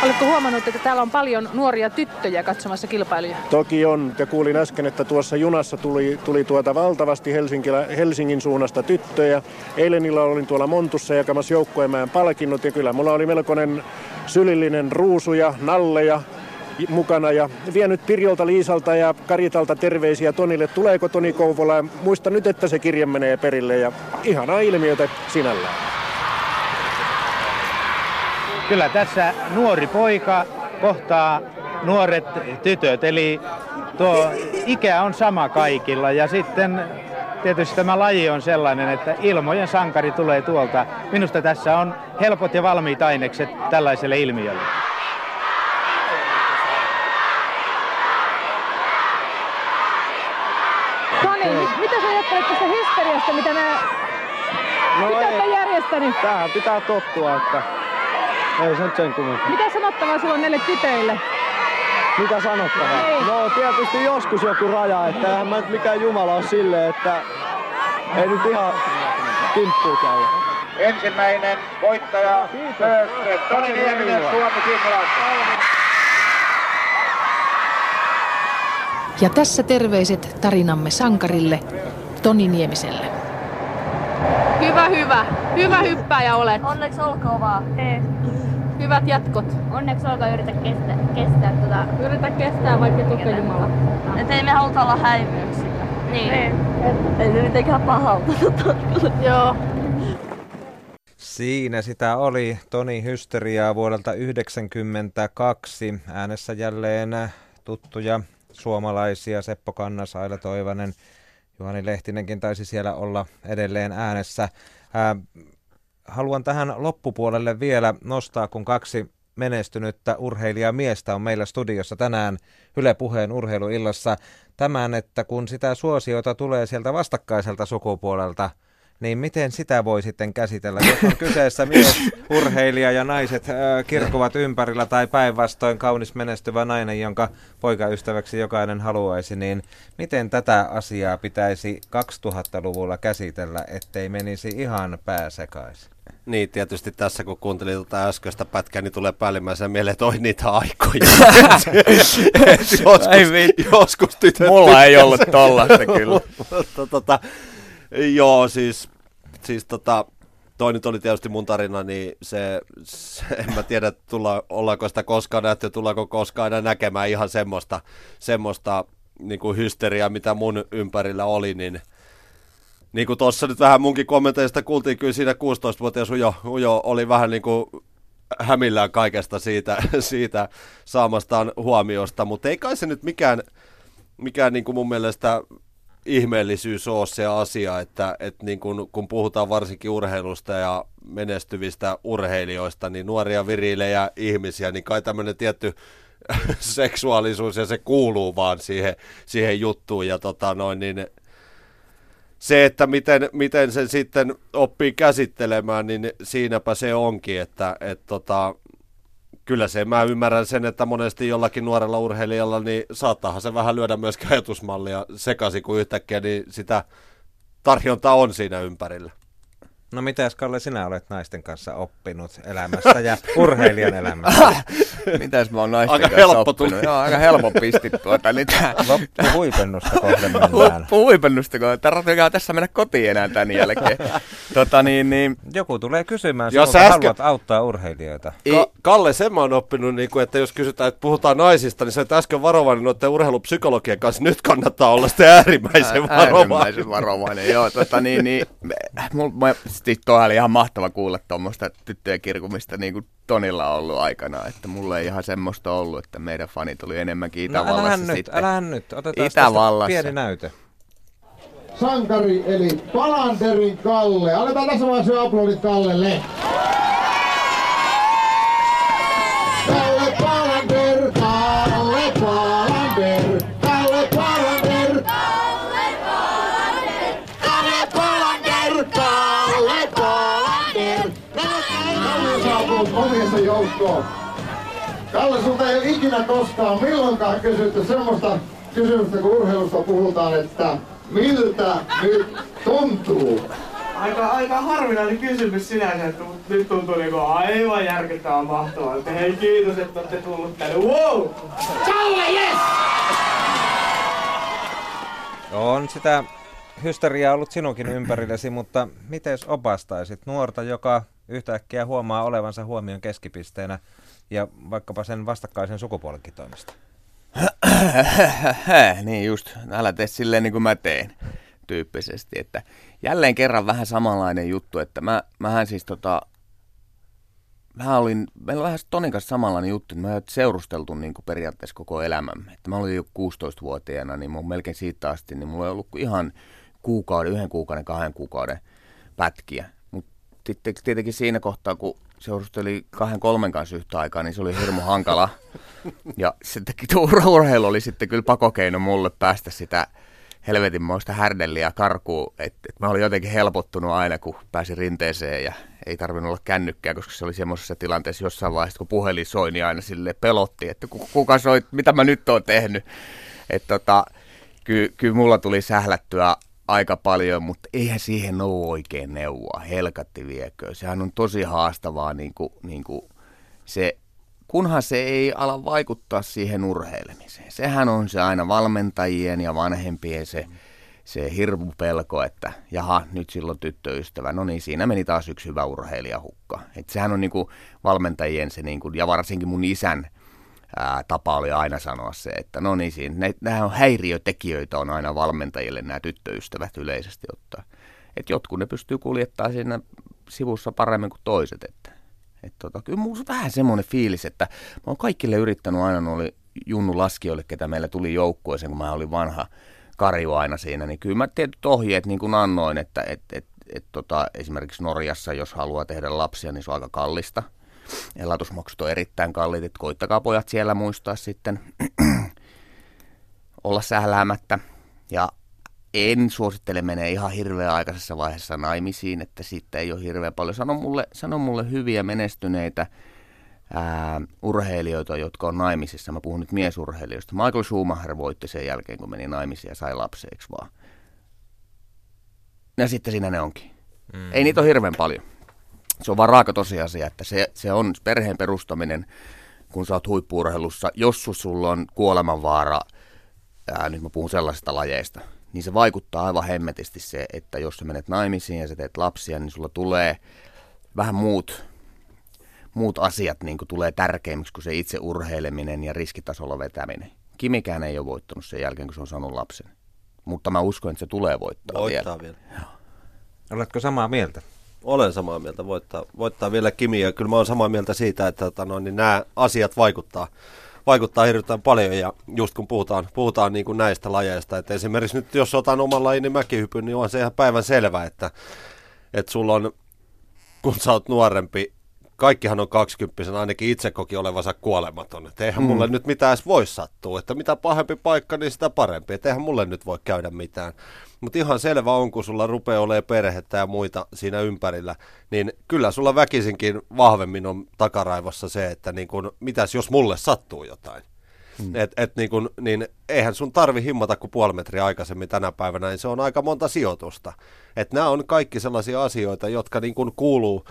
S17: Oletko huomannut, että täällä on paljon nuoria tyttöjä katsomassa kilpailuja?
S18: Toki on. Ja kuulin äsken, että tuossa junassa tuli, tuli tuota valtavasti Helsingin suunnasta tyttöjä. Eilen illalla olin tuolla Montussa jakamassa joukkueemään palkinnot ja kyllä mulla oli melkoinen sylillinen ruusuja, nalleja, mukana ja vienyt Pirjolta, Liisalta ja Karitalta terveisiä Tonille. Tuleeko Toni Kouvola? Muista nyt, että se kirje menee perille ja ihana ilmiötä sinällään.
S25: Kyllä tässä nuori poika kohtaa nuoret tytöt, eli tuo ikä on sama kaikilla ja sitten tietysti tämä laji on sellainen, että ilmojen sankari tulee tuolta. Minusta tässä on helpot ja valmiit ainekset tällaiselle ilmiölle.
S17: Toni, mitä sä ajattelet tästä hysteriasta, mitä nämä no on järjestänyt?
S13: Tähän pitää tottua, että ei se nyt sen kummempaa.
S17: Mitä sanottavaa sulla on näille tytöille?
S13: Mitä sanottavaa? Ei. No tietysti joskus joku raja, että eihän mä nyt mikään jumala on silleen, että ei nyt ihan kimppuun käy.
S26: Ensimmäinen voittaja Toni Nieminen, Suomi Finland.
S16: Ja tässä terveiset tarinamme sankarille, Toni Niemiselle.
S17: Hyvä, hyvä. Hyvä hyppääjä olet.
S24: Onneksi olkoon vaan.
S17: Ei. Hyvät jatkot.
S24: Onneksi olkoon yritä kestää, kestää tota...
S17: Yritä kestää vaikka tukka Jumala.
S24: Et ei me haluta olla häivyöksi. Niin. Ei, ei se mitenkään pahalta
S17: Joo.
S2: Siinä sitä oli Toni Hysteriaa vuodelta 1992. Äänessä jälleen tuttuja suomalaisia Seppo Kannas, Aila Toivanen, Juhani Lehtinenkin taisi siellä olla edelleen äänessä. Ää, haluan tähän loppupuolelle vielä nostaa, kun kaksi menestynyttä urheilijamiestä on meillä studiossa tänään Yle Puheen urheiluillassa. Tämän, että kun sitä suosiota tulee sieltä vastakkaiselta sukupuolelta, niin miten sitä voi sitten käsitellä? Jos on kyseessä mies, [LAUGHS] urheilija ja naiset äh, kirkuvat ympärillä tai päinvastoin kaunis menestyvä nainen, jonka poikaystäväksi jokainen haluaisi, niin miten tätä asiaa pitäisi 2000-luvulla käsitellä, ettei menisi ihan pääsekaisin?
S3: Niin, tietysti tässä kun kuuntelin tuota äskeistä pätkää, niin tulee päällimmäisenä mieleen, että oi niitä aikoja. [LAUGHS] joskus,
S4: Ei
S3: joskus tytöt
S4: Mulla ei ollut tollasta kyllä. [LAUGHS]
S3: Mutta tota, joo, siis, siis tota, toi nyt oli tietysti mun tarina, niin se, se [LAUGHS] en mä tiedä, tulla, ollaanko sitä koskaan nähty tullaanko koskaan enää näkemään ihan semmoista, semmoista niin kuin hysteriaa, mitä mun ympärillä oli, niin niin kuin tuossa nyt vähän munkin kommenteista kuultiin, kyllä siinä 16-vuotias Ujo, Ujo oli vähän niin kuin hämillään kaikesta siitä, [LAUGHS] siitä saamastaan huomiosta, mutta ei kai se nyt mikään, mikään niin kuin mun mielestä ihmeellisyys ole se asia, että, että niin kuin, kun puhutaan varsinkin urheilusta ja menestyvistä urheilijoista, niin nuoria virilejä ihmisiä, niin kai tämmöinen tietty [LAUGHS] seksuaalisuus ja se kuuluu vaan siihen, siihen juttuun. Ja tota noin, niin se, että miten, miten sen sitten oppii käsittelemään, niin siinäpä se onkin, että et tota, kyllä se, mä ymmärrän sen, että monesti jollakin nuorella urheilijalla, niin saattaahan se vähän lyödä myös ajatusmallia sekaisin, kun yhtäkkiä niin sitä tarjontaa on siinä ympärillä.
S2: No mitäs Kalle, sinä olet naisten kanssa oppinut elämästä ja urheilijan elämästä? [LAUGHS]
S4: Mitäs mä oon naisten
S2: Aika
S4: kanssa
S2: helppo
S4: oppinut?
S2: tuli.
S4: Joo, aika helppo pisti tuota. Niin tää...
S2: Loppu huipennusta kohden mennään.
S4: Loppu huipennusta kohden. Tarvitseeko tässä mennä kotiin enää tämän jälkeen? tota, niin, niin...
S2: Joku tulee kysymään
S3: Jos
S2: sinulta,
S3: äsken-
S2: haluat auttaa urheilijoita.
S3: Ka- Kalle, sen mä oon oppinut, niin kuin, että jos kysytään, että puhutaan naisista, niin sä et äsken varovainen noiden urheilupsykologien kanssa. Nyt kannattaa olla sitten äärimmäisen varovainen.
S4: Äärimmäisen varovainen, joo. Tota, niin, niin, [LAUGHS] mul, mä, siis toi oli ihan mahtava kuulla tuommoista tyttöjen kirkumista niin kuin Tonilla on ollut aikana, että mulla ei ihan semmoista ollut, että meidän fanit oli enemmänkin
S2: No
S4: Itävallassa
S2: nyt,
S4: sitten.
S2: älähän nyt. Otetaan tästä
S4: Itävallassa.
S2: pieni näytö.
S26: Sankari eli Palanderin Kalle. Annetaan tässä vaiheessa aplodit Kallelle. Joukkoon. Kalle, sulta ei ole ikinä koskaan milloinkaan kysytty semmoista kysymystä, kun urheilusta puhutaan, että miltä nyt tuntuu?
S27: Aika, aika harvinainen kysymys sinänsä, että mut nyt tuntuu niinku aivan järkyttävän mahtavaa. Että hei kiitos, että olette tullut tänne. Wow! Kalle, yes!
S2: On sitä hysteriaa ollut sinunkin ympärillesi, mutta miten opastaisit nuorta, joka yhtäkkiä huomaa olevansa huomion keskipisteenä ja vaikkapa sen vastakkaisen sukupuolenkin toimesta?
S4: niin just, älä tee silleen niin kuin mä teen tyyppisesti, että jälleen kerran vähän samanlainen juttu, että mä, mähän siis tota, mä olin, meillä on vähän Tonin kanssa samanlainen juttu, että me ollaan seurusteltu niin kuin periaatteessa koko elämämme. Että mä olin jo 16-vuotiaana, niin mun melkein siitä asti, niin mulla ei ollut ihan kuukauden, yhden kuukauden, kahden kuukauden pätkiä. Sitten tietenkin siinä kohtaa, kun seurusteli kahden kolmen kanssa yhtä aikaa, niin se oli hirmu hankala. Ja sittenkin tuo ur- urheilu oli sitten kyllä pakokeino mulle päästä sitä helvetinmoista härdelliä karkuun. Että et mä olin jotenkin helpottunut aina, kun pääsin rinteeseen ja ei tarvinnut olla kännykkää, koska se oli semmoisessa tilanteessa jossain vaiheessa, kun puhelin soi, niin aina sille pelotti, että ku- kuka soi, mitä mä nyt oon tehnyt. Että tota, kyllä, kyllä mulla tuli sählättyä aika paljon, mutta eihän siihen ole oikein neuvoa. Helkatti viekö. Sehän on tosi haastavaa niin kuin, niin kuin se, kunhan se ei ala vaikuttaa siihen urheilemiseen. Sehän on se aina valmentajien ja vanhempien se, se hirmu pelko, että jaha, nyt silloin tyttöystävä. No niin, siinä meni taas yksi hyvä urheilija hukka. Et sehän on niin kuin valmentajien se, niin kuin, ja varsinkin mun isän ää, tapa oli aina sanoa se, että no niin, siinä, nämä on häiriötekijöitä on aina valmentajille nämä tyttöystävät yleisesti ottaa. Että jotkut ne pystyy kuljettamaan siinä sivussa paremmin kuin toiset. Että, et tota, kyllä mulla on vähän semmoinen fiilis, että mä oon kaikille yrittänyt aina, oli Junnu Laskijoille, ketä meillä tuli joukkueeseen, kun mä olin vanha karju aina siinä, niin kyllä mä tietyt ohjeet niin kuin annoin, että et, et, et, tota, esimerkiksi Norjassa, jos haluaa tehdä lapsia, niin se on aika kallista. Elatusmaksut on erittäin kalliit, että koittakaa pojat siellä muistaa sitten [CLEARS THROAT] olla sähläämättä. Ja en suosittele menee ihan hirveän aikaisessa vaiheessa naimisiin, että siitä ei ole hirveän paljon. Sano mulle, sano mulle hyviä menestyneitä ää, urheilijoita, jotka on naimisissa. Mä puhun nyt miesurheilijoista. Michael Schumacher voitti sen jälkeen, kun meni naimisiin ja sai lapseeksi vaan. Ja sitten siinä ne onkin. Mm. Ei niitä ole hirveän paljon. Se on vaan raaka tosiasia, että se, se on perheen perustaminen, kun sä oot huippuurheilussa. Jos sulla on kuolemanvaara, ää, nyt mä puhun sellaisista lajeista, niin se vaikuttaa aivan hemmetisti se, että jos sä menet naimisiin ja sä teet lapsia, niin sulla tulee vähän muut, muut asiat niin tulee tärkeimmiksi kuin se itse urheileminen ja riskitasolla vetäminen. Kimikään ei ole voittanut sen jälkeen, kun se on saanut lapsen. Mutta mä uskon, että se tulee voittaa,
S3: Voittaa
S4: vielä.
S3: vielä.
S2: Oletko samaa mieltä?
S3: Olen samaa mieltä, voittaa, voittaa vielä Kimi ja kyllä mä olen samaa mieltä siitä, että tota, no, niin nämä asiat vaikuttaa, vaikuttaa hirveän paljon ja just kun puhutaan, puhutaan niin kuin näistä lajeista, että esimerkiksi nyt jos otan oman lajin niin mäkihypyn, niin on se ihan päivän selvä, että, että sulla on, kun sä oot nuorempi, kaikkihan on 20 ainakin itse koki olevansa kuolematon. Että eihän mm. mulle nyt mitään edes voi sattua. Että mitä pahempi paikka, niin sitä parempi. Että eihän mulle nyt voi käydä mitään. Mutta ihan selvä on, kun sulla rupeaa olemaan perhettä ja muita siinä ympärillä, niin kyllä sulla väkisinkin vahvemmin on takaraivossa se, että niin kun, mitäs jos mulle sattuu jotain. Mm. Et, et niin, kun, niin eihän sun tarvi himmata kuin puoli metriä aikaisemmin tänä päivänä, niin se on aika monta sijoitusta. Että nämä on kaikki sellaisia asioita, jotka niin kun kuuluu,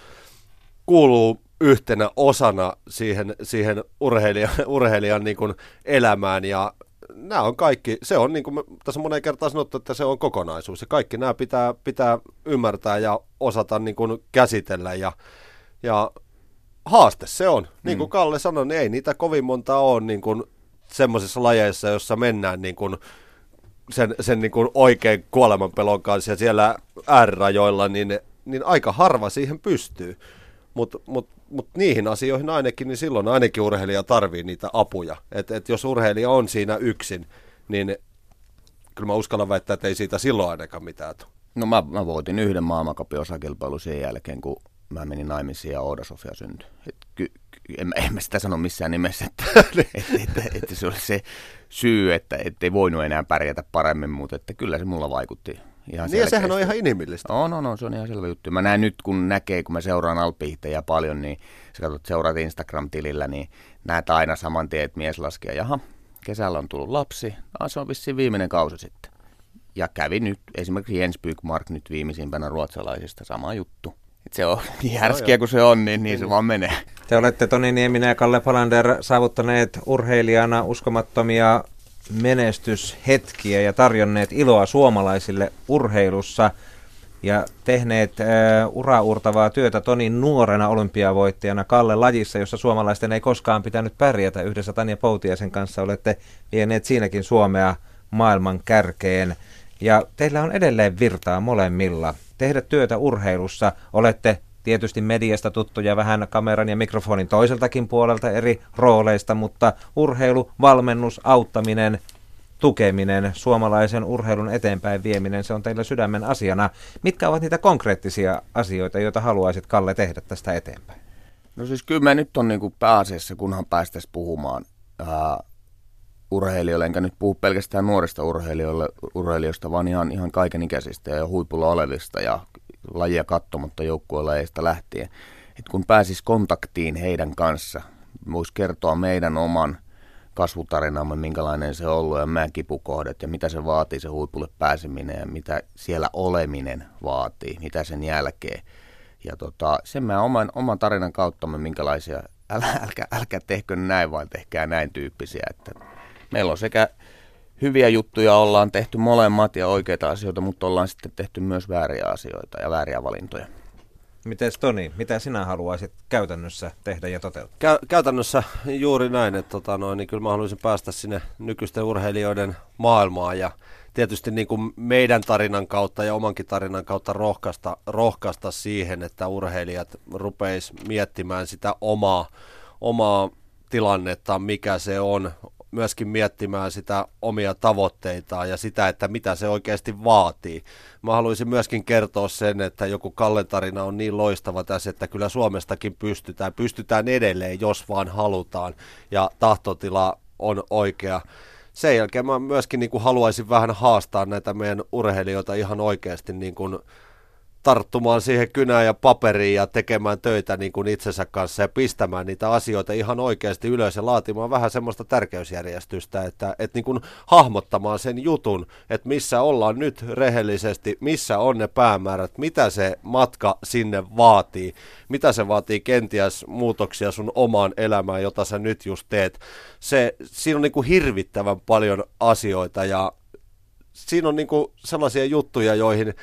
S3: kuuluu yhtenä osana siihen, siihen urheilijan, [LAUGHS] urheilijan niin kuin elämään ja nämä on kaikki, se on niin kuin tässä moneen kertaan sanottu, että se on kokonaisuus ja kaikki nämä pitää, pitää ymmärtää ja osata niin kuin käsitellä ja, ja haaste se on. Niin kuin mm. Kalle sanoi, niin ei niitä kovin monta ole niin kuin semmoisissa lajeissa, jossa mennään niin kuin sen, sen niin kuin oikein kuolemanpelon kanssa ja siellä äärirajoilla, niin, niin aika harva siihen pystyy. Mutta mut, mut niihin asioihin ainakin, niin silloin ainakin urheilija tarvii niitä apuja. Et, et jos urheilija on siinä yksin, niin kyllä mä uskallan väittää, että ei siitä silloin ainakaan mitään tule.
S4: No mä, mä voitin yhden maailmankapin osakilpailun sen jälkeen, kun mä menin naimisiin ja Ouda Sofia syntyi. Et ky, ky, en, en mä sitä sano missään nimessä, että, että, että, että se oli se syy, että ei voinut enää pärjätä paremmin, mutta että kyllä se mulla vaikutti
S3: Ihan niin ja sehän on ihan inhimillistä.
S4: On, on, on, se on ihan selvä juttu. Mä näen nyt, kun näkee, kun mä seuraan alppihittäjä paljon, niin sä katsot, seuraat Instagram-tilillä, niin näet aina saman tien, että mies laskee, jaha, kesällä on tullut lapsi, ah, se on vissiin viimeinen kausi sitten. Ja kävi nyt, esimerkiksi Jens Bykmark nyt viimeisimpänä ruotsalaisista, sama juttu. Et se on [LAUGHS] niin härskiä kuin se on, niin, niin se vaan menee.
S2: Te olette Toni Nieminen ja Kalle Palander saavuttaneet urheilijana uskomattomia menestyshetkiä ja tarjonneet iloa suomalaisille urheilussa ja tehneet uh, uraurtavaa työtä Tonin nuorena olympiavoittajana Kalle lajissa, jossa suomalaisten ei koskaan pitänyt pärjätä. Yhdessä Tanja Poutiaisen kanssa olette vieneet siinäkin Suomea maailman kärkeen. Ja teillä on edelleen virtaa molemmilla. Tehdä työtä urheilussa olette tietysti mediasta tuttuja vähän kameran ja mikrofonin toiseltakin puolelta eri rooleista, mutta urheilu, valmennus, auttaminen, tukeminen, suomalaisen urheilun eteenpäin vieminen, se on teillä sydämen asiana. Mitkä ovat niitä konkreettisia asioita, joita haluaisit Kalle tehdä tästä eteenpäin?
S4: No siis kyllä me nyt on niin kuin pääasiassa, kunhan päästäisiin puhumaan ää, urheilijoille, enkä nyt puhu pelkästään nuorista urheilijoista, vaan ihan, ihan kaikenikäisistä ja huipulla olevista ja lajia katsomatta joukkuelajeista lähtien. Et kun pääsis kontaktiin heidän kanssa, voisi kertoa meidän oman kasvutarinamme, minkälainen se on ollut ja meidän kipukohdat ja mitä se vaatii se huipulle pääseminen ja mitä siellä oleminen vaatii, mitä sen jälkeen. Ja tota, sen meidän oman, oman tarinan kauttamme, minkälaisia, älä, älkä, älkää tehkö näin, vaan tehkää näin tyyppisiä. Että meillä on sekä hyviä juttuja ollaan tehty molemmat ja oikeita asioita, mutta ollaan sitten tehty myös vääriä asioita ja vääriä valintoja.
S2: Miten Toni, mitä sinä haluaisit käytännössä tehdä ja toteuttaa?
S3: Kä- käytännössä juuri näin, että tota noin, niin kyllä mä haluaisin päästä sinne nykyisten urheilijoiden maailmaan ja tietysti niin kuin meidän tarinan kautta ja omankin tarinan kautta rohkaista, rohkaista siihen, että urheilijat rupeis miettimään sitä omaa, omaa tilannetta, mikä se on, myöskin miettimään sitä omia tavoitteitaan ja sitä, että mitä se oikeasti vaatii. Mä haluaisin myöskin kertoa sen, että joku Kallen on niin loistava tässä, että kyllä Suomestakin pystytään. Pystytään edelleen, jos vaan halutaan ja tahtotila on oikea sen jälkeen mä myöskin niin kuin haluaisin vähän haastaa näitä meidän urheilijoita ihan oikeasti niin kuin tarttumaan siihen kynään ja paperiin ja tekemään töitä niin kuin itsensä kanssa ja pistämään niitä asioita ihan oikeasti ylös ja laatimaan vähän semmoista tärkeysjärjestystä, että, että niin kuin hahmottamaan sen jutun, että missä ollaan nyt rehellisesti, missä on ne päämäärät, mitä se matka sinne vaatii, mitä se vaatii kenties muutoksia sun omaan elämään, jota sä nyt just teet. Se, siinä on niin kuin hirvittävän paljon asioita ja siinä on niin kuin sellaisia juttuja, joihin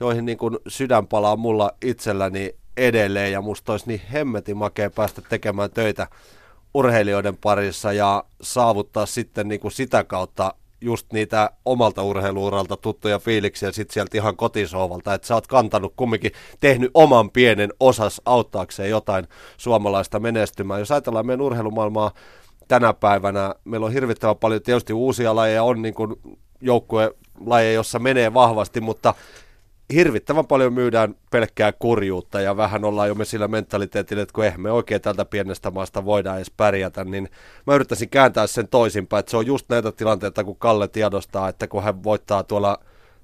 S3: joihin niin kuin sydän palaa mulla itselläni edelleen ja musta olisi niin hemmetin makea päästä tekemään töitä urheilijoiden parissa ja saavuttaa sitten niin kuin sitä kautta just niitä omalta urheiluuralta tuttuja fiiliksiä sitten sieltä ihan kotisohvalta, että sä oot kantanut kumminkin, tehnyt oman pienen osas auttaakseen jotain suomalaista menestymään. Jos ajatellaan meidän urheilumaailmaa tänä päivänä, meillä on hirvittävän paljon tietysti uusia lajeja, on niin kuin joukkuelajeja, jossa menee vahvasti, mutta hirvittävän paljon myydään pelkkää kurjuutta ja vähän ollaan jo me sillä mentaliteetillä, että kun eihän me oikein tältä pienestä maasta voidaan edes pärjätä, niin mä yrittäisin kääntää sen toisinpäin, että se on just näitä tilanteita, kun Kalle tiedostaa, että kun hän voittaa tuolla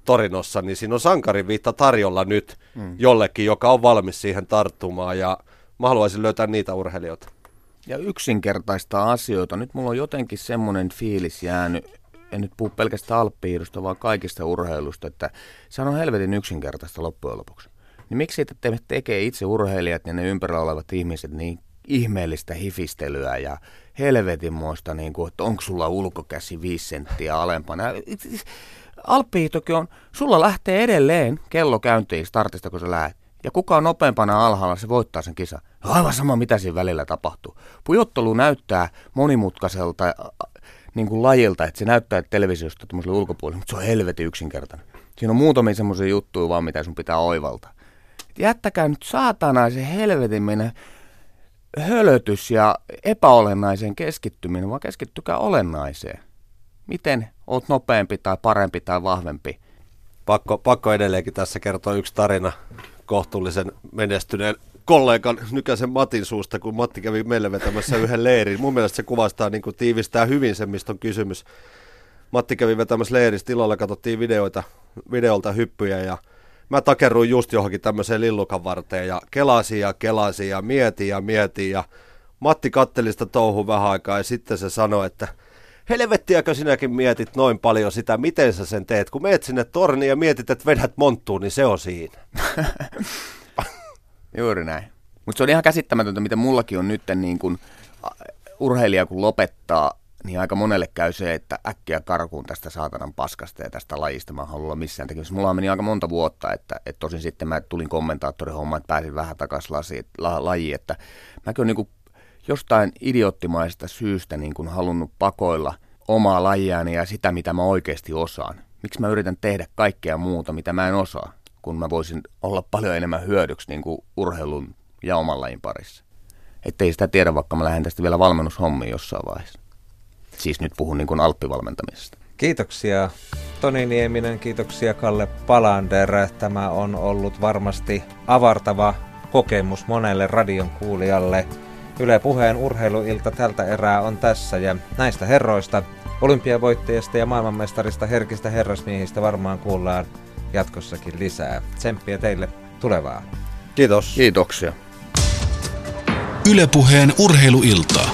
S3: Torinossa, niin siinä on sankarin viitta tarjolla nyt mm. jollekin, joka on valmis siihen tarttumaan ja mä haluaisin löytää niitä urheilijoita.
S4: Ja yksinkertaista asioita. Nyt mulla on jotenkin semmoinen fiilis jäänyt, en nyt puhu pelkästään alppiirusta, vaan kaikista urheilusta, että se on helvetin yksinkertaista loppujen lopuksi. Niin miksi että te tekee itse urheilijat ja ne ympärillä olevat ihmiset niin ihmeellistä hifistelyä ja helvetinmoista, niin kuin, että onko sulla ulkokäsi viisi senttiä alempana. Alppiitokin on, sulla lähtee edelleen kello käyntiin startista, kun sä lähet. Ja kuka on nopeampana alhaalla, se voittaa sen kisa. Aivan sama, mitä siinä välillä tapahtuu. Pujottelu näyttää monimutkaiselta niin kuin lajilta, että se näyttää televisiosta tuommoiselle ulkopuolelle, mutta se on helvetin yksinkertainen. Siinä on muutamia semmoisia juttuja vaan, mitä sun pitää oivaltaa. Et jättäkää nyt saatana se helvetin mennä hölötys ja epäolennaiseen keskittyminen, vaan keskittykää olennaiseen. Miten oot nopeampi tai parempi tai vahvempi?
S3: Pakko, pakko edelleenkin tässä kertoa yksi tarina kohtuullisen menestyneen kollegan Nykäsen Matin suusta, kun Matti kävi meille vetämässä yhden leirin. Mun mielestä se kuvastaa, niin kuin tiivistää hyvin sen, mistä on kysymys. Matti kävi vetämässä leiristä, tilalla katsottiin videoita, videolta hyppyjä ja mä takerruin just johonkin tämmöiseen lillukan varteen ja kelasin ja kelasin ja mietin ja mietin ja Matti katteli sitä touhu vähän aikaa ja sitten se sanoi, että helvettiäkö sinäkin mietit noin paljon sitä, miten sä sen teet. Kun meet sinne torniin ja mietit, että vedät monttuun, niin se on siinä. [LAUGHS]
S4: Juuri näin. Mutta se on ihan käsittämätöntä, mitä mullakin on nyt niin kun urheilija kun lopettaa, niin aika monelle käy se, että äkkiä karkuun tästä saatanan paskasta ja tästä lajista mä haluan olla missään tekemisessä. Mulla meni aika monta vuotta, että, että tosin sitten mä tulin kommentaattorihommaan, että pääsin vähän takaisin la, lajiin, että mäkin olen niin jostain idioottimaisesta syystä niin kuin halunnut pakoilla omaa lajiani ja sitä, mitä mä oikeasti osaan. Miksi mä yritän tehdä kaikkea muuta, mitä mä en osaa? Kun mä voisin olla paljon enemmän hyödyksi niin kuin urheilun ja oman lajin parissa. Että ei sitä tiedä, vaikka mä lähden tästä vielä valmennushommiin jossain vaiheessa. Siis nyt puhun niin kuin alppivalmentamisesta.
S2: Kiitoksia Toni Nieminen, kiitoksia Kalle Palander. Tämä on ollut varmasti avartava kokemus monelle radion kuulijalle. Yle Puheen urheiluilta tältä erää on tässä ja näistä herroista, olympiavoittajista ja maailmanmestarista herkistä herrasmiehistä varmaan kuullaan jatkossakin lisää. Tsemppiä teille tulevaa.
S3: Kiitos.
S4: Kiitoksia.
S1: Ylepuheen urheiluiltaa.